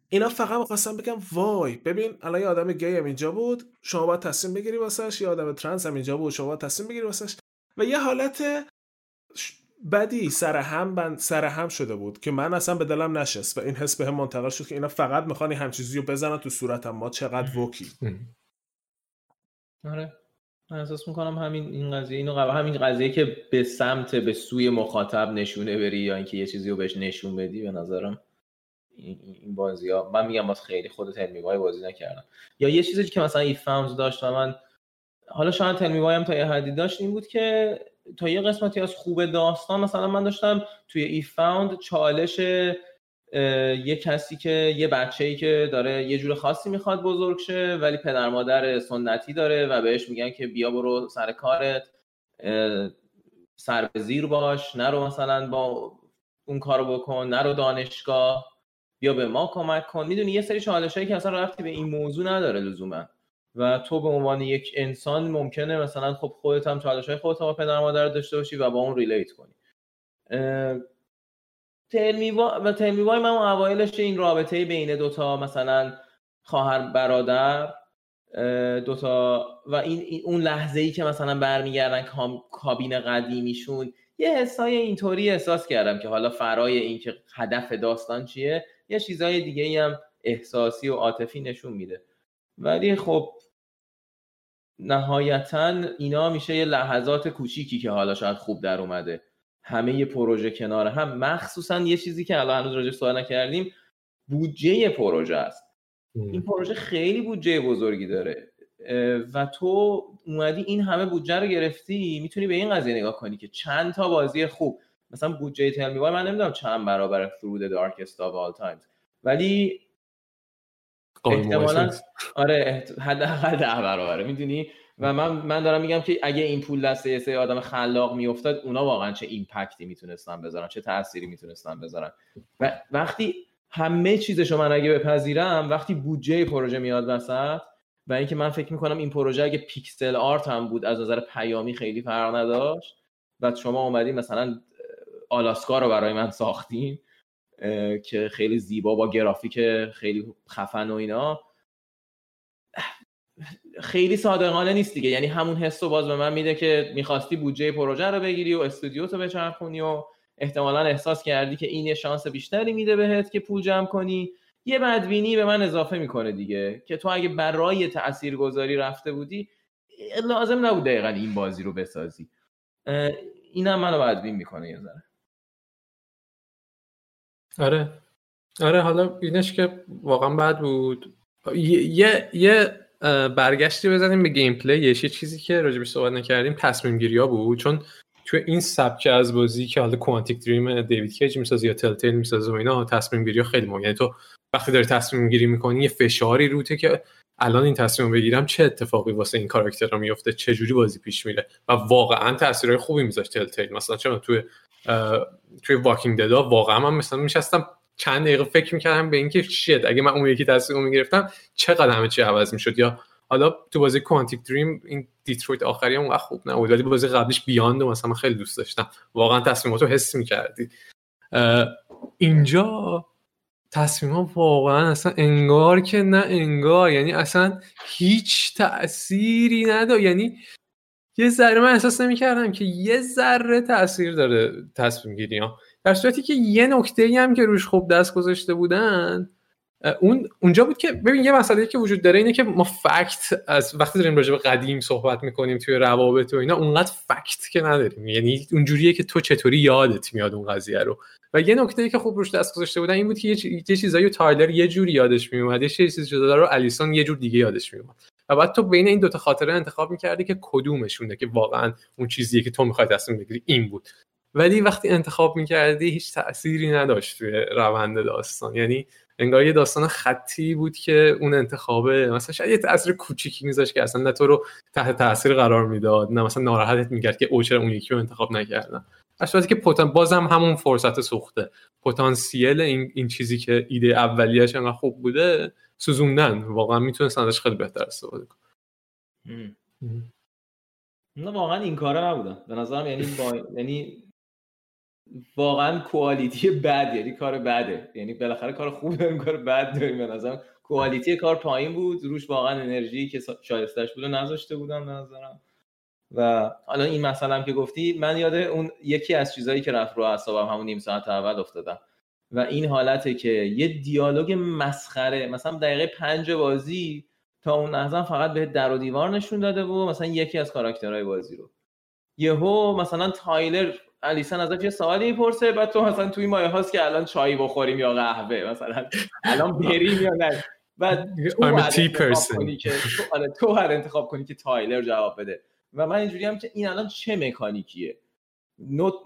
C: اینا فقط می‌خواستم بگم وای ببین الان یه آدم گی هم اینجا بود شما باید تصمیم بگیری واسش یه آدم ترنس هم اینجا بود شما باید تصمیم بگیری واسش. و یه حالت بدی سر هم بند سر هم شده بود که من اصلا به دلم نشست و این حس به هم منتقل شد که اینا فقط می‌خوان هم چیزی رو بزنن تو صورتم. ما چقدر وکی.
B: آره. من احساس می‌کنم همین این قضیه اینو قبل همین قضیه که به سمت به سوی مخاطب نشونه بری یا اینکه یه چیزی رو بهش نشون بدی به نظرم این بازی ها من میگم باز خیلی خود تلمیوای بازی نکردم. یا یه چیزی که مثلا ای فاوند داشت و من حالا شاید تلمیوای هم تا یه حدی داشت این بود که تا یه قسمتی از خوب داستان مثلا من داشتم توی ای فاوند چالش یه کسی که یه بچه ای که داره یه جور خاصی می‌خواد بزرگ شه ولی پدر مادر سنتی داره و بهش میگن که بیا برو سر کارت سر به زیر باش نرو مثلا با اون کارو بکن نرو دانشگاه. بیا به ما کمک کن. می‌دونی یه سری چالش هایی که اصلا رفتی به این موضوع نداره لزوما. و تو به عنوان یک انسان ممکنه مثلا خب خودت هم چالش های خودت با پدر مادر داشته باشی و با اون ریلیت کنی. تلمیوا و تلمیوای من اوایلش این رابطه بین دوتا مثلا خواهر برادر دوتا و این اون لحظه ای که مثلا برمیگردن کابین قدیمیشون یه حسای اینطوری احساس کردم که حالا فرای این که هدف داستان چیه؟ یه چیزای دیگه ای هم احساسی و عاطفی نشون میده. ولی خب نهایتا اینا میشه یه لحظات کوچیکی که حالا شاید خوب در اومده. همه یه پروژه کنار هم مخصوصا یه چیزی که الان هنوز راجع سوال نکردیم بودجه پروژه است. این پروژه خیلی بودجه بزرگی داره. و تو اومدی این همه بودجه رو گرفتی می‌تونی به این قضیه نگاه کنی که چند تا بازی خوب مثلا بودجه Tell Me نمی‌دونم چند برابر Through the Darkest of Times. ولی احتمالا آره حداقل ده برابره می‌دونی؟ و من من دارم میگم که اگه این پول دست یه سری آدم خلاق میافتاد اونا واقعا چه impact ی می‌تونستن بذارن چه تأثیری می‌تونستن بذارن. و وقتی همه چیزشو من اگه بپذیرم وقتی بودجه پروژه میاد وسط و اینکه من فکر می‌کنم این پروژه اگه پیکسل آرت هم بود از نظر پیامی خیلی فرق نداشت و شما اومدین مثلا آلاسکا رو برای من ساختین که خیلی زیبا با گرافیک خیلی خفن و اینا. خیلی صادقانه نیست دیگه. یعنی همون حس رو باز به من میده که می‌خواستی بودجه پروژه رو بگیری و استودیو تو بچرخونی و احتمالا احساس کردی که این یه شانس بیشتری میده بهت که پول جمع کنی. یه بدبینی به من اضافه می‌کنه دیگه که تو اگه برای تاثیرگذاری رفته بودی لازم نبود دقیقا این بازی رو بسازی. اینم منو بدبین می‌کنه یه ذره.
A: آره. آره حالا اینش که واقعا بد بود. یه یه برگشتی بزنیم به gameplay. یه چیزی که راجبش صحبت نکردیم تصمیم گیری ها بود. چون تو این سبک از بازی که حالا Quantic Dream دیوید کیج می‌سازه یا Telltale می‌سازه و اینا تصمیم گیری ها خیلی مهمه. یعنی تو وقتی داری تصمیم گیری می‌کنی یه فشاری روته که الان این تصمیم بگیرم چه اتفاقی واسه این کاراکتر میفته چه جوری بازی پیش میره؟ و واقعا تاثیرهای خوبی میذاشت تل تل مثلا چون توی توی واکینگ ددا واقعا من مثلا میشستم چند دقیقه فکر می‌کردم به اینکه شید اگه من اون یکی تصمیم می‌گرفتم چقدر همه چی عوض می‌شد. یا حالا تو بازی کوانتیک دریم این دیترویت آخری هم خوب نبود ولی بازی قبلش بیاند مثلا خیلی دوست داشتم. واقعا تصمیماتو حس می‌کردی. اینجا تصمیم ها واقعا اصلا انگار که نه انگار یعنی اصلا هیچ تأثیری نداره یعنی یه ذره من احساس نمی‌کردم که یه ذره تاثیر داره تصمیم گیری ها. در صورتی که یه نکته ای هم که روش خوب دست گذاشته بودن اون اونجا بود که ببین یه مسئله که وجود داره اینه که ما فکت از وقتی داریم راجع به قدیم صحبت می‌کنیم توی روابط و اینا اونقدر فکت که نداریم. یعنی اونجوریه که تو چطوری یادت میاد اون قضیه رو. و یه نکته ای که خوب روش دست گذاشته بودن این بود که یه, چیزایی تایلر یه جوری یادش میومد یه چیزی رو الیسون یه جور دیگه یادش میومد و بعد تو بین این دوتا خاطره انتخاب می‌کردی که کدومشونه که واقعا اون چیزیه که تو می‌خوای تصمیم بگیری. این بود. ولی وقتی انتخاب می‌کردی هیچ تأثیری نداشت توی روند داستان. یعنی انگار یه داستان خطی بود که اون انتخابه مثلا شاید یه تاثیر کوچیکی میذاشت که اصلا نه تو رو تحت تاثیر قرار می‌داد نه مثلا ناراحتت می‌کرد که اوچر اون یکی رو انتخاب نکردن. در که پوتن بازم همون فرصت سوخته. پتانسیل این, این چیزی که ایده اولیش انقدر خوب بوده سوزوندن. واقعا می‌تونستن ازش خیلی بهتر استفاده کنن.
B: نه واقعا این کاره نبودن. به نظرم یعنی با... یعنی واقعا کوالیتی بد یعنی کار بده. یعنی بالاخره کار خوب داریم کار بد داریم. به نظرم کوالیتی کار پایین بود. روش واقعا انرژی که شایستش بود نذاشته بودم به نظرم. و حالا این هم که گفتی من یاد اون یکی از چیزهایی که رفت رو اعصابم همون نیم ساعت اول افتادم. و این حالته که یه دیالوگ مسخره مثلا دقیقه پنج بازی تا اون لحظه فقط به در و دیوار نشون داده و مثلا یکی از کاراکترهای بازی رو. یهو مثلا تایلر الیسن ازش یه سوالی می‌پرسه بعد تو مثلا توی مایه هاست که الان چای بخوریم یا قهوه مثلا. الان بریم یا نه. بعد تو انتخاب که آره، تو هر انتخاب کنی که تایلر جواب بده. و من اینجوری هم که این الان چه مکانیکیه؟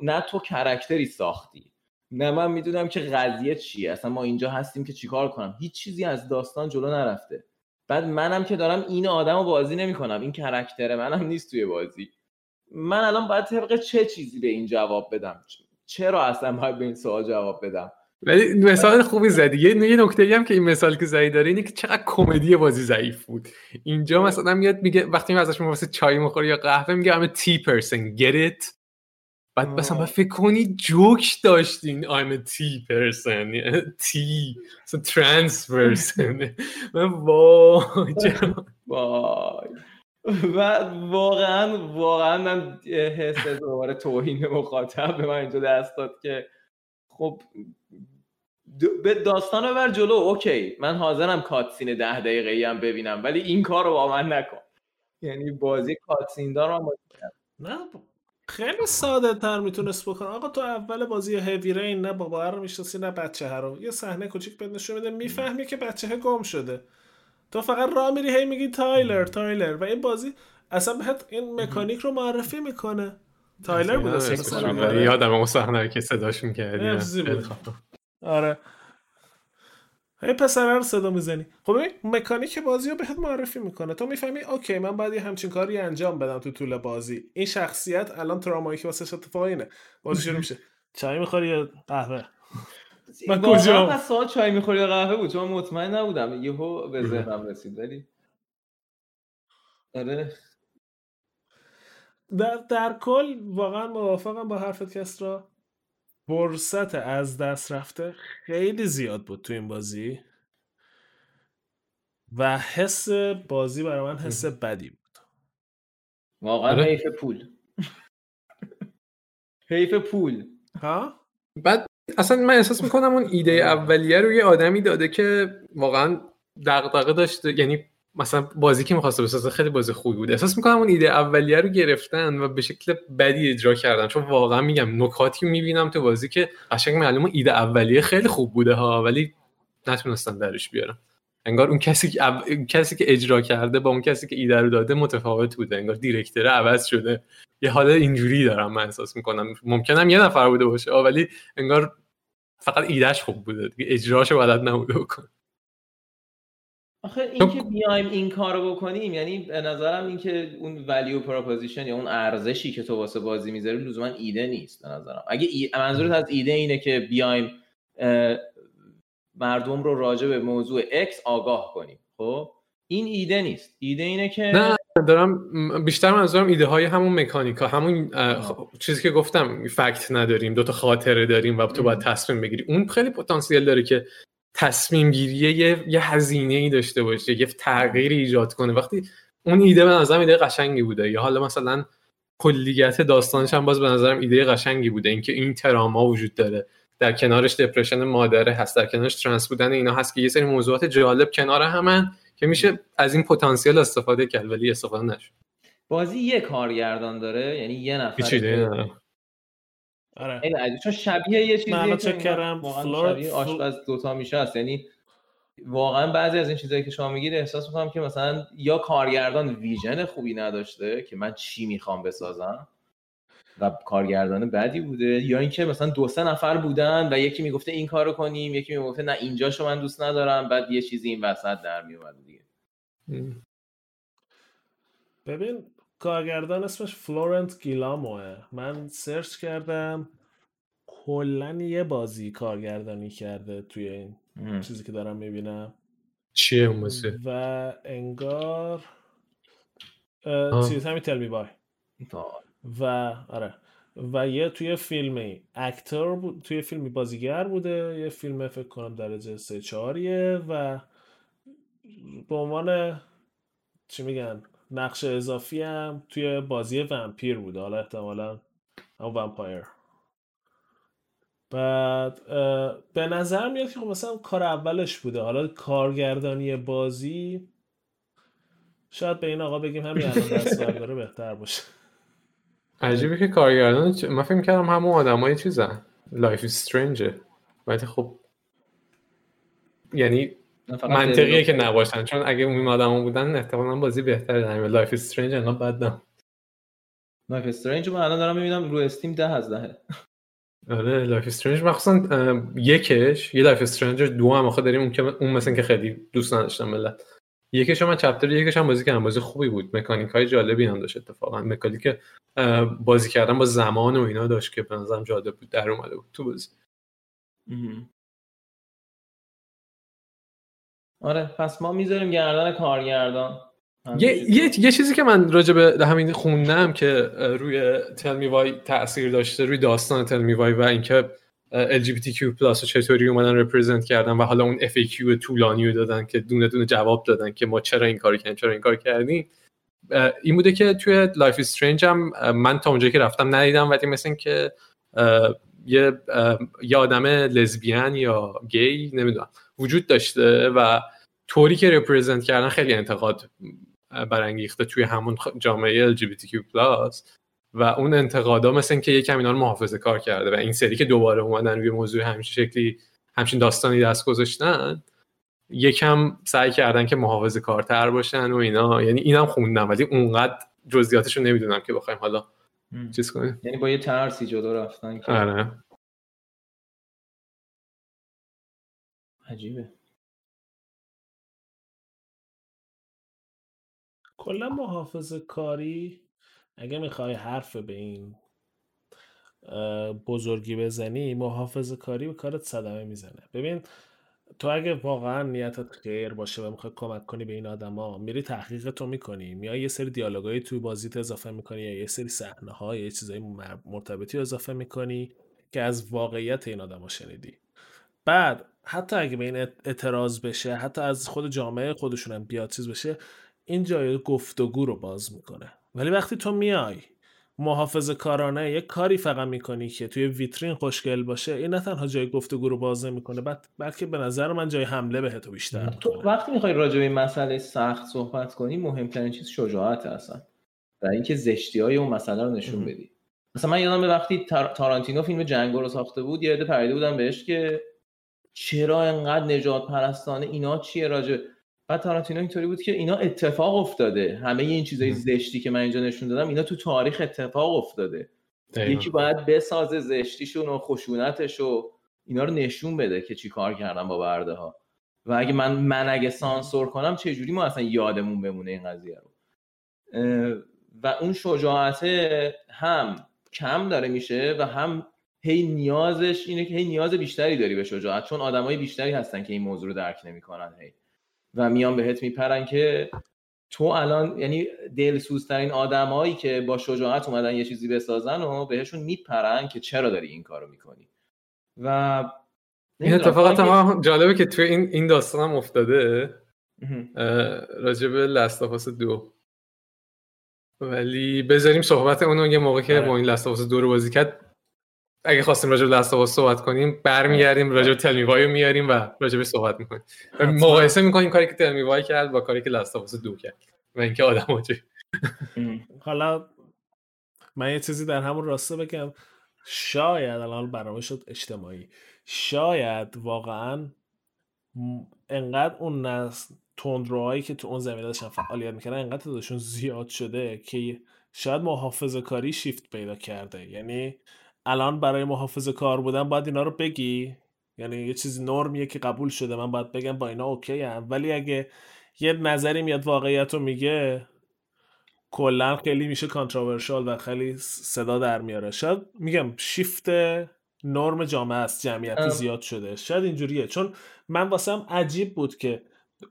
B: نه تو character ی ساختی. نه من می‌دونم که قضیه چیه. اصلا ما اینجا هستیم که چیکار کنم. هیچ چیزی از داستان جلو نرفته. بعد منم که دارم این آدم رو بازی نمی‌کنم. این character منم نیست توی بازی. من الان باید طبق چه چیزی به این جواب بدم؟ چرا اصلا باید به این سوال جواب بدم؟
A: ولی مثال خوبی زدی. یه نکته هم که این مثال که زدی داره اینه که چقدر کمدی بازی ضعیف بود. اینجا مثلا میاد میگه وقتی ازش واسه چای می‌خوره یا قهوه میگه همه تی پرسن it? بعد مثلا فکر کنی جوک داشتین. I'm a T person. T ترانس پرسن من
B: وای و واقعا واقعا من حس دوباره توهین مخاطب به من اینجا دست داد که خب یه داستان رو ببر جلو. okay من حاضرم cutscene ده دقیقه هم ببینم ولی این کار رو با من نکن. یعنی بازی cutscene دار من
C: نه خیلی ساده تر می‌تونست بکنه. آقا تو اول بازی Heavy Rain نه بابا رو می‌شناسی نه بچه ها رو. یه صحنه کوچیک بهت نشون میده می‌فهمی که بچه گم شده. تو فقط راه میری هی میگی تایلر تایلر. و این بازی اصلا بهت این مکانیک رو معرفی می‌کنه. تایلر بود
A: یادم اون صحنه که صداش می‌کردی.
C: آره. هی پسر رو صدا می‌زنی. خب این مکانیک بازی رو بهت معرفی می‌کنه. تو می‌فهمی اوکی من باید یه همچین کاری انجام بدم تو طول بازی. این شخصیت الان ترامایی که واسه اتفاق اینه. بازی شروع میشه. چای می‌خوری یا قهوه؟
B: من کجا؟ پس سوال چای می‌خوری یا قهوه بود؟ چون مطمئن نبودم. یهو به ذهنم رسید. ولی آره.
C: در, در کل واقعا موافقم با حرفت کسرا فرصت از دست رفته خیلی زیاد بود تو این بازی و حس بازی برای من حس بدی بود.
B: واقعا آره. حیف پول. حیف پول.
C: ها؟
A: بعد اصلا من احساس می‌کنم اون ایده اولیه رو یه آدمی داده که واقعا دغدغه داشته یعنی مثلا بازی که می‌خواسته بسازه خیلی بازی خوبی بود. احساس می‌کنم اون ایده اولیه رو گرفتن و به شکل بدی اجرا کردن. چون واقعا میگم نکاتی می‌بینم تو بازی که قشنگ معلومه ایده اولیه خیلی خوب بوده ها ولی نتونستن درش بیارم. انگار اون کسی که کسی که اجرا کرده با اون کسی که ایده رو داده متفاوت بوده. انگار director عوض شده. یه حال اینجوری دارم من احساس می‌کنم. ممکنم یه نفر بوده باشه ولی انگار فقط ایدهش خوب بوده دیگه. اجراشو بلد نبوده بکن
B: آخه این که بیایم این کارو بکنیم یعنی به نظرم این که اون value proposition یا اون ارزشی که تو واسه بازی می‌ذاری لزوما ایده نیست به نظرم. اگه ای... منظورت از ایده اینه که بیایم مردم رو راجع به موضوع X آگاه کنیم. خب؟ این ایده نیست. ایده اینه که
A: نه دارم بیشتر منظورم ایده های همون مکانیکا همون چیزی که گفتم فکت نداریم دوتا خاطره داریم و تو باید تصمیم بگیری. اون خیلی پتانسیل داره که تصمیم گیری یه, یه هزینه ای داشته باشه یه تغییری ایجاد کنه. وقتی اون ایده به نظرم ایده قشنگی بوده. یا حالا مثلا کلیت داستانش هم باز به نظرم ایده قشنگی بوده. اینکه این تراما وجود داره. در کنارش دپرشن مادره هست در کنارش ترنس بودن اینا هست که یه سری موضوعات جالب کنار همن که میشه از این پتانسیل استفاده کرد ولی استفاده نشد.
B: بازی یه کارگردان داره یعنی یه نفر.
C: آره
B: عجیب. چون شبیه یه چیزی
C: من چک کردم.
B: شبیه آشپز دوتا میشه است یعنی واقعا بعضی از این چیزایی که شما میگید احساس می‌کنم که مثلا یا کارگردان ویژن خوبی نداشته که من چی می‌خوام بسازم و کارگردان بدی بوده یا اینکه مثلا دو سه نفر بودن و یکی می‌گفته این کارو کنیم یکی می‌گفته نه اینجاشو من دوست ندارم بعد یه چیزی این وسط در میومد دیگه
C: ببین کارگردان اسمش فلورنت گیلاموه. من سرچ کردم کلا یه بازی کارگردانی کرده توی این
B: ام.
C: چیزی که دارم می‌بینم.
A: چیه اون
C: و انگار چیز همین تلمی بای. و آره. و یه توی فیلمی اکتور بود توی فیلمی بازیگر بوده. یه فیلم فکر کنم درجه سه چهاریه و به عنوان چی میگن؟ نقش اضافی هم توی بازی ومپیر بوده. حالا احتمالا همون ومپایر بعد به نظر میاد که خب مثلا کار اولش بوده. حالا کارگردانی بازی شاید به این آقا بگیم همین الان دست برداره بهتر باشه.
A: عجیبه که کارگردان من فکر کردم همون آدمای چیزن. Life is Strange ه ولی خب یعنی منطقیه که نباشن. چون اگه اون آدما بودن احتمالاً بازی بهتری در Life is Strange انقدر بد نه
B: Life is Strange من الان دارم می‌بینم رو Steam ده از دهه.
A: آره Life is Strange مخصوصا یکش یه Life is Strange دو هم آخه داریم. اون که اون مثلا که خیلی دوست نداشتم ملت. یکش من چپتر یکش هم بازی کردم. بازی خوبی بود. مکانیک های جالبی هم داشت اتفاقا. مکانیک بازی کردن با زمان و اینا داشت که به نظرم جالب بود. در اومده بود تو بازی.
B: آره پس ما می‌ذاریم گردن کارگردان.
A: یه, یه, یه چیزی که من راجع به همین خوندم که روی تلمی وای تاثیر داشته روی داستان تلمی وای و اینکه LGBTQ پلاس رو چطوری اومدن رپرزنت کردن و حالا اون FAQ طولانی رو دادن که دونه دونه جواب دادن که ما چرا این کار کردیم چرا این کار کردیم. این بوده که توی Life is Strange هم من تا اونجایی که رفتم ندیدم ولی مثل این که اه، یه یه آدم لزبیان یا گی نمی‌دونم. وجود داشته و طوری که represent کردن خیلی انتقاد برانگیخته توی همون جامعه LGBTQ+ و اون انتقادا مثل اینکه یکم اینا رو محافظه کار کرده و این سری که دوباره اومدن روی موضوع همچین شکلی همچین داستانی دست گذاشتن یکم سعی کردن که محافظه کارتر باشن و اینا. یعنی اینم خوندم ولی اونقدر جزئیاتش رو نمی‌دونم که بخوایم حالا چیز کنیم.
B: یعنی با یه ترسی جلو رفتن که
A: آره.
B: عجیبه.
C: کلا محافظه کاری اگه می‌خوای حرف به این بزرگی بزنی محافظه کاری به کارت صدمه می‌زنه. ببین تو اگه واقعا نیتت خیر باشه و می‌خوای کمک کنی به این آدما میری تحقیق تو می‌کنی. میای یه سری دیالوگایی توی بازیت اضافه می‌کنی یا یه سری صحنه ها یا یه چیزای مر- مرتبطی اضافه می‌کنی که از واقعیت این آدما شنیدی. بعد حتی اگه به این اعت- اعتراض بشه حتی از خود جامعه خودشون هم بیاد چیز بشه این جای گفتگو رو باز می‌کنه. ولی وقتی تو میای محافظ کارانه یک کاری فقط می‌کنی که توی ویترین خوشگل باشه این نه تنها جای گفتگو رو باز نمی‌کنه بعد بلکه به نظر من جای حمله بهتو بیشتر
B: تو وقتی می‌خوای راجع به این مسئله سخت صحبت کنی مهمترین چیز شجاعت هستن و اینکه زشتی های اون مسئله رو نشون. بدی. مثلا من یادم وقتی تار- تارانتینو فیلم جنگو رو ساخته بود یه عده پریده بودن بهش که چرا انقدر نجات پرستانه اینا چیه راجع بعد تارانتینو اینطوری بود که اینا اتفاق افتاده. همه این چیزای زشتی که من اینجا نشون دادم اینا تو تاریخ اتفاق افتاده.
A: دقیقاً.
B: یکی باید بسازه زشتیشون و خشونتش و اینا رو نشون بده که چی کار کردن با برده ها و اگه من من اگه سانسور کنم چه جوری ما اصلا یادمون بمونه این قضیه رو؟ و اون شجاعت هم کم داره میشه و هم هی نیازش اینه که هی نیاز بیشتری داری به شجاعت چون آدمای بیشتری هستن که این موضوع رو درک نمی‌کنن هی. و میان بهت میپرن که تو الان یعنی دلسوزترین آدمایی که با شجاعت اومدن یه چیزی بسازن و بهشون میپرن که چرا داری این کارو می‌کنی. و
A: این
B: نمی‌دونم،
A: اتفاق
B: تا اینکه-
A: اتفاقا جالبه که توی این این داستان هم افتاده. به لستافاس دو. ولی بذاریم صحبت اونو یه موقع که
C: آره.
A: با این لستاوس دو رو بازی کرد. اگه خواستیم راجع به لستاوس صحبت کنیم برمیگردیم راجع به تلمیوای رو میاریم و راجع به صحبت می‌کنیم. و. مقایسه می‌کنیم کاری که تلمیوای کرد با کاری که لستاوس دو کرد و اینکه آدم
C: حالا من یه چیزی در همون راسته بگم. شاید الان برنامه شد اجتماعی. شاید واقعا انقدر اون نسل تندروهایی که تو اون زمینه داشتن فعالیت می‌کردن انقدر تعدادشون زیاد شده که شاید محافظه کاری شیفت پیدا کرده. یعنی الان برای محافظه کار بودن باید اینا رو بگی. یعنی یه چیزی نرمیه که قبول شده. من باید بگم با اینا اوکی هم. ولی اگه یه نظری میاد واقعیت رو میگه کلا خیلی میشه controversial و خیلی صدا در میاره. شاید میگم شیفت نرم جامعه است. جمعیتی
B: ام.
C: زیاد شده. شاید اینجوریه. چون من واسم عجیب بود که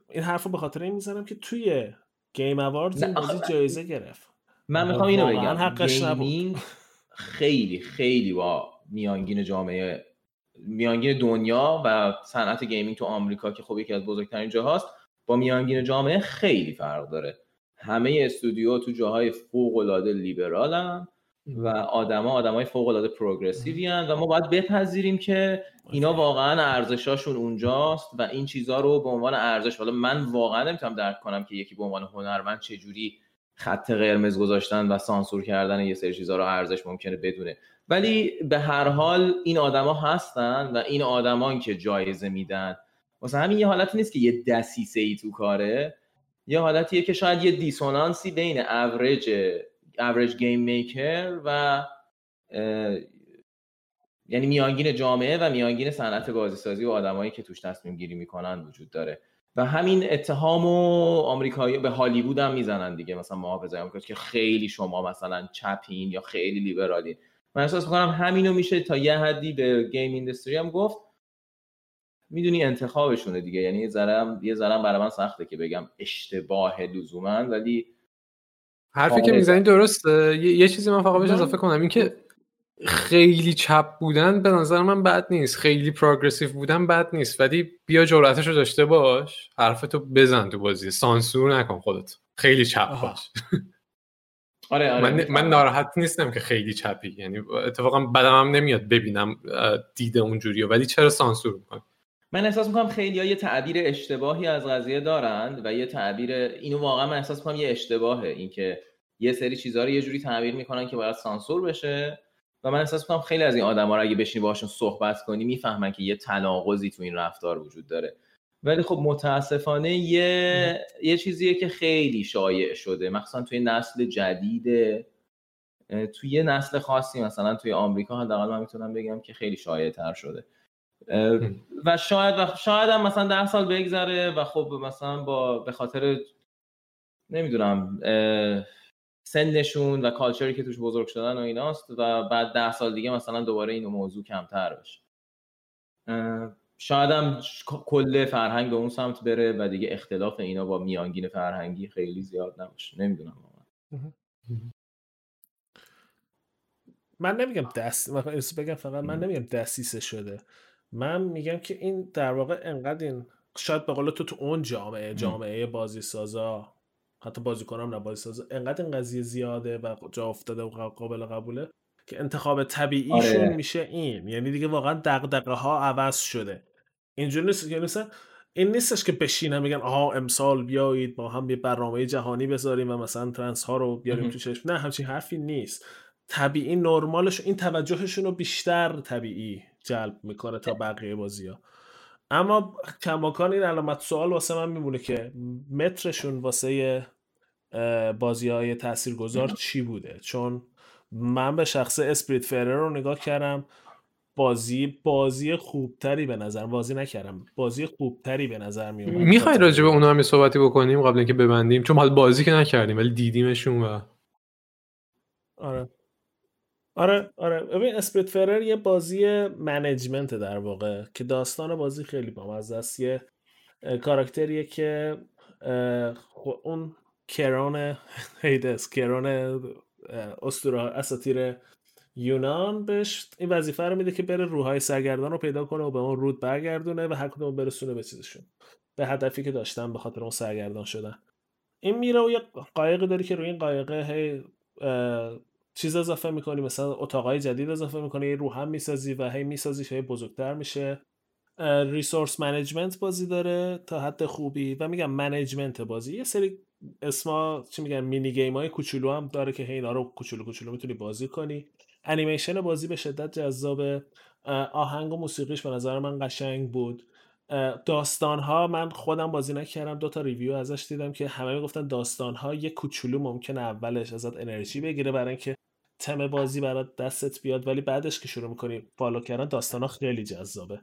C: این حرف رو به خاطر این می‌زنم که توی Game Awards این بازی جایزه گرفت.
B: من می‌خوام اینو بگم.
C: حقش نبود.
B: خیلی خیلی با میانگین جامعه میانگین دنیا و صنعت gaming تو آمریکا که خب یکی از بزرگترین جاهاست با میانگین جامعه خیلی فرق داره. همه استودیو تو جاهای فوق العاده لیبرالن و آدما آدمای فوق العاده پروگرسیوی و ما باید بپذیریم که اینا واقعا ارزشاشون اونجاست و این چیزها رو به عنوان ارزش حالا من واقعا نمی‌تونم درک کنم که یکی به عنوان هنرمند چجوری خط قرمز گذاشتن و سانسور کردن یه سری چیزها رو ارزش ممکنه بدونه. ولی به هر حال این آدما هستن و این آدمان که جایزه میدن. واسه همین یه حالتی نیست که یه دسیسه ای تو کاره. یه حالتیه که شاید یه dissonance ی بین average average game maker و یعنی میانگین جامعه و میانگین صنعت بازیسازی و آدمایی که توش تصمیم گیری می‌کنن وجود داره. و همین اتهام و آمریکایی به هالیوود هم می‌زنن دیگه مثلا محافظه آمریکا که خیلی شما مثلا چپین یا خیلی لیبرالین. من احساس می‌کنم همینو میشه تا یه حدی به game industry هم گفت. می‌دونی انتخابشونه دیگه یعنی یه ذره یه ذره برای من سخته که بگم اشتباه لزوما ولی
A: حرفی که. می‌زنی درسته. یه, یه چیزی من فقط بهش اضافه کنم این که خیلی چپ بودن به نظر من بد نیست. خیلی پروگرسیو بودن بد نیست. ولی بیا جرأتش رو داشته باش. حرفتو بزن تو بازی. سانسور نکن خودت. خیلی چپ
C: آها.
A: باش.
B: آره آره.
A: من, من. ناراحت نیستم که خیلی چپی. یعنی اتفاقا بدم هم نمیاد ببینم اه، دید اونجوری ولی چرا سانسور می‌کنی؟
B: من احساس می‌کنم خیلی یه تعبیر اشتباهی از قضیه دارند و یه تعبیر اینو واقعا من احساس می‌کنم یه اشتباهه. اینکه یه سری چیزها رو یه جوری تعبیر می‌کنن که باید سانسور بشه. و من احساس می‌کنم خیلی از این آدما رو اگه بشینی باشون صحبت کنی می‌فهمن که یه تناقضی تو این رفتار وجود داره. ولی خب متاسفانه یه یه چیزیه که خیلی شایع شده. مخصوصا توی نسل جدید توی یه نسل خاصی مثلا توی آمریکا حداقل من می‌تونم بگم که خیلی شایع تر شده و شاید و شاید هم مثلا ده سال بگذره و خب مثلا با به خاطر نمی‌دونم سنشون و کالچری که توش بزرگ شدن و ایناست و بعد ده سال دیگه مثلا دوباره این موضوع کمتر بشه. شاید هم کل فرهنگ به اون سمت بره و دیگه اختلاف اینا با میانگین فرهنگی خیلی زیاد نباشه. نمی‌دونم.
C: من نمیگم دست من بگم فقط من نمیگم دستیسه شده. من میگم که این در واقع انقدر این شاید به قول تو تو اون جامعه جامعه بازی سازا حتی بازیکنام نه بازی سازا انقدر این قضیه زیاده و جا افتاده و قابل قبوله که انتخاب طبیعیشون
B: آره.
C: میشه این. یعنی دیگه واقعا دغدغه ها عوض شده. اینجوری نیست یعنی مثلا این نیستش که بشینن میگن آها امسال بیایید با هم یه برنامه جهانی بذاریم و مثلا ترنس ها رو بیاریم. تو چشم. نه همچین حرفی نیست. طبیعی نرمالش این توجهشون رو بیشتر طبیعی جلب می‌کنه تا بقیه بازی ها اما کماکان این علامت سوال واسه من میمونه که مترشون واسه بازی های تأثیر گذار چی بوده؟ چون من به شخص اسپریت فرر رو نگاه کردم بازی بازی خوبتری به نظر بازی نکردم بازی خوبتری به نظر می اومد
A: می‌خوای راجع به. اونا هم یه صحبتی بکنیم قبل اینکه ببندیم؟ چون حال بازی که نکردیم ولی دیدیمشون و
C: آره. آره آره. ببین Spiritfarer یه بازی management در واقع که داستان بازی خیلی بامزه است. یه اه، کاراکتریه که خو- اون کرون هیدس کرون اسطوره اساطیر یونان بهش این وظیفه رو میده که بره روحای سرگردان رو پیدا کنه و به اون رود برگردونه و هر کدوم برسونه به چیزشون. به هدفی که داشتن به خاطر اون سرگردان شدن. این میره و یه قایقی داری که روی این قایقه هی چیز اضافه می‌کنی مثلا اتاقای جدید اضافه می‌کنی رو هم می‌سازی و هی می‌سازی هی بزرگتر میشه. resource management بازی داره تا حد خوبی. و میگم management بازی. یه سری اسما چی میگن mini game های کوچولو هم داره که اینا رو کوچولو کوچولو می‌تونی بازی کنی. انیمیشن بازی به شدت جذاب آهنگ و موسیقیش به نظر من قشنگ بود. داستان ها من خودم بازی نکردم دو تا review ازش دیدم که همه می‌گفتن داستان ها یه کوچولو ممکنه اولش ازت انرژی بگیره برای اینکه تم بازی برات دستت بیاد ولی بعدش که شروع می‌کنی follow کردن داستان ها خیلی جذابه.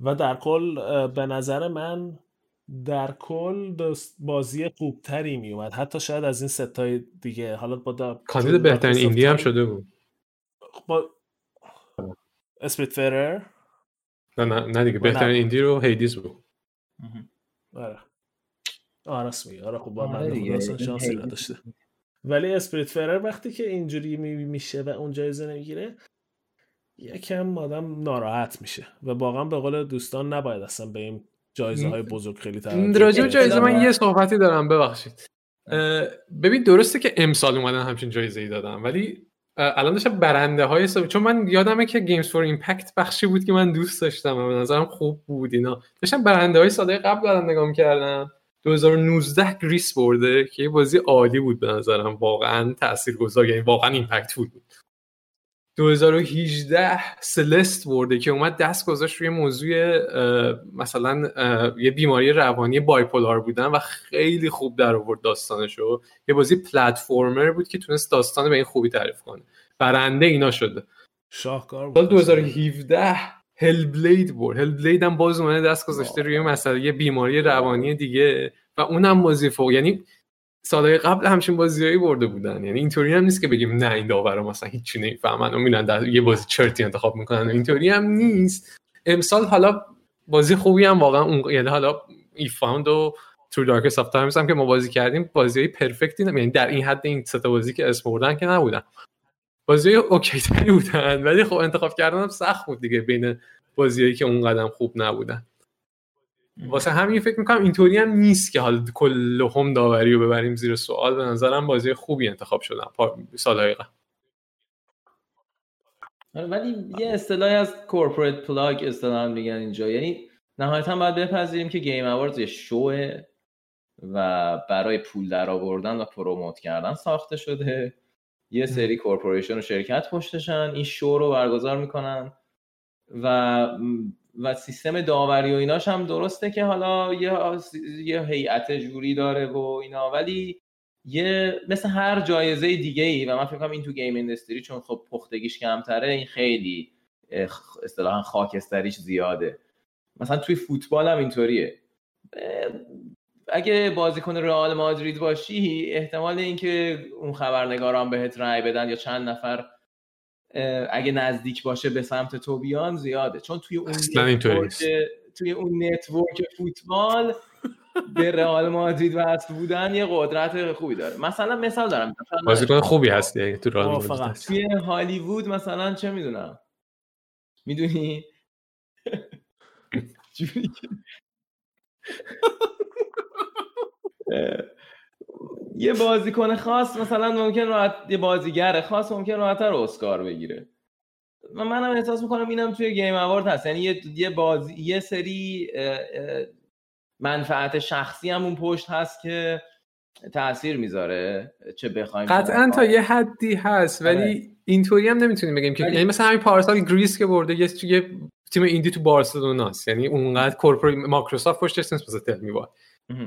C: و در کل به نظر من در کل بازی خوبتری میومد حتی شاید از این ستای دیگه. حالا با
A: کاندید بهترین indie هم شده بود.
C: با Spiritfarer
A: نه نه نه دیگه. بهترین indie رو Hades بود.
C: آره. آره میگه آره خب با
B: آره
C: من
B: این
C: شانسی. نداشته. ولی Spiritfarer وقتی که اینجوری می- میشه و اون جایزه نمی‌گیره یکم آدم ناراحت میشه و واقعا به قول دوستان نباید اصلا به این جایزه های بزرگ خیلی
A: راجع. جایزه من یه صحبتی دارم ببخشید. ببین درسته که امسال اومدن همچین جایزه ای دادم ولی الان داشتم برنده های حساب چون من یادمه که Games for Impact بخشی بود که من دوست داشتم به نظرم خوب بود اینا. داشتم برنده های سالای قبل دارم نگاه می‌کردم 2019 Gris برده که یه بازی عالی بود به نظرم. واقعا تاثیرگذار یعنی واقعا impact بود. 2018 Celeste برده که اومد دست گذاشت روی موضوع مثلا یه بیماری روانی bipolar بودن و خیلی خوب در آورد داستانشو. یه بازی پلتفرمر بود که تونست داستان به این خوبی تعریف کنه. برنده اینا شده.
C: شاهکار بود.
A: سال 2017 هل بلید برد. هل بلید هم باز اومده دست گذاشته روی مسئله یه بیماری روانی دیگه و اونم بازی فوق. یعنی سالهای قبل همچین بازیایی برده بودن. یعنی اینطوری هم نیست که بگیم نه این داورا مثلا هیچی نمی‌فهمن و میرن در یه بازی چرتی انتخاب می‌کنن. اینطوری هم نیست. امسال حالا بازی خوبی هم واقعا اون یعنی حالا If Found و Through the Darkest of Times هم که ما بازی کردیم بازی های perfect ی نمی یعنی در این حد این سه بازی که اسم بردن که نبودن. بازی okay تری بودن ولی خب انتخاب کردن هم سخت بود دیگه بین بازیایی که اون قدم خوب نبودن. واسه همین فکر می‌کنم اینطوری هم نیست که حالا کل هم داوری رو ببریم زیر سوال. به نظرم بازی خوبی انتخاب شدن سالهای قبل.
B: آره، ولی یه اصطلاحی از corporate plug اصطلاحا میگن اینجا. یعنی نهایتا باید بپذیریم که Game Awards یه شوه و برای پول در آوردن و promote کردن ساخته شده. یه سری corporation و شرکت پشتشن. این شو رو برگزار می‌کنن و و سیستم داوری و ایناش هم درسته که حالا یه یه هیئت jury داره و اینا ولی یه مثل هر جایزه دیگه ای و من فکر کنم این تو game industry چون خب پختگیش کمتره این خیلی اصطلاحا خاکستریش زیاده. مثلا توی فوتبال هم اینطوریه. اگه بازیکن رئال مادرید باشی احتمال اینکه اون خبرنگاران بهت رأی بدن یا چند نفر اگه نزدیک باشه به سمت تو بیان زیاده چون توی اون
A: network-.
B: توی اون network فوتبال به رئال مادرید وصل بودن یه قدرت خوبی داره مثلا مثال دارم
A: بازیکن خوبی هستی اگه تو رئال. مادرید.
B: توی هالیوود مثلا چه می‌دونم می‌دونی جوری که- اه، یه بازیکن خاص مثلا ممکن راحت یه بازیگر خاص ممکن راحتتر اسکار بگیره و منم احساس می‌کنم اینم توی گیم اوارد هست یعنی یه یه بازی یه سری منفعت شخصی هم اون پشت هست که تاثیر می‌ذاره چه بخوایم
A: قطعا تا. یه حدی هست
B: آره.
A: ولی اینطوری هم نمی‌تونیم بگیم که یعنی مثلا همین پارسال Gris که برده یه تیم indie تو بارسلوناست یعنی اونقدر corporate مایکروسافت پشتش نیست مثل
B: Tell.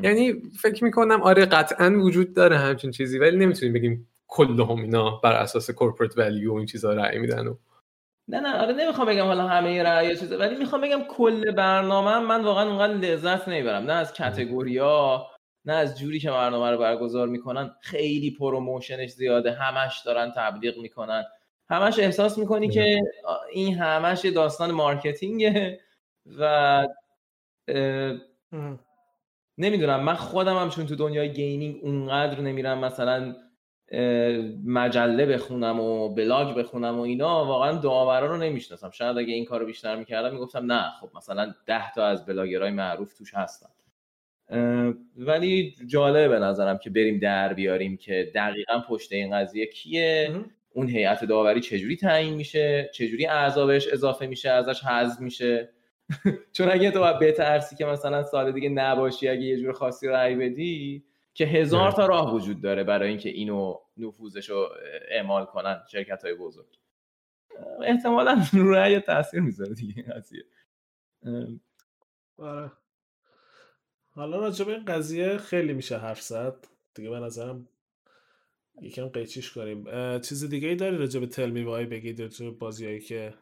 A: یعنی فکر می‌کنم آره قطعا وجود داره همچین چیزی ولی نمی‌تونیم بگیم کلهم اینا بر اساس corporate value و این چیزا رأی میدن و
B: نه نه آره نمی‌خوام بگم حالا همه رأی چیزه ولی می‌خوام بگم کل برنامه من واقعا اونقدر لذت نمی‌برم. نه از category ا نه از جوری که برنامه رو برگزار می‌کنن. خیلی promotion ش زیاده همش دارن تبلیغ می‌کنن. همش احساس می‌کنی که این همش یه داستان marketing ه و اه، نمی‌دونم من خودم هم چون تو دنیای gaming اونقدر نمیرم مثلا مجله بخونم و بلاگ بخونم و اینا واقعا داورا رو نمی‌شناسم. شاید اگه این کارو بیشتر می‌کردم می‌گفتم نه خب مثلا ده تا از بلاگرهای معروف توش هستن. ولی جالبه به نظرم که بریم در بیاریم که دقیقا پشت این قضیه کیه. اون هیئت داوری چجوری تعیین میشه چجوری اعضا بهش اضافه میشه ازش حذف میشه. چون اگه تو باید بترسی که مثلا سال دیگه نباشی اگه یه جور خاصی رأی بدی که هزار تا راه وجود داره برای اینکه اینو نفوذش رو اعمال کنن شرکت های بزرگ احتمالا رو رأی تاثیر می‌ذاره دیگه این قضیه
C: آره. حالا راجع به این قضیه خیلی میشه حرف زد. دیگه به نظرم یکم قیچیش کنیم. چیز دیگه ای داری راجع به Tell Me Why بگید راجع بازیایی که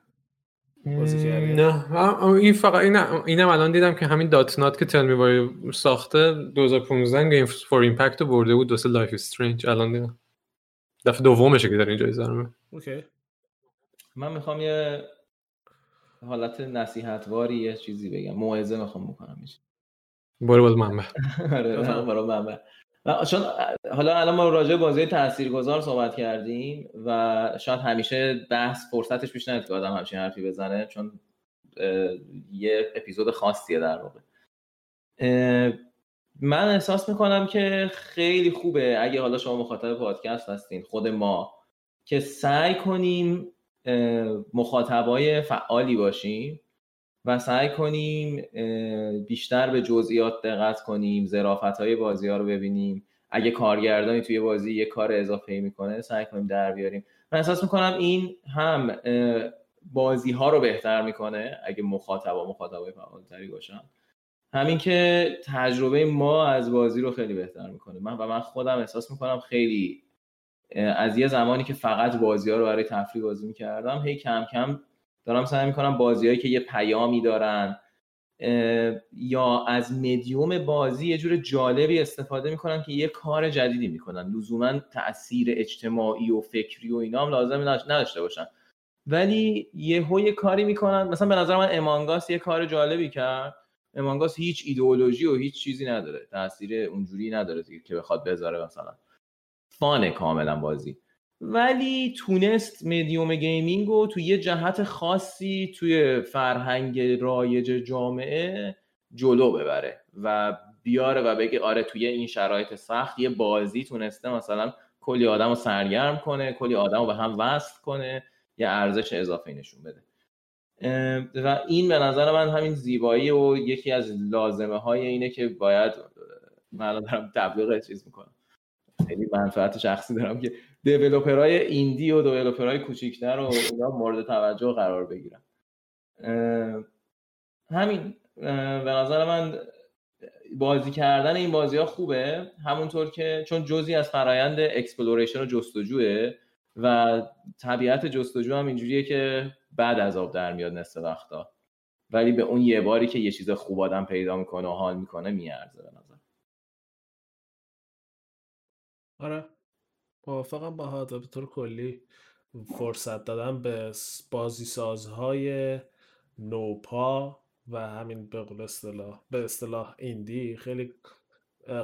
C: بازی؟
A: نه آه، این فقط این اینم الان دیدم که همین Dontnod که Tell Me Why ساخته 2015 Game for Impact رو برده بود واسه Life is Strange الان دیدم دفعه دومشه که داره این جایزه رو.
C: okay
B: من می‌خوام یه حالت نصیحتواری یه چیزی بگم موعظه می‌خوام بکنم چیزی.
A: برو باز منبع
B: آره منبع. چون حالا الان ما راجع به بازی تاثیرگذار صحبت کردیم و شاید همیشه بحث فرصتش پیش نیاد که آدم همچین حرفی بزنه چون یه اپیزود خاصیه در واقع. من احساس می‌کنم که خیلی خوبه اگه حالا شما مخاطب پادکست هستین خود ما که سعی کنیم مخاطبای فعالی باشیم. و سعی کنیم بیشتر به جزئیات دقت کنیم ظرافت های بازی ها رو ببینیم. اگه کارگردانی توی بازی یه کار اضافه می‌کنه سعی کنیم در بیاریم. من احساس می‌کنم این هم بازی ها رو بهتر می‌کنه اگه مخاطبا مخاطبای فعالتری باشن. همین که تجربه ما از بازی رو خیلی بهتر می‌کنه. من و من خودم احساس می‌کنم خیلی از یه زمانی که فقط بازی ها رو برای تفریح بازی می‌کردم هی کم کم دارم سعی می‌کنم بازیهایی که یه پیامی دارن یا از مدیوم بازی یه جور جالبی استفاده می‌کنن که یه کار جدیدی می‌کنن. لزوما تاثیر اجتماعی و فکری و اینا هم لازم نداش- نداشته باشن. ولی یهو یه کاری می‌کنن. مثلا به نظر من امانگاس یه کار جالبی کرد. امانگاس هیچ ایدئولوژی و هیچ چیزی نداره. تاثیر اونجوری نداره که بخواد بذاره مثلا. fun ه کاملا بازی. ولی تونست medium gaming رو تو یه جهت خاصی توی فرهنگ رایج جامعه جلو ببره و بیاره و بگه آره توی این شرایط سخت یه بازی تونسته مثلا کلی آدم رو سرگرم کنه کلی آدم رو به هم وصل کنه یه ارزش اضافه نشون بده. و این به نظر من همین زیبایی و یکی از لازمه های اینه که باید من دارم تبلیغ چیز می‌کنم. خیلی منفعت شخصی دارم که developer های indie و developer های کوچیکتر و اینا مورد توجه قرار بگیرن. همین به نظر من بازی کردن این بازی ها خوبه همونطور که چون جزی از فرایند exploration و جستجوه و طبیعت جستجو هم اینجوریه که بد از آب در میاد نصف وقتا. ولی به اون یه باری که یه چیز خوب آدم پیدا می‌کنه و حال می‌کنه میارزه به نظر.
C: آره. موافقم با به طور کلی فرصت دادن به بازی سازهای نوپا و همین به قول اصطلاح به اصطلاح ایندی خیلی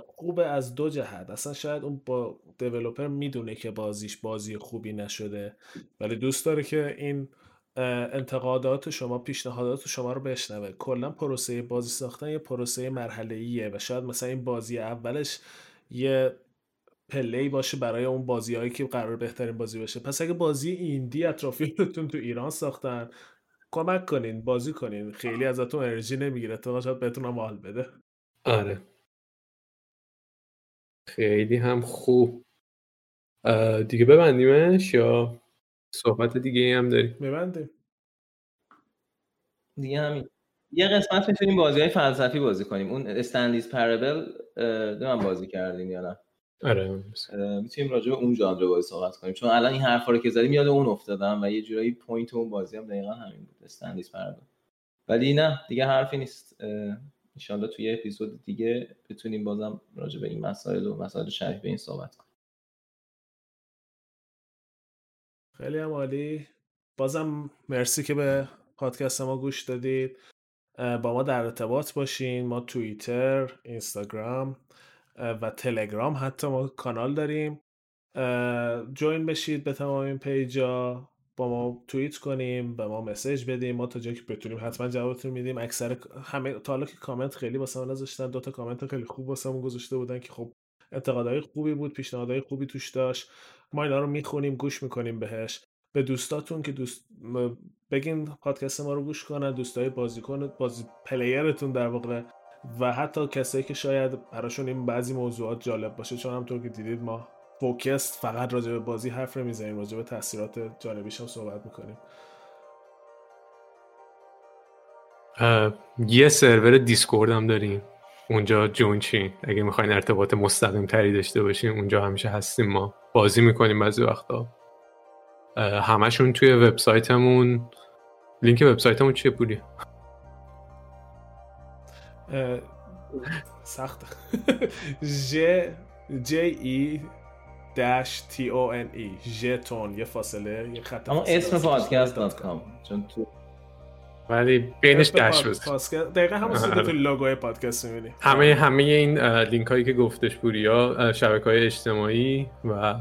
C: خوبه از دو جهت. اصلا شاید اون با دیولوپر می‌دونه که بازیش بازی خوبی نشده ولی دوست داره که این انتقادات شما پیشنهادات شما رو بشنوه. کلا پروسه بازی ساختن یه پروسه مرحله ایه و شاید مثلا این بازی اولش یه پلی باشه برای اون بازی هایی که قرار بهترین بازی باشه. پس اگه بازی ایندی اطرافیانتون تو ایران ساختن کمک کنین بازی کنین. خیلی ازتون انرژی نمی‌گیره. اتفاقا شاید بهتون هم حال بده.
A: آره. خیلی هم خوب. دیگه ببندیمش یا صحبت دیگه هم داریم؟
C: میبندیم
B: دیگه همین. یه قسمت می‌تونیم بازی های فلسفی بازی کنیم. اون Stanley Parable من بازی کردیم یا نه؟
A: آره
B: اه، می‌تونیم راجع به اون ژانر بازی صحبت کنیم. چون الان این حرفا رو که زدیم یاد اون افتادم و یه جورایی point اون بازی هم دقیقا همین بود Stanley Parable ولی نه دیگه حرفی نیست. انشالله توی یه اپیزود دیگه بتونیم بازم راجع به این مسائل و مسائل شبیه به این صحبت کنیم.
C: خیلی هم عالی. بازم مرسی که به پادکست ما گوش دادید. با ما در ارتباط باشین. ما توییتر اینستاگرام. و تلگرام حتی ما کانال داریم. جوین بشید به تمام این پیجا با ما توییت کنیم به ما مسیج بدیم. ما تا جایی که بتونیم حتما جوابتون میدیم. اکثر همه تا حالا که کامنت خیلی واسه من نذاشتن دو تا کامنت خیلی خوب واسه گذاشته بودن که خب انتقادهای خوبی بود پیشنهادهای خوبی توش داشت. ما اینا رو می‌خونیم گوش می‌کنیم بهش. به دوستاتون که دوست بگین پادکست ما رو گوش کنن. دوستای بازیکن بازی player تون در واقع. و حتی کسایی که شاید براشون این بعضی موضوعات جالب باشه چون همونطور که دیدید ما فوکست فقط راجع به بازی حرف نمی‌زنیم راجع به تاثیرات جانبیش هم صحبت می‌کنیم.
A: یه سرور دیسکورد هم داریم. اونجا join شین. اگه می‌خواین ارتباط مستقیم تری داشته باشیم اونجا همیشه هستیم ما. بازی می‌کنیم بعضی وقتا. همشون توی وبسایتمون. لینک وبسایتمون چیه پولی؟
C: سخت J J E dash T O N E. ژتون یه فاصله یه خط
B: اما اسم پادکست dot com چون تو
A: ولی بینش dash بزن.
C: دقیقا همون سیده تو لوگوی پادکست می‌بینی.
A: همه همه این لینک هایی که گفتش پوریا شبکه های اجتماعی و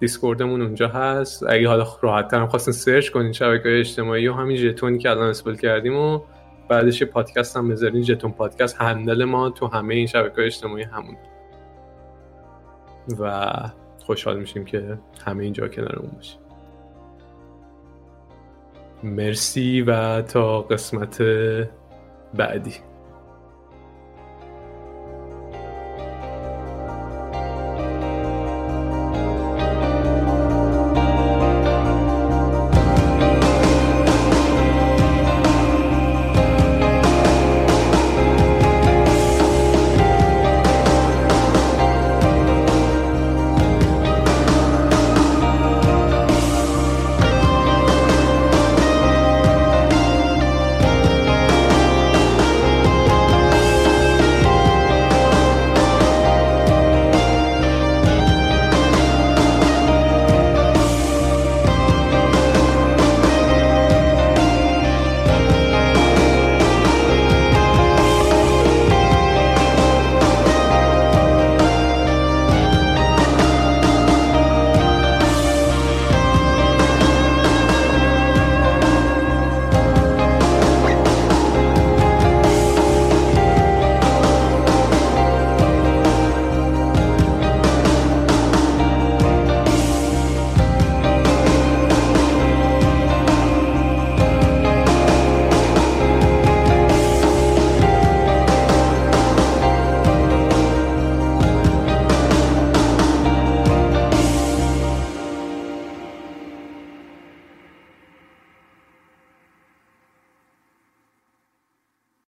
A: دیسکوردمون اونجا هست. اگه حالا راحت ترم خواستین search کنین شبکه های اجتماعی و همین ژتونی که الان spell کردیم و بعدش پادکست هم بذارین ژتون پادکست handle ما تو همه این شبکه اجتماعی همون. و خوشحال میشیم که همه اینجا کنارمون باشیم مرسی و تا قسمت بعدی.